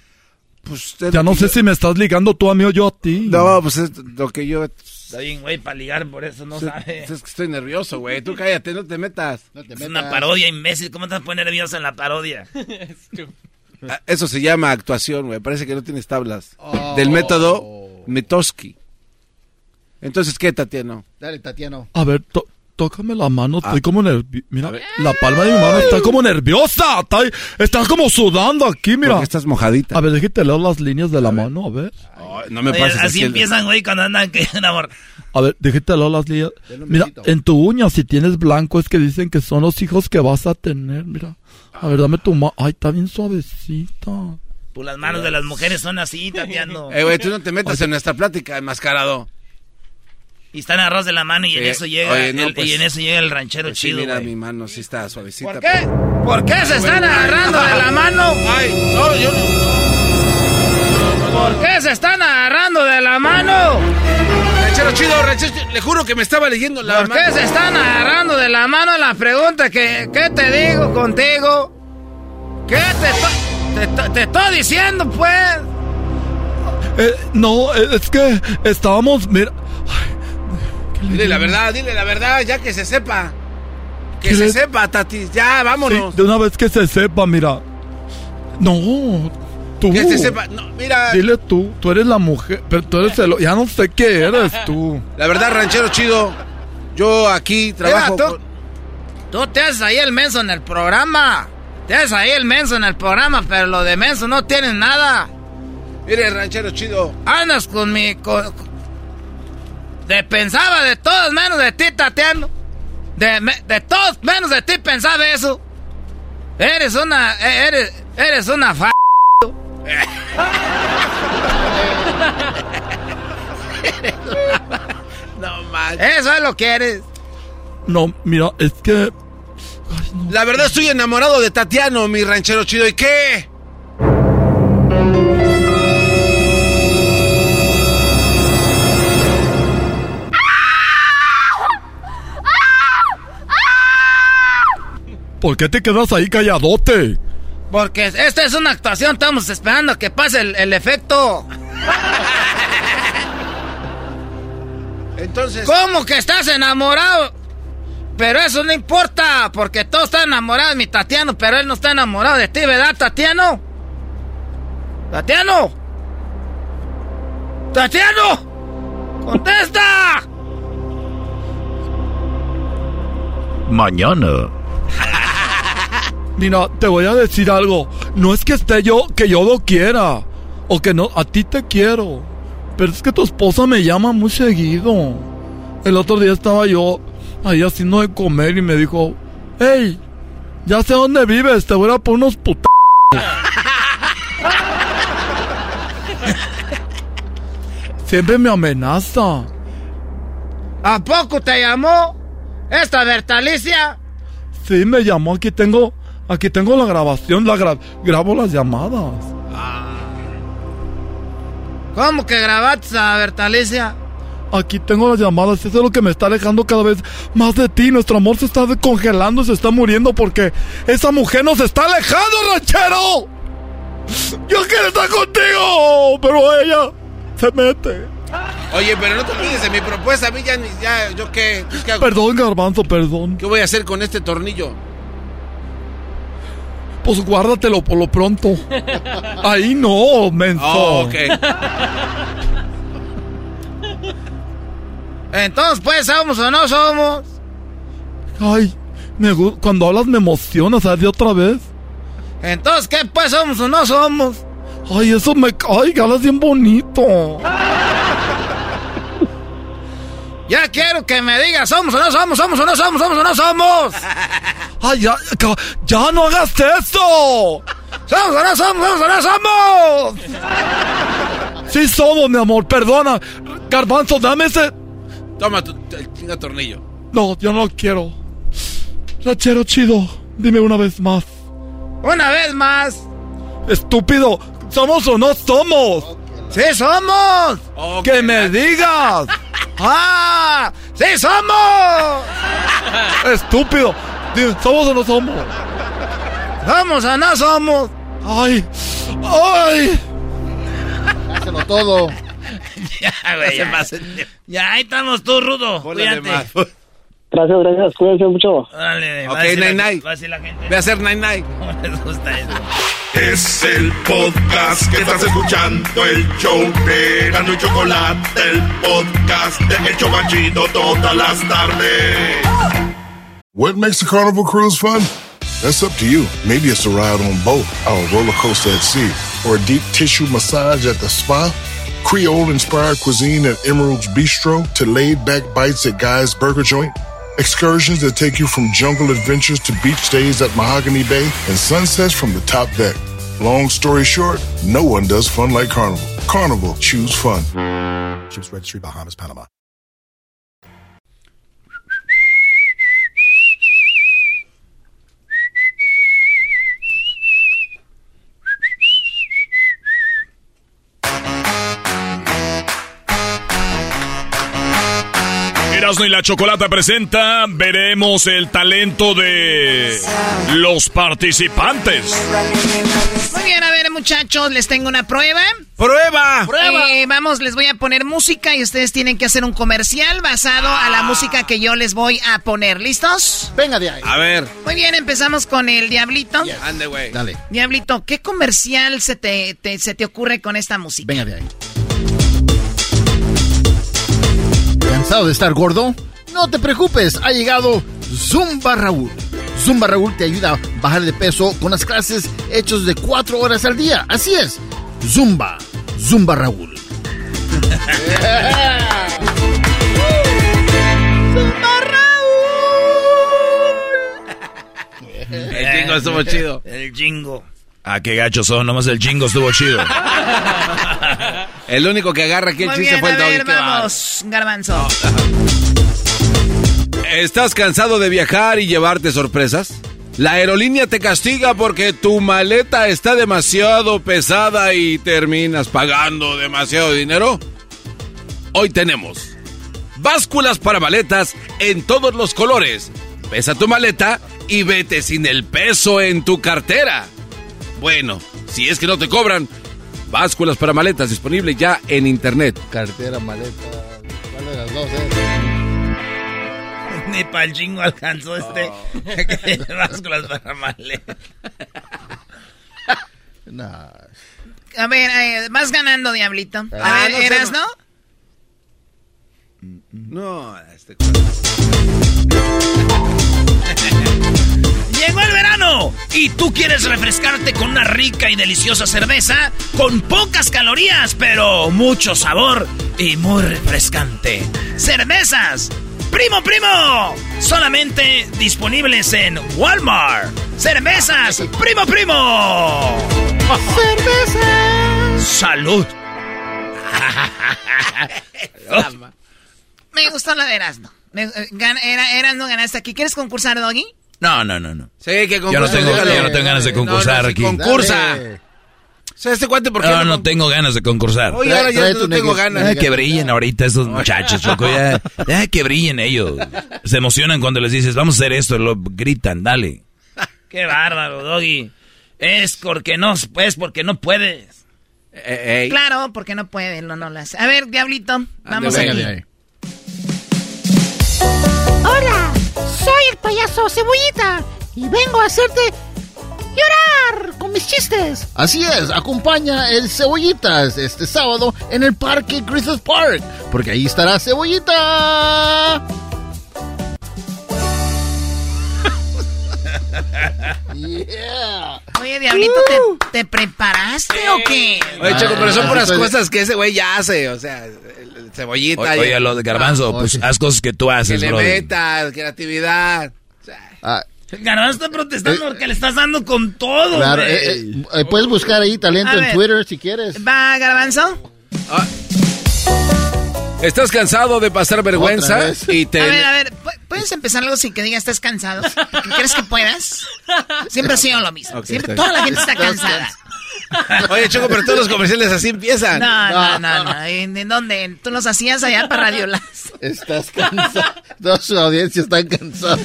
Pues, ya no sé si me estás ligando tú a mí o yo a ti. No, pues es lo que yo... Está bien, güey, para ligar, por eso no Sí, sabe. Es que estoy nervioso, güey. Tú cállate, no te metas. Es una parodia, imbécil. ¿Cómo te vas a poner nervioso en la parodia? Ah, Eso se llama actuación, güey. Parece que no tienes tablas. Oh. Del método Metoski. Entonces, ¿qué, Tatiano? Dale, Tatiano. A ver, to- tócame la mano, Ah. estoy como nervioso. Mira, la palma de mi mano está como nerviosa. Está, está como sudando aquí, mira. Porque estás mojadita. A ver, déjate leer las líneas de la mano, a ver. no me pases así empiezan, güey, cuando andan que amor. A ver, déjate leer las líneas. Mira, en tu uña, si tienes blanco, es que dicen que son los hijos que vas a tener, mira. A ver, dame tu mano. Ay, está bien suavecita. Pues las manos de las mujeres son así, Tatiano. Eh, güey, tú no te metas en nuestra plática, enmascarado. Y están arroz de la mano y en Sí. eso llega Oye, no, el- pues- y en eso llega el ranchero Pues sí, chido, mira, güey. mi mano sí está suavecita. ¿Por qué? ¿Por qué se están agarrando de la mano? Ay, no, yo ¿Por qué se están agarrando de la mano? Ranchero chido, ranchero chido, le juro que me estaba leyendo la ¿Por qué mano. se están agarrando de la mano? La pregunta que, ¿qué te digo contigo? ¿Qué te, estoy- te, estoy- te estoy diciendo, pues? Eh, no, es que estábamos, mira. Dile la verdad, dile la verdad, ya que se sepa. Que ¿Qué se le- sepa, Tati. Ya, vámonos. Sí, de una vez que se sepa, mira. No, tú. Que se sepa. No, mira. Dile tú, tú eres la mujer, pero tú eres el... Ya no sé qué eres tú. La verdad, ranchero chido. Yo aquí trabajo. Mira, tú, con- tú te haces ahí el menso en el programa. Te haces ahí el menso en el programa, pero lo de menso no tienes nada. Mire, ranchero chido. Andas con mi... con- de pensaba de todos menos de ti, Tatiano. De, me- de todos menos de ti pensaba eso. Eres una... eh, Eres, eres una fa... No manches. Eso es lo que eres. No, mira, es que... La verdad estoy enamorado de Tatiano, mi ranchero chido. ¿Y qué? ¿Por qué te quedas ahí calladote? Porque esta es una actuación, estamos esperando que pase el, el efecto. Entonces. ¿Cómo que estás enamorado? Pero eso no importa, porque todos están enamorados de mi Tatiano, pero él no está enamorado de ti, ¿verdad, Tatiano? ¡Tatiano! ¡Tatiano! ¡Contesta! Mañana. Mira, te voy a decir algo. No es que esté yo, que yo lo quiera. O que no, a ti te quiero. Pero es que tu esposa me llama muy seguido. El otro día estaba yo ahí haciendo de comer y me dijo, hey, ya sé dónde vives, te voy a poner unos putas. Siempre me amenaza. ¿A poco te llamó esta Bertalicia? Sí, me llamó, aquí tengo, aquí tengo la grabación, la gra- grabo las llamadas. ¿Cómo que grabaste a Bertalicia? Aquí tengo las llamadas, eso es lo que me está alejando cada vez más de ti. Nuestro amor se está congelando, se está muriendo porque esa mujer nos está alejando, ranchero. Yo quiero estar contigo, pero ella se mete. Oye, pero no te olvides de mi propuesta. A mí ya, ya ¿yo qué? ¿qué hago? Perdón, garbanzo, perdón. ¿Qué voy a hacer con este tornillo? Pues guárdatelo por lo pronto. Ahí no, menso. Oh, ok. Entonces, pues, ¿somos o no somos? Ay, me cuando hablas me emocionas, ¿sabes? De otra vez. Entonces, ¿qué pues somos o no somos? Ay, eso me... Ay, que hablas bien bonito. Ya quiero que me digas, ¿somos o no somos? ¿Somos o no somos? ¿Somos o no somos? Ay, ya, ya, ya no hagas eso. ¿Somos o no somos? ¿Somos o no somos? Sí somos, mi amor, perdona. Garbanzo, dame ese... Toma tu el chinga tornillo. No, yo no lo quiero. Rachero chido, dime una vez más. Una vez más. Estúpido, ¿somos o no somos? ¡Sí somos! ¡Que me digas! ¡Ah! ¡Sí somos! Estúpido, ¿somos o no somos? ¿Somos o no somos? ¡Ay! ¡Ay! Hácelo todo. ya, güey. Ya, Ya, ahí estamos tú, Rudo. Cuídate. Gracias, gracias. Cuídense mucho. Dale, Ok, a Nine Nine. va a a hacer Nine Nine. ¿Cómo les gusta eso? Es el podcast que estás escuchando, el show de Gano y Chocolate, el podcast de El Chobachito todas las tardes. What makes a carnival cruise fun? That's up to you. Maybe it's a ride on boat, a roller coaster at sea, or a deep tissue massage at the spa. Creole inspired cuisine at Emerald's Bistro to laid back bites at Guy's Burger Joint. Excursions that take you from jungle adventures to beach stays at Mahogany Bay and sunsets from the top deck. Long story short, no one does fun like Carnival. Carnival, choose fun. Ships Registry, Bahamas, Panama. Erasmo y la Chocolata presenta, veremos el talento de los participantes. Muy bien, a ver, muchachos, les tengo una prueba. ¡Prueba! Eh, vamos, les voy a poner música y ustedes tienen que hacer un comercial basado a la música que yo les voy a poner. ¿Listos? Venga de ahí. A ver. Muy bien, empezamos con el Diablito. Ande, güey. Dale. Diablito, ¿qué comercial se te, te- se te ocurre con esta música? Venga de ahí. ¿Cansado de estar gordo? No te preocupes, ha llegado Zumba Raúl. Zumba Raúl te ayuda a bajar de peso con las clases hechas de 4 horas al día. Así es. Zumba. Zumba Raúl. El jingo estuvo chido. El jingo. Ah, qué gachos son, nomás el jingo estuvo chido. El único que agarra aquí el Muy chiste bien, fue el a ver, vamos, Garbanzo. ¿Estás cansado de viajar y llevarte sorpresas? La aerolínea te castiga porque tu maleta está demasiado pesada y terminas pagando demasiado dinero. Hoy tenemos básculas para maletas en todos los colores. Pesa tu maleta y vete sin el peso en tu cartera. Bueno, si es que no te cobran, básculas para maletas disponible ya en internet. Cartera, maleta. ¿Cuál de las dos eh? Ni para el jingo alcanzó este. Básculas para maleta. Nah. A ver, eh, vas ganando, Diablito. A Ah, ver, no sé, ¿eras, no. no? No, este... Llegó el verano y tú quieres refrescarte con una rica y deliciosa cerveza con pocas calorías, pero mucho sabor y muy refrescante. Cervezas. Primo, primo. Solamente disponibles en Walmart. Cervezas. Primo, primo. Cervezas. Salud. Me gustó la de Erasno. Me, eh, era, Erasno ganaste aquí. ¿Quieres concursar, Doggy? No, no, no, no. Sí, que Yo no tengo, yo no tengo ganas de concursar aquí. Concursa. O sea, este cuate, ¿por qué No, no tengo ganas de concursar. Oye, ahora ya no tengo ganas. Deja que brillen ahorita esos muchachos, Choco. Ya, deja que brillen ellos. Se emocionan cuando les dices, vamos a hacer esto. Lo gritan, dale. Qué bárbaro, Doggy. Es porque no, es porque no puedes. Claro, porque no puede, no, no hace. A ver, Diablito, vamos venga aquí. Soy el payaso Cebollita y vengo a hacerte llorar con mis chistes. Así es, acompaña el Cebollitas este sábado en el Parque Griffith Park, porque ahí estará Cebollita. Oye, Diablito, ¿te, te preparaste o qué? Oye, Choco, pero son Ah, puras pues- cosas que ese güey ya hace. O sea, el, el cebollita. O- Oye, lo de garbanzo, Ah, pues oye. haz cosas que tú Que haces, le bro. metas, creatividad. Ah, El garbanzo está protestando porque le estás dando con todo, claro, eh, eh, eh, puedes buscar ahí talento A en ver. Twitter si quieres. ¿Va, Garbanzo? ¿Estás cansado de pasar vergüenza? Y te... A ver, a ver, ¿pu- ¿puedes empezar algo sin que diga estás cansado? ¿Qué ¿Crees que puedas? Siempre ha sido lo mismo. Siempre, toda la gente está cansada. Oye, Choco, pero todos los comerciales así empiezan. No, no, no, no. ¿En, en dónde? ¿Tú los hacías allá para Radio Las? Estás cansado. Toda su audiencia está cansada.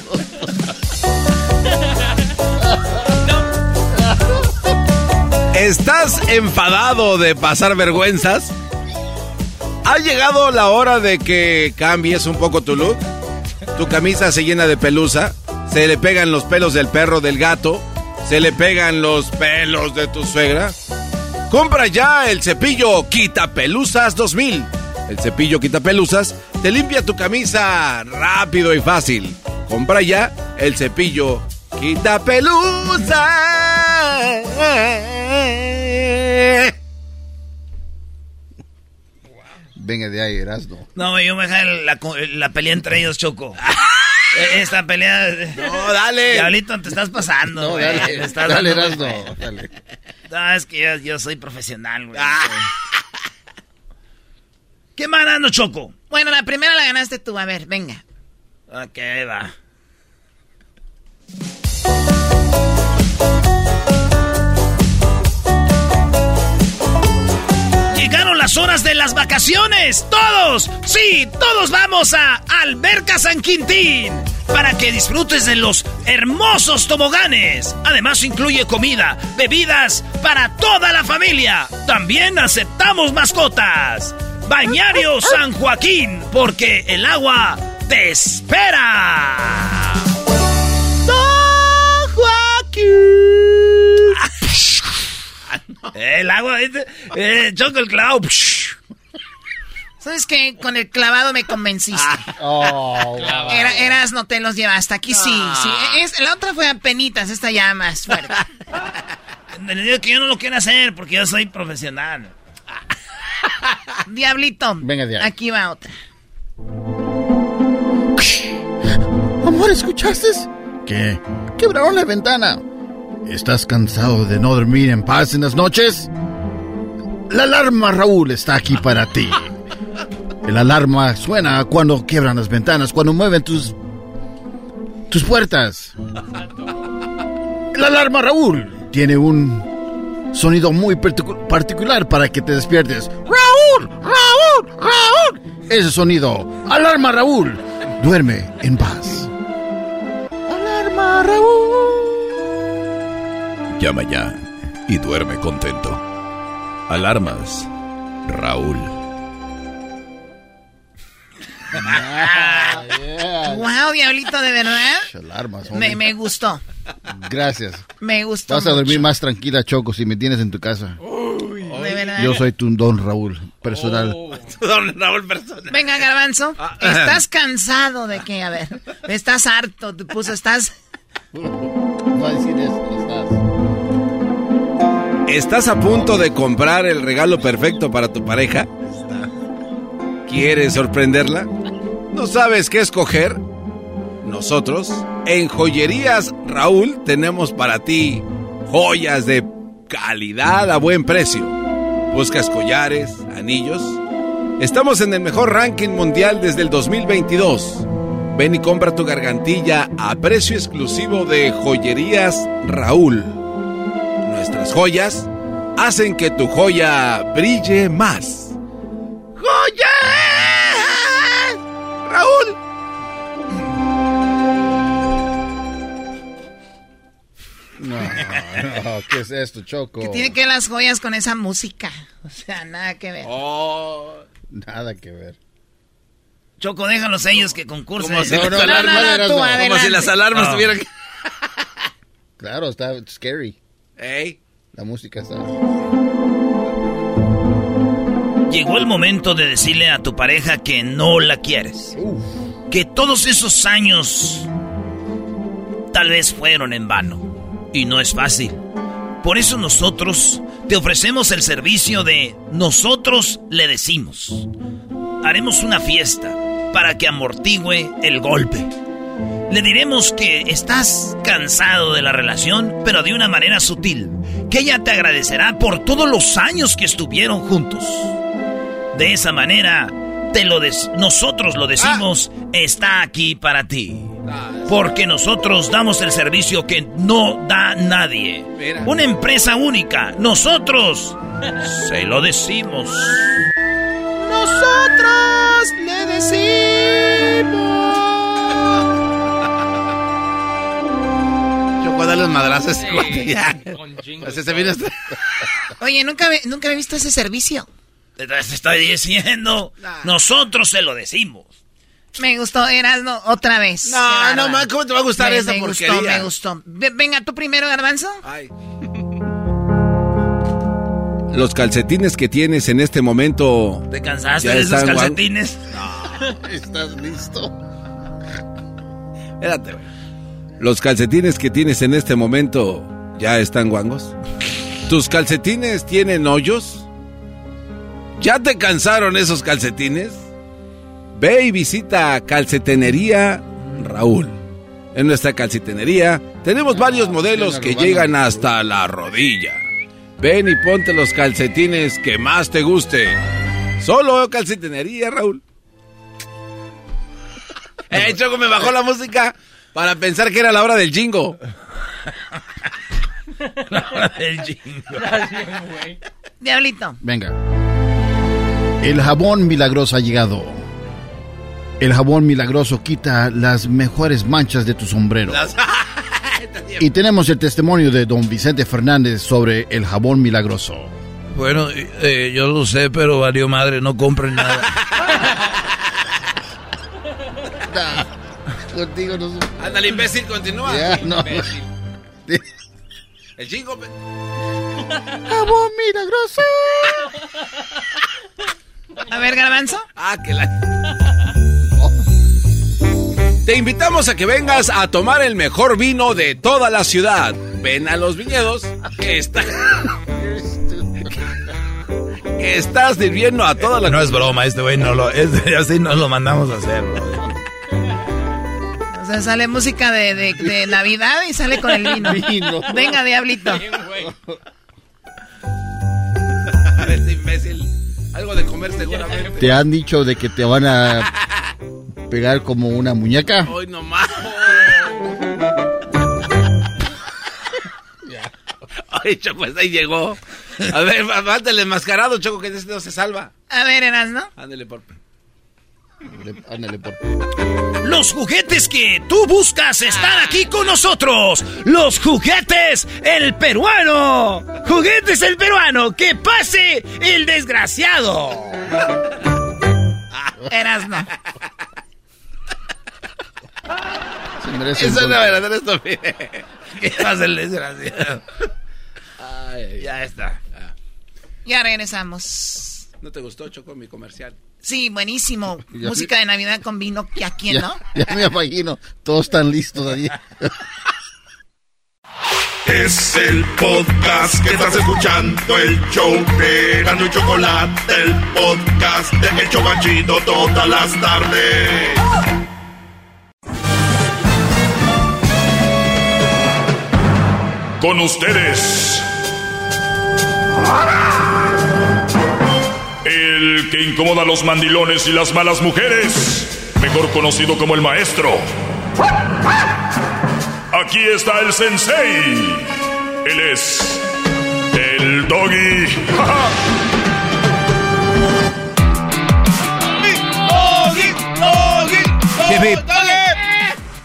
¿Estás enfadado de pasar vergüenzas? ¿Ha llegado la hora de que cambies un poco tu look? Tu camisa se llena de pelusa, se le pegan los pelos del perro, del gato, se le pegan los pelos de tu suegra. Compra ya el cepillo Quita Pelusas 2000. El cepillo Quita Pelusas te limpia tu camisa rápido y fácil. Compra ya el cepillo Quita Venga de ahí, Erasmo. No, güey, yo me dejé la, la pelea entre ellos, Choco. Eh, Esta pelea... No, dale. Diablito, te estás pasando, No, dale, Me estás dale, dando- Erasmo, dale. No, es que yo, yo soy profesional, güey. ¿Qué más dando, Choco? Bueno, la primera la ganaste tú. A ver, venga. Ok, ahí va. Las horas de las vacaciones. Todos, sí, todos vamos a Alberca San Quintín para que disfrutes de los hermosos toboganes. Además incluye comida, bebidas para toda la familia. También aceptamos mascotas. Bañario San Joaquín, porque el agua te espera. ¡San Joaquín! El agua, eh, eh, choco el clavo. ¿Sabes qué? Con el clavado me convenciste. Oh, Era, eras, no te los llevaste. Aquí sí, sí. Es, la otra fue a penitas, esta ya más fuerte. Le digo que yo no lo quiero hacer porque yo soy profesional. Diablito. Venga ahí. Aquí va otra. Amor, ¿escuchaste? ¿Qué? Quebraron la ventana. ¿Estás cansado de no dormir en paz en las noches? La alarma Raúl está aquí para ti. El alarma suena cuando quiebran las ventanas, cuando mueven tus tus puertas. La alarma Raúl tiene un sonido muy particu- particular para que te despiertes. Raúl, Raúl, Raúl. Ese sonido. Alarma Raúl. Duerme en paz. Alarma Raúl. Llama ya y duerme contento. Alarmas, Raúl. Wow, Diablito, de verdad. Alarmas, Me, me gustó. Gracias. Me gustó. Vas a dormir mucho. más tranquila, Choco, si me tienes en tu casa. De verdad. Yo soy tu don Raúl, personal. Don Raúl Persona. Venga, Garbanzo. Ah. ¿Estás cansado de qué? A ver. Estás harto. Te puso, estás. Va a decir esto, ¿Estás a punto de comprar el regalo perfecto para tu pareja? ¿Quieres sorprenderla? ¿No sabes qué escoger? Nosotros, en Joyerías Raúl, tenemos para ti joyas de calidad a buen precio. ¿Buscas collares, anillos? Estamos en el mejor ranking mundial desde el 2022. Ven y compra tu gargantilla a precio exclusivo de Joyerías Raúl. Nuestras joyas hacen que tu joya brille más. ¡Joya! ¡Raúl! No, no, ¿qué es esto, Choco? ¿Qué tiene que ver las joyas con esa música? O sea, nada que ver. Oh. Nada que ver. Choco, déjalos ellos que concursen. Como si No, las no, alarmas, no, no, no, tú como si las alarmas tuvieran que... Claro, está scary. Ey. La música está. Llegó el momento de decirle a tu pareja que no la quieres. Que todos esos años tal vez fueron en vano. Y no es fácil. Por eso nosotros te ofrecemos el servicio de nosotros le decimos. Haremos una fiesta para que amortigüe el golpe. Le diremos que estás cansado de la relación, pero de una manera sutil, que ella te agradecerá por todos los años que estuvieron juntos. De esa manera, te lo des- nosotros lo decimos, está aquí para ti. Porque nosotros damos el servicio que no da nadie. Una empresa única. Nosotros se lo decimos. Nosotros le decimos. Madrazo a ese. Pues ese vino este- Oye, nunca, ve- nunca he visto ese servicio. Te estoy diciendo. Nosotros se lo decimos. Me gustó, Erasmo, otra vez. No, no, bárbaro. ma, ¿cómo te va a gustar Me- esa me porquería? Gustó, me gustó. Ve- Venga, tú primero, Garbanzo. Los calcetines que tienes en este momento. ¿Te cansaste de esos calcetines? ¿Estás listo? Espérate, güey. Los calcetines que tienes en este momento ya están guangos. ¿Tus calcetines tienen hoyos? ¿Ya te cansaron esos calcetines? Ve y visita Calcetenería Raúl. En nuestra calcetenería tenemos varios modelos que llegan hasta la rodilla. Ven y ponte los calcetines que más te gusten. Solo calcetenería, Raúl. Eh, Choco, me bajó la música para pensar que era la hora del jingo. El jingo. Diablito. Venga. El jabón milagroso ha llegado. El jabón milagroso quita las mejores manchas de tu sombrero. Y tenemos el testimonio de don Vicente Fernández sobre el jabón milagroso. Bueno, eh, yo lo sé, pero valió madre, no compren nada. Contigo no Ándale, imbécil, continúa. Ya, no. El jingo. pe- Jabón milagroso. A ver, Garbanzo. Ah, que la... Te invitamos a que vengas a tomar el mejor vino de toda la ciudad. Ven a los viñedos que está... que estás sirviendo a toda la... No es broma, este güey no lo... Este, así no lo mandamos a hacer, bro. O sea, sale música de, de- de Navidad y sale con el vino. Vino. Venga, Diablito. Ese imbécil. Algo de comer seguramente. ¿Te han dicho de que te van a pegar como una muñeca? Hoy nomás. Ay, Choco, pues ahí llegó. A ver, mándale enmascarado, Choco, que este no se salva. A ver, Erasmo. Ándale, por... Ándale, por... Los juguetes que tú buscas están aquí con nosotros. Los juguetes el peruano. Juguetes el peruano. Que pase el desgraciado. Se merece Esa es la verdadera estupidez. ¿Qué pasa el desgraciado? ya está. Ya regresamos. ¿No te gustó, Choco, mi comercial? Sí, buenísimo. Ya Música de Navidad con vino. ¿Y a quién Ya, no? ya me imagino. Todos están listos allí. Es el podcast que estás escuchando, el show de Erasmo y Chocolate, el podcast de El Chobachito todas las tardes. Con ustedes. El que incomoda a los mandilones y las malas mujeres, mejor conocido como el maestro. Aquí está el sensei. Él es el doggy.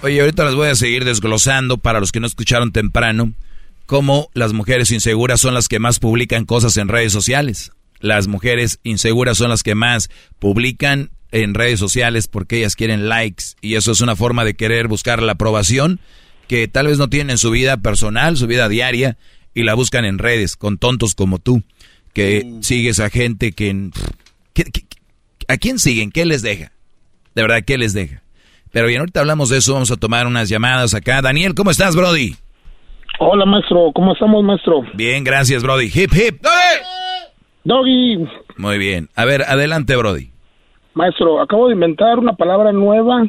Oye, ahorita las voy a seguir desglosando para los que no escucharon temprano, cómo las mujeres inseguras son las que más publican cosas en redes sociales. Las mujeres inseguras son las que más publican en redes sociales porque ellas quieren likes y eso es una forma de querer buscar la aprobación que tal vez no tienen en su vida personal, su vida diaria y la buscan en redes con tontos como tú, que Uh. sigues a gente que, que- que- ¿A quién siguen? ¿Qué les deja? De verdad, ¿qué les deja? Pero bien, ahorita hablamos de eso, vamos a tomar unas llamadas acá. Daniel, ¿cómo estás, Brody? Hola, maestro. ¿Cómo estamos, maestro? Bien, gracias, Brody. Hip, hip. Doggy. Muy bien. A ver, adelante, Brody. Maestro, acabo de inventar una palabra nueva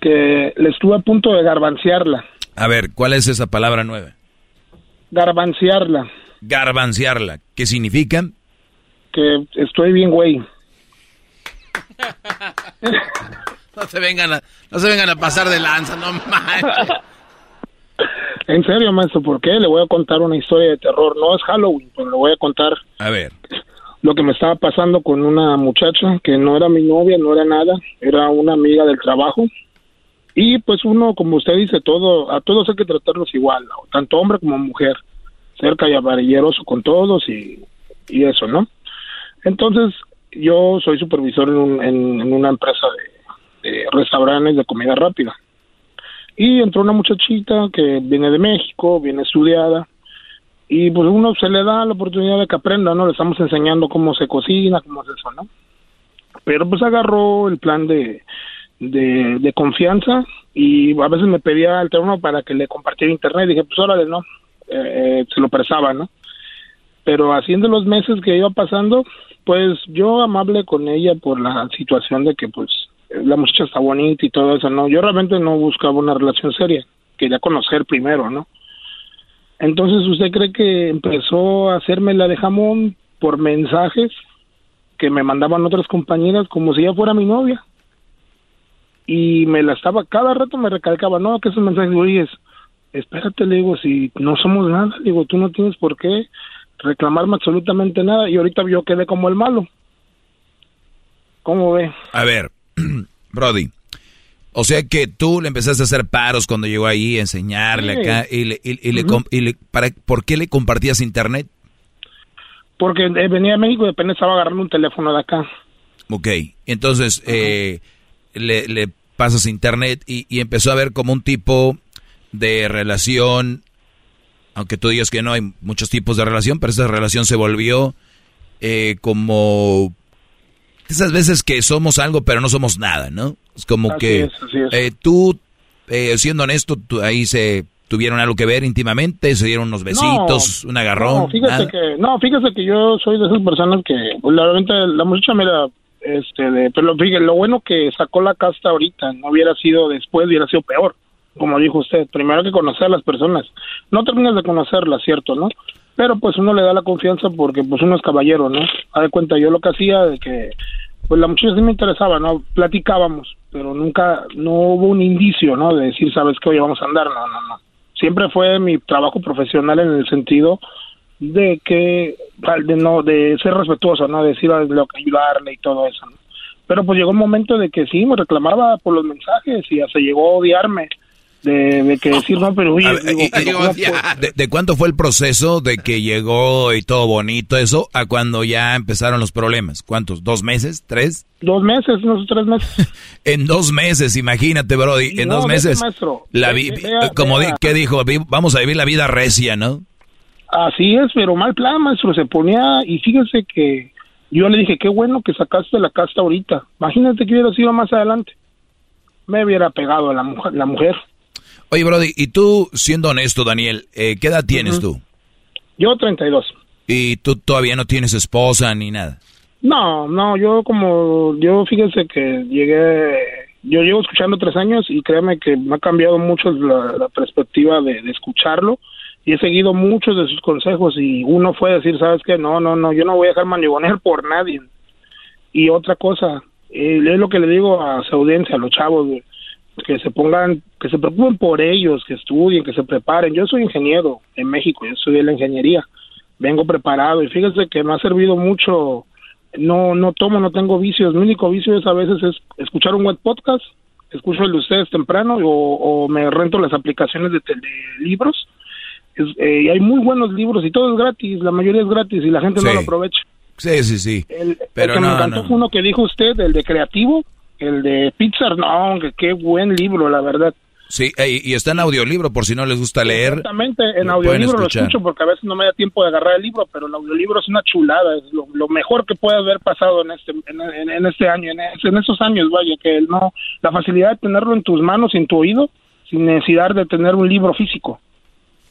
que le estuve a punto de garbanciarla. A ver, ¿cuál es esa palabra nueva? Garbanciarla. Garbanciarla. ¿Qué significa? Que estoy bien, güey. No se vengan a, no se vengan a pasar de lanza, no manches. En serio, maestro, ¿por qué? Le voy a contar una historia de terror. No es Halloween, pero le voy a contar A ver. lo que me estaba pasando con una muchacha que no era mi novia, no era nada, era una amiga del trabajo. Y pues uno, como usted dice, todo a todos hay que tratarlos igual, ¿no? tanto hombre como mujer, ser caballeroso con todos y, y eso, ¿no? Entonces, yo soy supervisor en, un- en- en una empresa de, de restaurantes de comida rápida. Y entró una muchachita que viene de México, viene estudiada, y pues uno se le da la oportunidad de que aprenda, ¿no? Le estamos enseñando cómo se cocina, cómo es eso, ¿no? Pero pues agarró el plan de, de, confianza y a veces me pedía el teléfono para que le compartiera internet. Dije, pues órale, ¿no? Eh, se lo prestaba, ¿no? Pero haciendo los meses que iba pasando, pues yo amable con ella por la situación de que pues la muchacha está bonita y todo eso, ¿no? Yo realmente no buscaba una relación seria, quería conocer primero, ¿no? Entonces, ¿usted cree que empezó a hacerme la de jamón por mensajes que me mandaban otras compañeras como si ella fuera mi novia? Y me la estaba, cada rato me recalcaba, no, que esos mensajes, oye, espérate, le digo, si no somos nada, le digo, tú no tienes por qué reclamarme absolutamente nada. Y ahorita yo quedé como el malo. ¿Cómo ve? A ver, Brody. O sea que tú le empezaste a hacer paros cuando llegó ahí, a enseñarle Sí. acá. Y le, y- y le y para, ¿Por qué le compartías internet? Porque eh, venía a México y apenas estaba agarrando un teléfono de acá. Ok, entonces eh, le, le pasas internet y, y empezó a ver como un tipo de relación, aunque tú digas que no hay muchos tipos de relación, pero esa relación se volvió eh, como esas veces que somos algo pero no somos nada, ¿no? Es como Así que es, es. eh, tú, eh, siendo honesto, tú- ahí se tuvieron algo que ver íntimamente, se dieron unos besitos, un agarrón. No, fíjese nada. que, no, fíjese que yo soy de esas personas que, pues, la, la muchacha, mira, este, de, pero fíjese, lo bueno que sacó la casta ahorita, no hubiera sido después, hubiera sido peor, como dijo usted, primero hay que conocer a las personas, no terminas de conocerlas, cierto, ¿no? Pero pues uno le da la confianza porque pues uno es caballero, ¿no? A de cuenta, yo lo que hacía de que, pues la muchacha sí me interesaba, ¿no? Platicábamos, pero nunca, no hubo un indicio, ¿no? De decir, ¿sabes qué? Oye, vamos a andar, no, no, no. Siempre fue mi trabajo profesional en el sentido de que de no de ser respetuoso no decir lo que ayudarle y todo eso ¿no? pero pues llegó un momento de que sí me reclamaba por los mensajes y hasta llegó a odiarme de, de que decir no pero oye ver, digo, de, de cuánto fue el proceso de que llegó y todo bonito eso a cuando ya empezaron los problemas? ¿Cuántos? ¿Dos meses? ¿Tres? dos meses unos tres meses En dos meses, imagínate, Brody, en No, dos meses. maestro. La vi- vea, como vea. di- ¿qué dijo? Vamos a vivir la vida recia, ¿no? Así es, pero mal plan, maestro. Se ponía, y fíjese que yo le dije, qué bueno que sacaste la casta ahorita. Imagínate que hubiera sido más adelante. Me hubiera pegado a la mujer. La mujer. Oye, Brody, y tú, siendo honesto, Daniel, eh, ¿qué edad tienes tú? Yo 32. Y tú todavía no tienes esposa ni nada. No, no, yo como, yo fíjese que llegué, yo llevo escuchando tres años y créeme que me ha cambiado mucho la, la perspectiva de, de escucharlo y he seguido muchos de sus consejos y uno fue decir, sabes qué, no, no, no, yo no voy a dejar manigonear por nadie. Y otra cosa, eh, es lo que le digo a su audiencia, a los chavos, güey, que se pongan, que se preocupen por ellos, que estudien, que se preparen. Yo soy ingeniero en México, yo estudié la ingeniería, vengo preparado y fíjese que me ha servido mucho. No, no tomo, no tengo vicios. Mi único vicio es a veces es escuchar un web podcast, escucho el de ustedes temprano o, o me rento las aplicaciones de, libros. Es- eh, y hay muy buenos libros y todo es gratis, la mayoría es gratis y la gente no lo aprovecha. Sí, sí, sí. El, Pero el que no, me encantó no. fue uno que dijo usted, el de creativo, el de Pixar, no, que qué buen libro, la verdad. Sí, eh, y está en audiolibro por si no les gusta leer. Exactamente, en lo audiolibro lo escucho porque a veces no me da tiempo de agarrar el libro, pero el audiolibro es una chulada, es lo, lo mejor que puede haber pasado en este en, en- en este año, en, en esos años, vaya, que no la facilidad de tenerlo en tus manos, en tu oído, sin necesidad de tener un libro físico.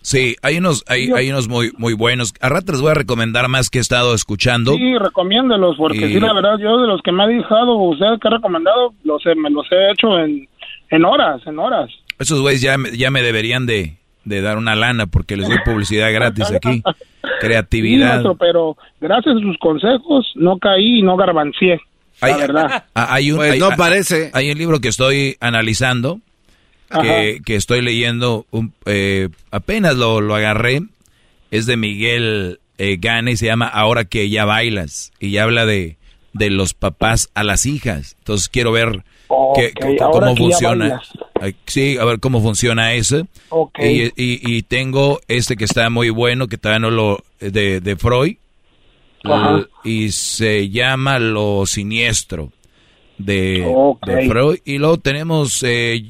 Sí, hay unos, hay, hay unos muy, muy buenos. A rato les voy a recomendar más que he estado escuchando. Sí, recomiéndelos, porque Y- sí, la verdad, yo de los que me ha dejado usted que ha recomendado, los he- me los he hecho en, en horas, en horas. Esos güeyes ya, me- ya me deberían de, de dar una lana porque les doy publicidad gratis aquí. Sí, Creatividad. maestro, pero gracias a sus consejos no caí y no garbancié, la Hay, verdad. ah, hay un, Pues hay- no ah, parece. Hay un libro que estoy analizando, que, que estoy leyendo, un- eh, apenas lo, lo agarré, es de Miguel eh, Gane, se llama Ahora que ya bailas, y habla de, de los papás a las hijas. Entonces quiero ver que- cómo funciona. Sí, a ver cómo funciona. Ok. Y, y- y tengo este que está muy bueno, que todavía no lo... de, de Freud. L- Y se llama Lo Siniestro de, de Freud. Y luego tenemos eh,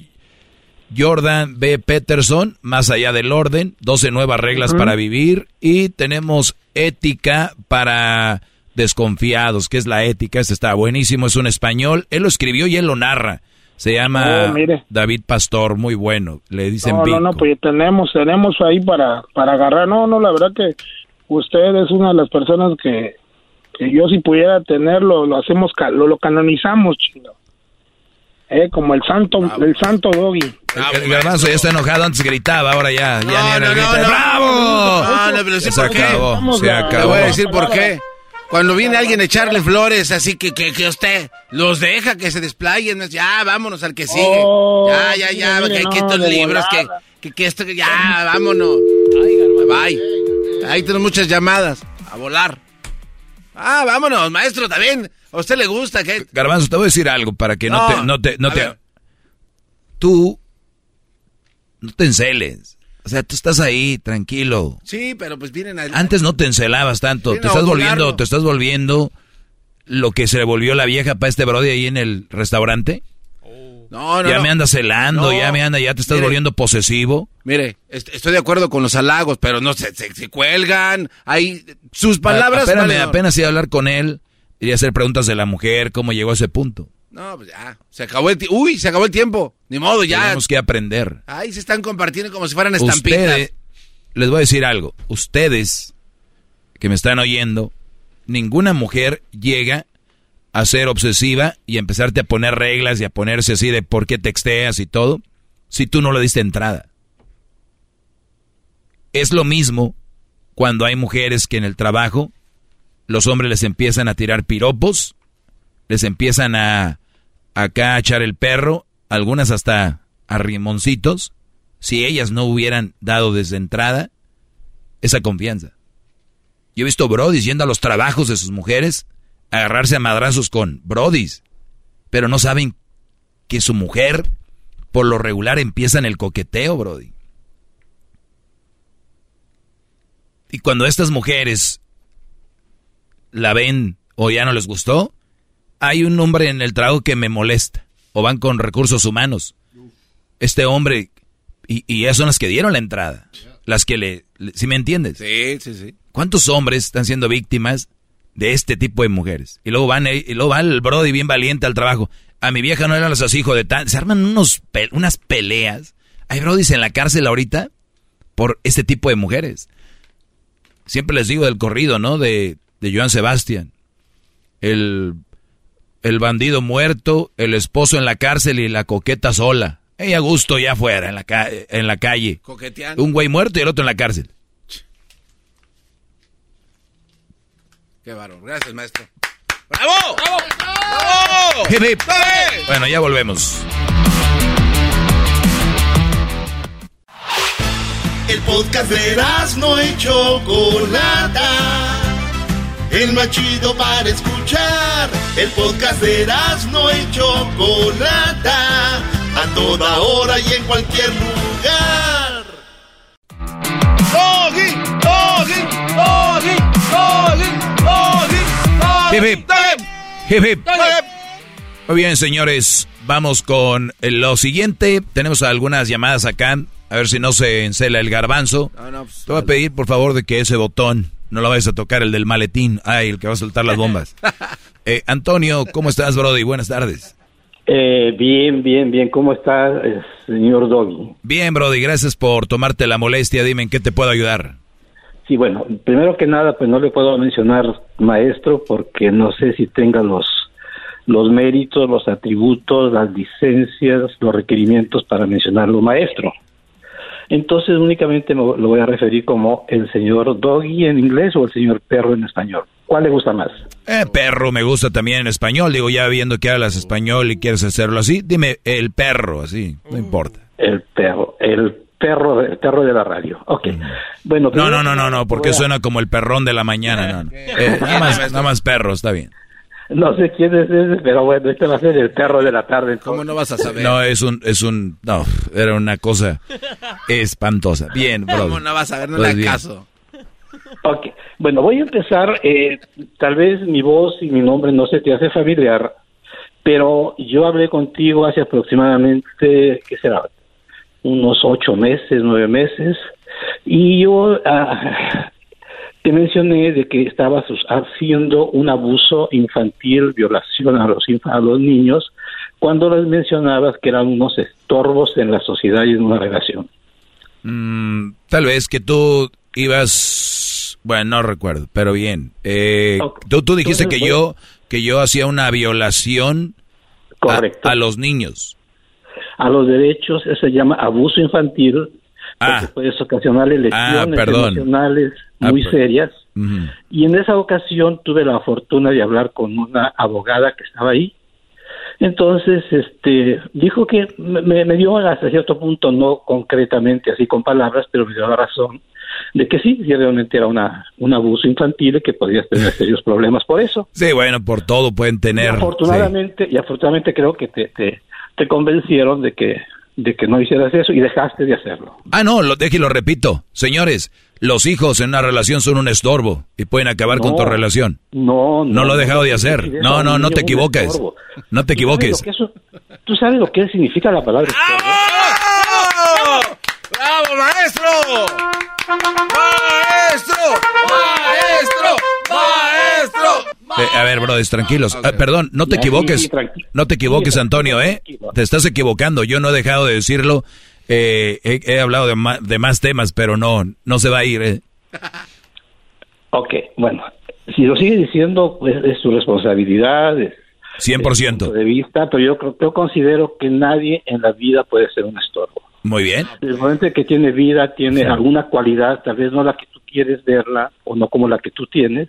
Jordan B. Peterson, Más allá del orden, 12 nuevas reglas para vivir. Y tenemos Ética para desconfiados, que es la ética. Este está buenísimo, es un español. Él lo escribió y él lo narra. Se llama Oh. David Pastor, muy bueno. Le dicen No, no, no, pues tenemos, tenemos ahí para, para agarrar. No, no, la verdad que usted es una de las personas que, que yo si pudiera tenerlo, lo hacemos, lo, lo canonizamos, chino. Eh, como el santo, el santo doggy. El, el garbanzo ya está enojado, antes gritaba, ahora ya, ya ni no, grita. no, no. ¡Bravo! No, no, pero sí, se ¿por qué? acabó, se a- acabó. Te voy a decir por qué. Cuando viene alguien a echarle flores, así que, que, que usted los deja que se desplayen, ¿no? ya vámonos al que sigue. Oh, ya, ya, ya, mire, que, no, que estos libros, que, que, que esto, que ya, vámonos. Bye. Ahí tenemos muchas llamadas. A volar. Ah, vámonos, maestro, también. A usted le gusta que... Garbanzo, te voy a decir algo para que no, No, te... No te, no te tú no te enceles. O sea, tú estás ahí, tranquilo. Sí, pero pues vienen a... Antes no te encelabas tanto. Vienen Te estás volviendo, te estás volviendo lo que se le volvió la vieja para este brody ahí en el restaurante. No, no, ya no. me anda celando, No. ya me anda, ya te estás Mire. volviendo posesivo. Mire, est- estoy de acuerdo con los halagos, pero no se, se, se cuelgan. Hay sus palabras. A- Espérame, apenas iba a hablar con él y hacer preguntas de la mujer, cómo llegó a ese punto. No, pues ya. Se acabó el tiempo. Uy, se acabó el tiempo. Ni modo, ya. Tenemos que aprender. Ahí se están compartiendo como si fueran estampitas. Ustedes, les voy a decir algo. Ustedes que me están oyendo, ninguna mujer llega a ser obsesiva y a empezarte a poner reglas y a ponerse así de por qué texteas y todo, si tú no le diste entrada. Es lo mismo cuando hay mujeres que en el trabajo los hombres les empiezan a tirar piropos, les empiezan a acá a echar el perro, algunas hasta a rimoncitos, si ellas no hubieran dado desde entrada esa confianza. Yo he visto brodis yendo a los trabajos de sus mujeres agarrarse a madrazos con brodis, pero no saben que su mujer por lo regular empieza en el coqueteo, brody. Y cuando estas mujeres la ven o ya no les gustó, hay un hombre en el trabajo que me molesta. O van con recursos humanos. Este hombre, y, y ellas son las que dieron la entrada. Las que le, le- ¿sí me entiendes? Sí, sí, sí. ¿Cuántos hombres están siendo víctimas de este tipo de mujeres? Y luego van, eh, y luego va el brody bien valiente al trabajo. A mi vieja no eran los hijos de tan... Se arman unos pe- unas peleas. Hay brodis en la cárcel ahorita por este tipo de mujeres. Siempre les digo del corrido, ¿no? De, de Joan Sebastián. El, el bandido muerto, el esposo en la cárcel y la coqueta sola. Ella a gusto ya afuera, en la, ca- en la calle. Coqueteando. Un güey muerto y el otro en la cárcel. Qué bárbaro. Gracias, maestro. ¡Bravo! ¡Bravo! ¡Bravo! Hip, hip. ¡Dale! Bueno, ya volvemos. El podcast de no y Chocolata. El más chido para escuchar. El podcast de no y Chocolata. A toda hora y en cualquier lugar. ¡Doggy! ¡Doggy! ¡Doggy! ¡Doggy! ¡Doggy! Hip, hip. Hip, hip. Muy bien, señores, vamos con lo siguiente. Tenemos algunas llamadas acá. A ver si no se encela el garbanzo. pues, Te voy a pedir, por favor, de que ese botón no lo vayas a tocar, el del maletín. Ay, el que va a soltar las bombas. Eh, Antonio, ¿cómo estás, Brody? Buenas tardes. Eh, bien, bien, bien. ¿Cómo está, eh, señor Doggy? Bien, Brody, gracias por tomarte la molestia. Dime en qué te puedo ayudar. Sí, bueno, primero que nada, pues no le puedo mencionar maestro porque no sé si tenga los los méritos, los atributos, las licencias, los requerimientos para mencionarlo maestro. Entonces únicamente me lo voy a referir como el señor Doggy en inglés o el señor Perro en español. ¿Cuál le gusta más? Eh, perro me gusta también en español. Digo, ya viendo que hablas español y quieres hacerlo así, dime el perro, así, no importa. El perro, el perro, el perro de la radio. Ok. Bueno, No, no, no, no, no, porque suena como el perrón de la mañana. No, no. Eh, nada, más, nada más perro, está bien. No sé quién es ese, pero bueno, este va a ser el perro de la tarde. ¿Cómo no vas a saber? No, es un, es un, no, era una cosa espantosa. Bien, bro. ¿Cómo no vas a ver? No Pues le caso. Ok, bueno, voy a empezar. eh, tal vez mi voz y mi nombre no se te hace familiar, pero yo hablé contigo hace aproximadamente, ¿qué será? Unos ocho meses, nueve meses, y yo ah, te mencioné de que estabas haciendo un abuso infantil, violación a los, a los niños, cuando les mencionabas que eran unos estorbos en la sociedad y en una relación. Mm, tal vez que tú ibas, bueno, no recuerdo, pero bien. Eh, tú, tú dijiste que yo, que yo hacía una violación a, a los niños. a los derechos, eso se llama abuso infantil, porque puedes ocasionarle lesiones Ah, emocionales Ah, muy per- serias. Ujú. Y en esa ocasión tuve la fortuna de hablar con una abogada que estaba ahí. Entonces, este, dijo que me, me dio hasta cierto punto, no concretamente así con palabras, pero me dio la razón de que sí, sí, realmente era una, un abuso infantil y que podías tener serios problemas por eso. Sí, bueno, por todo pueden tener. Y afortunadamente, y afortunadamente creo que te, te, te convencieron de que, de que no hicieras eso y dejaste de hacerlo. Ah, no, lo deje y lo repito. Señores, los hijos en una relación son un estorbo y pueden acabar con No. tu relación. No, No lo he dejado de no, hacer. No, no, no te equivoques. estorbo. No te ¿Tú sabes equivoques. ¿Tú sabes lo que significa la palabra estorbo? ¡Bravo, maestro! ¡Maestro! ¡Maestro! ¡Maestro! Eh, a ver, brothers, tranquilos. Ah, perdón, no te equivoques. No te equivoques, Antonio, ¿eh? Te estás equivocando. Yo no he dejado de decirlo. Eh, he, he hablado de, ma- de más temas, pero no, no se va a ir, ¿eh? Ok, bueno, si lo sigue diciendo, pues es su responsabilidad, es 100%. punto de vista, pero yo creo, yo considero que nadie en la vida puede ser un estorbo. Muy bien. El momento en que tiene vida, tiene alguna cualidad, tal vez no la que tú quieres verla o no como la que tú tienes,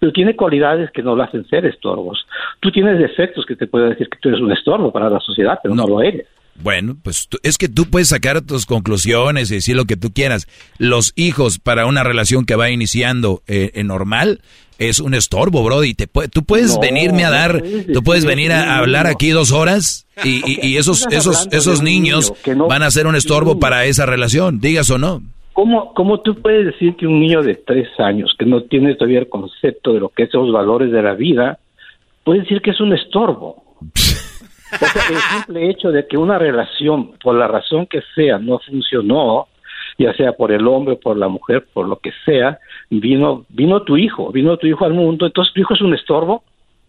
pero tiene cualidades que no lo hacen ser estorbos. Tú tienes defectos que te pueden decir que tú eres un estorbo para la sociedad, pero no, lo eres. Bueno, pues tú- es que tú puedes sacar tus conclusiones y decir lo que tú quieras. Los hijos para una relación que va iniciando eh, en normal es un estorbo, Brody. Te puede- tú puedes No, venirme a dar, puedes tú puedes venir a, hablar aquí dos horas y, y- y esos, esos, esos niños niño que no- van a ser un estorbo para esa relación, digas o no. ¿Cómo, ¿Cómo tú puedes decir que un niño de tres años que no tiene todavía el concepto de lo que es los valores de la vida, puede decir que es un estorbo? O sea, el simple hecho de que una relación, por la razón que sea, no funcionó, ya sea por el hombre, por la mujer, por lo que sea, vino, vino tu hijo, vino tu hijo al mundo, entonces tu hijo es un estorbo.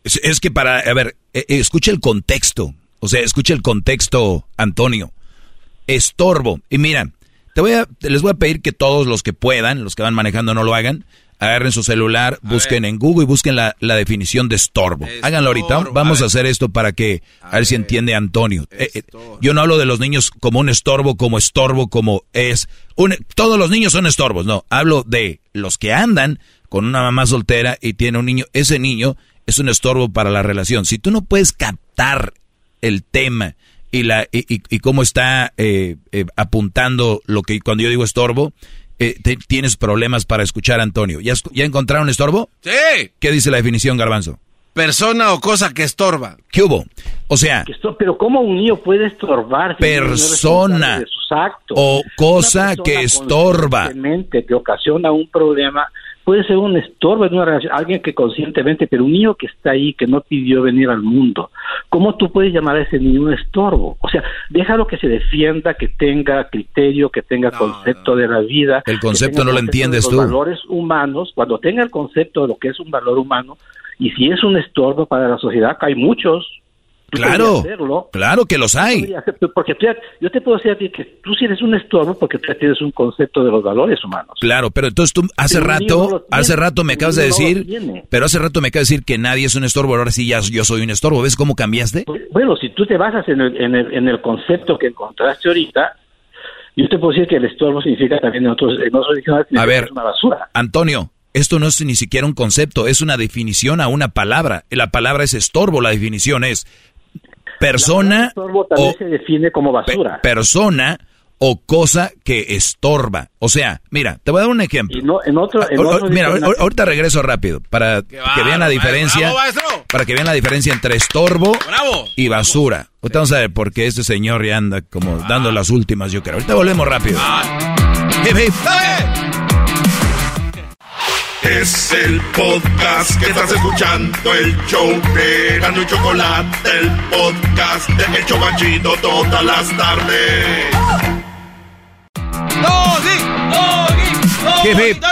Es, que para, a ver, eh, eh, escucha el contexto. O sea, escucha el contexto, Antonio. Estorbo. Y mira, te voy a, les voy a pedir que todos los que puedan, los que van manejando no lo hagan, agarren su celular, busquen en Google y busquen la, la definición de estorbo. Háganlo ahorita. Vamos a, hacer esto para que, a, ver, si entiende Antonio. Eh, eh, yo no hablo de los niños como un estorbo, como estorbo, como es. Un, todos los niños son estorbos, no. Hablo de los que andan con una mamá soltera y tiene un niño. Ese niño es un estorbo para la relación. Si tú no puedes captar el tema y la y, y, y cómo está eh, eh, apuntando lo que cuando yo digo estorbo, eh, te, tienes problemas para escuchar a Antonio. ¿Ya, ¿Ya encontraron estorbo? Sí. ¿Qué dice la definición, Garbanzo? Persona o cosa que estorba. ¿Qué hubo? O sea, Esto- pero ¿cómo un niño puede estorbar? si persona responsable de sus actos? o cosa que estorba. que ocasiona un problema puede ser un estorbo en una relación, alguien que conscientemente, pero un niño que está ahí, que no pidió venir al mundo, ¿cómo tú puedes llamar a ese niño un estorbo? O sea, déjalo que se defienda, que tenga criterio, que tenga concepto de la vida. El concepto no lo entiendes los tú. valores humanos, cuando tenga el concepto de lo que es un valor humano, y si es un estorbo para la sociedad, que hay muchos. Claro, hacerlo. claro que los hay. Hacer- Porque tú ya- yo te puedo decir a ti que tú sí eres un estorbo porque tú ya tienes un concepto de los valores humanos. Claro, pero entonces tú hace Pero rato, no hace rato me acabas de no decir, pero hace rato me acabas de decir que nadie es un estorbo, ahora sí ya yo soy un estorbo. ¿Ves cómo cambiaste? Bueno, si tú te basas en el, en el, en el concepto que encontraste ahorita, yo te puedo decir que el estorbo significa también en otros, en otros A ver. una basura. Antonio, esto no es ni siquiera un concepto, es una definición a una palabra. La palabra es estorbo, la definición es persona Estorbo también se define como basura. persona o cosa que estorba. O sea, mira, te voy a dar un ejemplo. No, en otro, en Ah, o- o- otro mira, ahor- ahorita regreso rápido para que vean la diferencia. bravo. Para que vean la diferencia entre estorbo Bravo. y basura. Ahorita vamos a ver por qué este señor ya anda como dando las últimas, yo creo. Ahorita volvemos rápido. Hip, hip. Es el podcast que estás escuchando, el show de Gano y Chocolate, el podcast de El Chobachito todas las tardes. Hip, hip.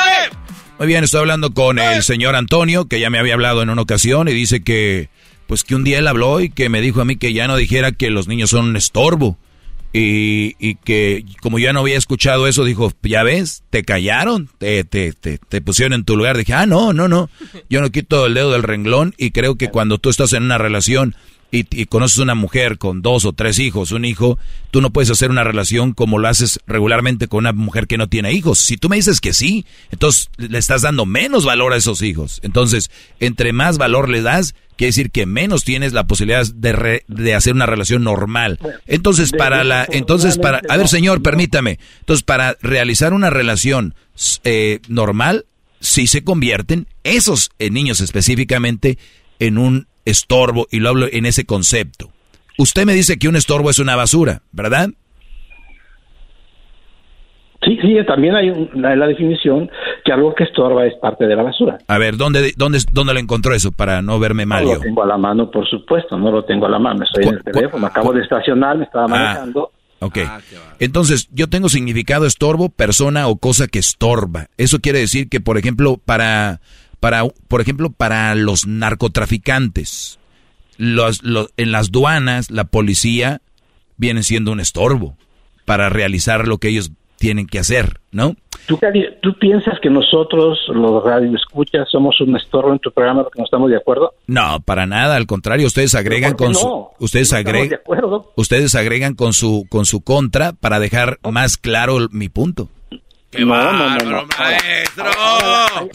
Muy bien, estoy hablando con el señor Antonio, que ya me había hablado en una ocasión y dice que, pues que un día él habló y que me dijo a mí que ya no dijera que los niños son un estorbo. Y, y que como yo no había escuchado eso, dijo, ya ves, te callaron, te, te, te, te pusieron en tu lugar. Dije, ah, no, no, no, yo no quito el dedo del renglón y creo que cuando tú estás en una relación y, y conoces una mujer con dos o tres hijos, un hijo, tú no puedes hacer una relación como lo haces regularmente con una mujer que no tiene hijos. Si tú me dices que sí, entonces le estás dando menos valor a esos hijos. Entonces, entre más valor le das, quiere decir que menos tienes la posibilidad de, re- de hacer una relación normal. Entonces, para la, entonces para, a ver, señor, permítame. Entonces, para realizar una relación eh, normal, sí se convierten esos eh, niños específicamente en un estorbo y lo hablo en ese concepto. Usted me dice que un estorbo es una basura, ¿verdad? Sí, sí, también hay un- la, la definición que algo que estorba es parte de la basura. A ver, ¿dónde, dónde, dónde lo encontró eso para no verme mal No yo? lo tengo a la mano, por supuesto, no lo tengo a la mano. Estoy en el teléfono, acabo de estacionar, me estaba manejando. Ok. Entonces, yo tengo significado estorbo, persona o cosa que estorba. Eso quiere decir que, por ejemplo, para, para, por ejemplo, para los narcotraficantes, los, los- en las duanas, la policía viene siendo un estorbo para realizar lo que ellos tienen que hacer, ¿no? ¿Tú, ¿Tú piensas que nosotros, los radioescuchas, somos un estorbo en tu programa porque no estamos de acuerdo? No, para nada, al contrario, ustedes agregan ¿Por qué con no? su, ustedes No agregan, ustedes agregan con su, con su contra para dejar más claro mi punto. ¡Qué bárbaro, maestro!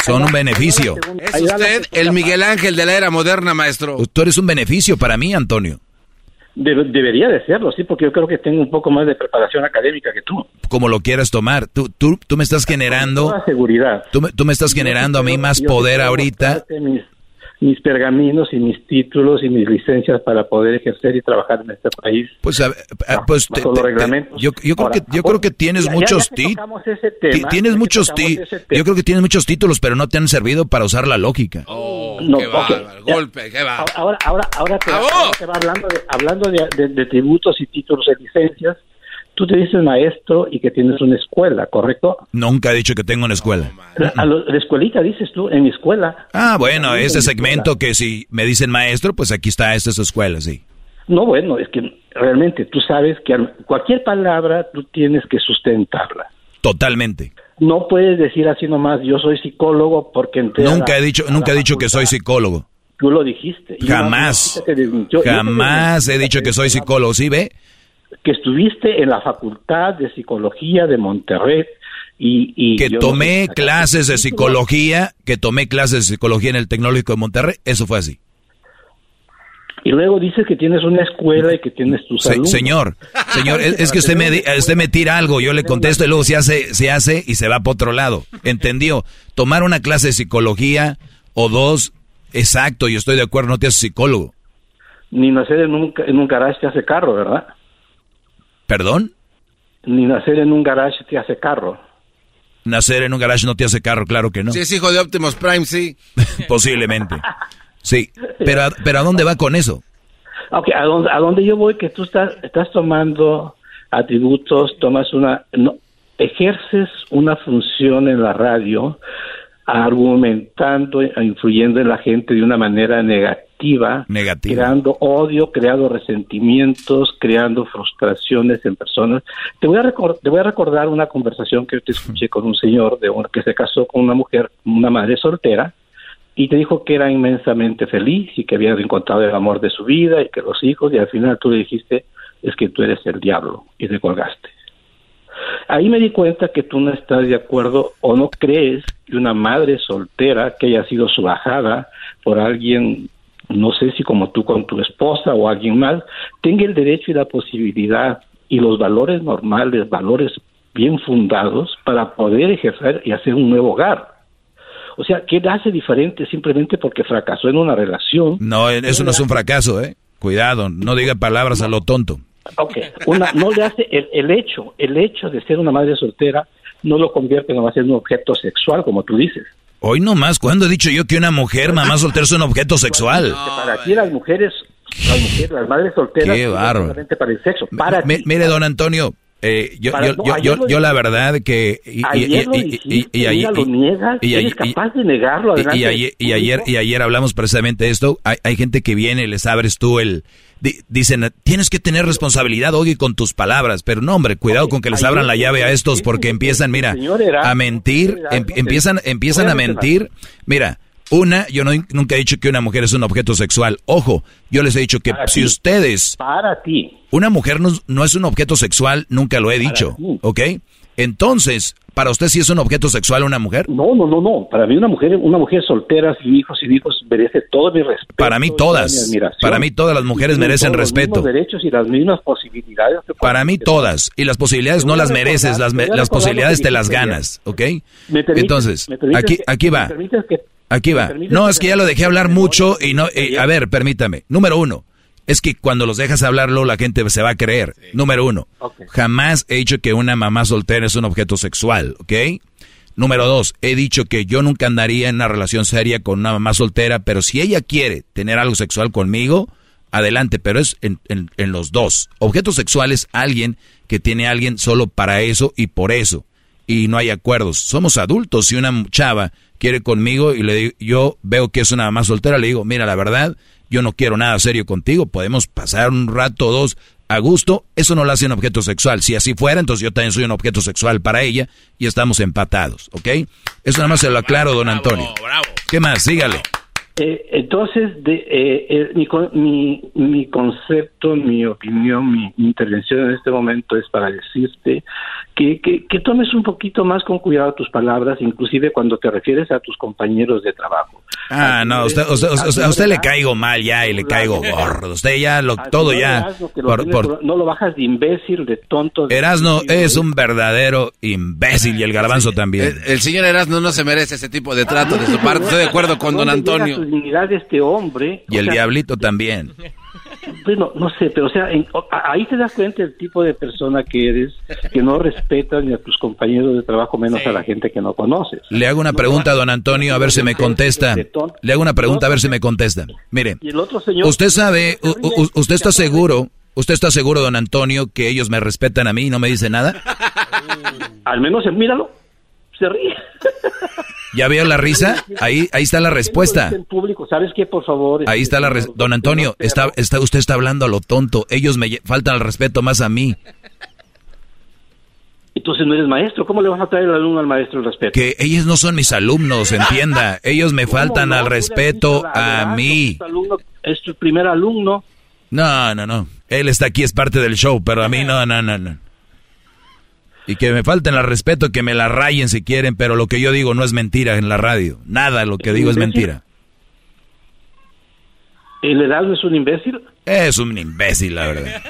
Son un beneficio. Es usted el Miguel Ángel de la era moderna, maestro. Tú eres un beneficio para mí, Antonio. Debe- debería de serlo, sí, porque yo creo que tengo un poco más de preparación académica que tú. Como lo quieras tomar. Tú, tú, tú me estás generando. Toda seguridad. Tú me, tú me estás generando a mí más poder ahorita. Mis, mis pergaminos y mis títulos y mis licencias para poder ejercer y trabajar en este país. Pues, a- a- pues te- los te- te- reglamentos. yo, yo creo Ahora, que yo creo que tienes ya- muchos tema, tienes muchos tema. yo creo que tienes muchos títulos, pero no te han servido para usar la lógica. No, qué ok, bárbaro, ya. golpe, qué bárbaro. Ahora, ahora, ahora te, ahora te va hablando de, hablando de, de- de tributos y títulos de licencias. Tú te dices maestro y que tienes una escuela, ¿correcto? Nunca he dicho que tengo una escuela. A lo- la escuelita dices tú, en mi escuela. Ah, bueno, mi segmento que si me dicen maestro, pues aquí está, esta es su escuela, sí. No, bueno, es que realmente tú sabes que al- cualquier palabra tú tienes que sustentarla. Totalmente. No puedes decir así nomás, yo soy psicólogo porque Nunca la- he dicho, nunca he dicho que soy psicólogo. Tú lo dijiste. Jamás. yo- yo yo Jamás he dicho que soy psicólogo, ¿sí ve? Que estuviste en la Facultad de Psicología de Monterrey y... y Que tomé clases de psicología, que tomé clases de psicología en el Tecnológico de Monterrey, eso fue así. Y luego dices que tienes una escuela y que tienes tus Se- alumnos. señor, señor, es, es que usted me, usted me tira algo, yo le contesto y luego se hace, se hace y se va para otro lado. ¿Entendió? Tomar una clase de psicología o dos, exacto, yo estoy de acuerdo, no te haces psicólogo. Ni nacer en un, en un garage te hace carro, ¿verdad? ¿Perdón? Ni nacer en un garage te hace carro. Nacer en un garage no te hace carro, claro que no. Si es hijo de Optimus Prime, sí. Posiblemente. Sí, pero, ¿a- pero ¿a dónde va con eso? Ok, ¿a dónde, a dónde yo voy? Que tú estás, estás tomando atributos, tomas una... No, ejerces una función en la radio argumentando e influyendo en la gente de una manera negativa, Negativa. creando odio, creando resentimientos, creando frustraciones en personas. Te voy a, te voy a recordar una conversación que yo te escuché con un señor de un- que se casó con una mujer, una madre soltera, y te dijo que era inmensamente feliz y que había encontrado el amor de su vida y que los hijos, y al final tú le dijiste, es que tú eres el diablo, y te colgaste. Ahí me di cuenta que tú no estás de acuerdo o no crees que una madre soltera que haya sido subajada por alguien, no sé si como tú con tu esposa o alguien más, tenga el derecho y la posibilidad y los valores normales, valores bien fundados para poder ejercer y hacer un nuevo hogar. O sea, ¿qué le hace diferente simplemente porque fracasó en una relación? No, eso no es un fracaso, ¿eh? Cuidado, no diga palabras a lo tonto. Ok, una, no le hace el, el hecho, el hecho de ser una madre soltera no lo convierte en un objeto sexual, como tú dices. Hoy nomás, ¿cuándo he dicho yo que una mujer, mamá soltera, es un objeto sexual? Que para ti las mujeres, las mujeres, las madres solteras, Qué no solamente para el sexo, para Mi- ti. mire, don Antonio, eh, yo, Para- yo, no, yo, yo, yo la verdad que... y- Ayer lo y- ayer, y ayer hijo. y ayer hablamos precisamente de esto. Hay, hay gente que viene les abres tú el... di- dicen, tienes que tener responsabilidad, oye, con tus palabras. Pero no, hombre, cuidado con que les abran la llave a estos porque empiezan, mira, a mentir, em- empiezan, empiezan a mentir. Mira, una, yo no, nunca he dicho que una mujer es un objeto sexual. Ojo, yo les he dicho que Para si ustedes... Para ti. Una mujer no, no es un objeto sexual, nunca lo he dicho, ¿ok? Entonces, ¿para usted sí es un objeto sexual una mujer? No, no, no, no. Para mí una mujer, una mujer soltera sin hijos, sin hijos, merece todo mi respeto. Para mí todas, para mí todas las mujeres merecen todos respeto. Los derechos y las mismas posibilidades. Para mí todas. Y las posibilidades no las recordar- mereces, las, me- las posibilidades te las ganas, ¿ok? ¿Me permites- Entonces, me aquí, aquí va. me permites que- Aquí va. No, es que ya lo dejé hablar mucho y no... eh, a ver, permítame. Número uno, es que cuando los dejas hablarlo la gente se va a creer. Número uno, jamás he dicho que una mamá soltera es un objeto sexual, ¿ok? Número dos, he dicho que yo nunca andaría en una relación seria con una mamá soltera, pero si ella quiere tener algo sexual conmigo, adelante, pero es en, en- en los dos. Objeto sexual es alguien que tiene a alguien solo para eso y por eso. Y no hay acuerdos. Somos adultos. Si una chava quiere conmigo y le digo, yo veo que es una mamá soltera, le digo, mira, la verdad, yo no quiero nada serio contigo. Podemos pasar un rato o dos a gusto. Eso no lo hace un objeto sexual. Si así fuera, entonces yo también soy un objeto sexual para ella y estamos empatados, ¿ok? Eso nada más se lo aclaro, don Antonio. ¿Qué más? Sígale. Eh, entonces, de, eh, eh, mi, mi, mi concepto, mi opinión, mi, mi intervención en este momento es para decirte que, que, que tomes un poquito más con cuidado tus palabras, inclusive cuando te refieres a tus compañeros de trabajo. Ah, no, usted, usted- usted- a usted le caigo mal ya y le caigo gordo. Usted ya, lo, todo ya. Erasmo, que lo por- tienes por- por- no lo bajas de imbécil, de tonto. de- Erasno es un verdadero imbécil y el garbanzo también. El, el señor Erasmo no se merece ese tipo de trato de su parte. Estoy de acuerdo con don ¿Dónde llega Antonio. Dignidad de este hombre? Y O el sea, diablito también. Bueno, no sé, pero o sea, en- ahí te das cuenta el tipo de persona que eres, que no respetas ni a tus compañeros de trabajo, menos a la gente que no conoces. Le hago una pregunta a don Antonio a ver si me contesta. Le hago una pregunta a ver si me contesta. Mire, Y el otro señor... usted sabe, usted está seguro, usted está seguro, don Antonio, que ellos me respetan a mí y no me dicen nada. Al menos, míralo, se ríe. ¿Ya vio la risa? Ahí, ahí está la respuesta. En público, ¿sabes qué? Por favor. Ahí está la res- don Antonio, está, está, usted está hablando a lo tonto. Ellos me faltan al respeto más a mí. Entonces no eres maestro, ¿cómo le vas a traer al alumno al maestro el respeto? Que ellos no son mis alumnos, entienda. Ellos me faltan al respeto a mí. Es tu primer alumno. No, no, no. Él está aquí, es parte del show, pero a mí no, no, no, no. Y que me falten al respeto, que me la rayen si quieren, pero lo que yo digo no es mentira en la radio. Nada lo que digo es mentira. ¿El Erasmo es un imbécil? Es un imbécil, la verdad.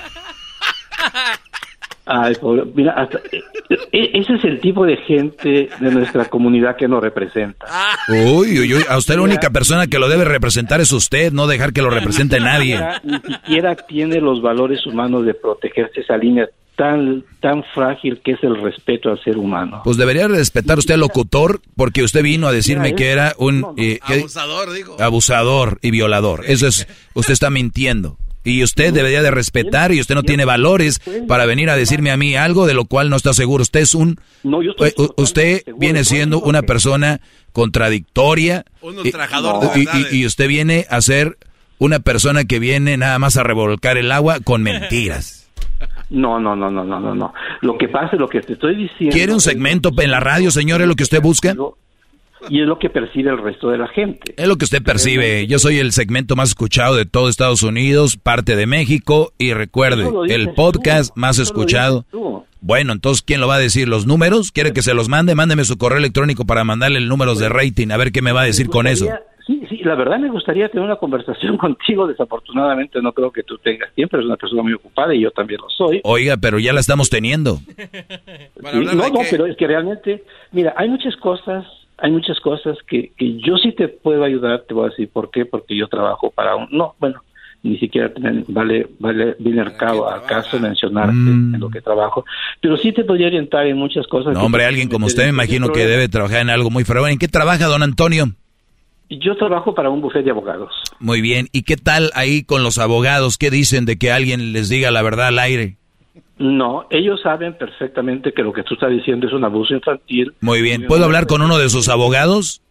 Ay, pobre, mira, hasta- e- e- ese es el tipo de gente de nuestra comunidad que nos representa. Uy, uy, uy. A usted la única persona que lo debe representar es usted, no dejar que lo represente nadie. Ni siquiera tiene los valores humanos de protegerse esa línea tan, tan frágil que es el respeto al ser humano. Pues debería respetar usted al locutor porque usted vino a decirme que era un eh. Abusador, digo. abusador y violador. Eso es, usted está mintiendo. Y usted debería de respetar y usted no tiene valores para venir a decirme a mí algo de lo cual no está seguro. Usted es un... eh, u- usted viene siendo una persona contradictoria. Un ultrajador de y, y- y usted viene a ser una persona que viene nada más a revolcar el agua con mentiras. No, no, no, no, no, no, no. Lo que pasa, lo que te estoy diciendo... ¿Quiere un segmento en la radio, señor? ¿Es lo que usted busca? Y es lo que percibe el resto de la gente. Es lo que usted percibe. Yo soy el segmento más escuchado de todo Estados Unidos, parte de México. Y recuerde, el podcast tú, más escuchado. Bueno, entonces, ¿quién lo va a decir? ¿Los números? ¿Quiere que se los mande? Mándeme su correo electrónico para mandarle el número de rating. A ver qué me va a decir con eso. Sí, sí, la verdad me gustaría tener una conversación contigo. Desafortunadamente no creo que tú tengas tiempo. Eres una persona muy ocupada y yo también lo soy. Oiga, pero ya la estamos teniendo. Sí, no, no, pero es que realmente, mira, hay muchas cosas, hay muchas cosas que, que yo sí te puedo ayudar, te voy a decir por qué, porque yo trabajo para un, no, bueno, ni siquiera vale, vale, viene al cabo, al caso mencionarte en lo que trabajo, pero sí te podría orientar en muchas cosas. No, hombre, alguien como usted me imagino que debe trabajar en algo muy fregón. ¿En qué trabaja, don Antonio? Yo trabajo para un bufete de abogados. Muy bien. ¿Y qué tal ahí con los abogados? ¿Qué dicen de que alguien les diga la verdad al aire? No, ellos saben perfectamente que lo que tú estás diciendo es un abuso infantil. Muy bien. ¿Puedo hablar con uno de sus abogados?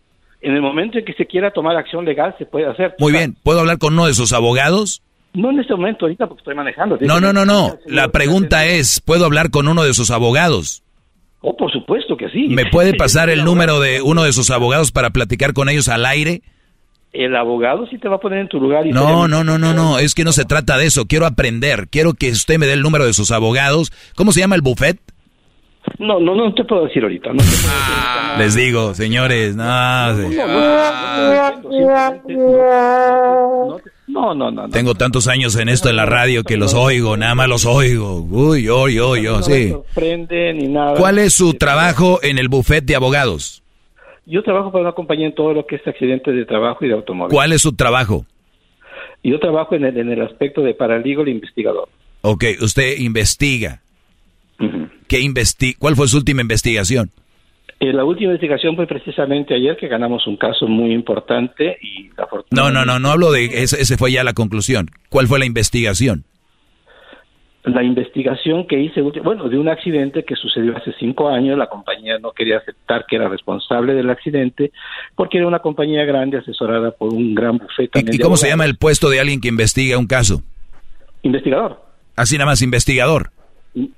En el momento en que se quiera tomar acción legal, se puede hacer. Muy bien. ¿Puedo hablar con uno de sus abogados? No en este momento, ahorita, porque estoy manejando. No, no, no, no. La pregunta es, ¿puedo hablar con uno de sus abogados? Oh, por supuesto que sí. ¿Me puede pasar el número de uno de sus abogados para platicar con ellos al aire? El abogado sí te va a poner en tu lugar. Y No, no, no, no, no. Es que no se trata de eso. Quiero aprender. Quiero que usted me dé el número de sus abogados. ¿Cómo se llama el buffet? No, no, no te puedo decir ahorita. No te puedo decir ahorita. Les digo, señores, no. No, no, no. Tengo tantos años en esto en la radio que los oigo, nada más los oigo. Uy, yo, yo, yo, sí. ni nada. ¿Cuál es su trabajo en el buffet de abogados? Yo trabajo para una compañía en todo lo que es accidentes de trabajo y de automóvil. ¿Cuál es su trabajo? Yo trabajo en el, en el aspecto de paralegal e investigador. Ok, usted investiga. ¿Qué investi ¿Cuál fue su última investigación? Eh, la última investigación fue precisamente ayer que ganamos un caso muy importante y No, no, no, no hablo de... Ese, ese fue ya la conclusión. ¿Cuál fue la investigación? La investigación que hice, bueno, de un accidente que sucedió hace cinco años, la compañía no quería aceptar que era responsable del accidente porque era una compañía grande asesorada por un gran bufete. ¿Y, y cómo se llama el puesto de alguien que investiga un caso? Investigador. Así nada más, investigador.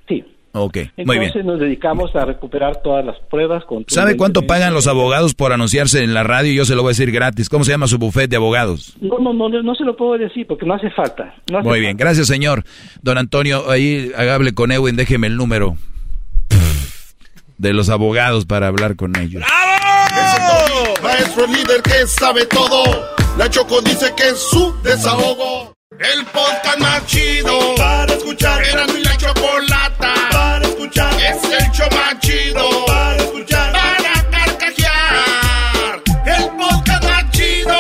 Sí. Ok, muy bien. Entonces nos dedicamos a recuperar todas las pruebas. Con ¿Sabe cuánto pagan los abogados por anunciarse en la radio? Yo se lo voy a decir gratis. ¿Cómo se llama su buffet de abogados? No, no, no, no se lo puedo decir porque no hace falta. No hace Muy bien, gracias señor. Don Antonio, ahí hable con Edwin, déjeme el número de los abogados para hablar con ellos. Maestro el líder que sabe todo. La Choco dice que es su desahogo. El podcast más chido para escuchar. Era mi la chocolata escuchar. Es el show más chido para escuchar. Para carcajear. El podcast más chido.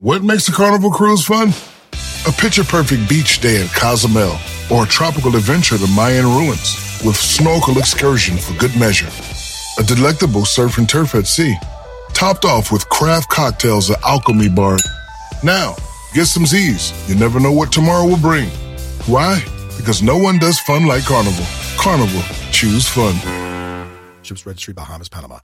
What makes a carnival cruise fun? A picture perfect beach day at Cozumel or a tropical adventure to Mayan ruins with snorkel excursion for good measure. A delectable surf and turf at sea, topped off with craft cocktails at Alchemy Bar. Now, get some Z's. You never know what tomorrow will bring. Why? Because no one does fun like Carnival. Carnival, choose fun. Ships Registry, Bahamas, Panama.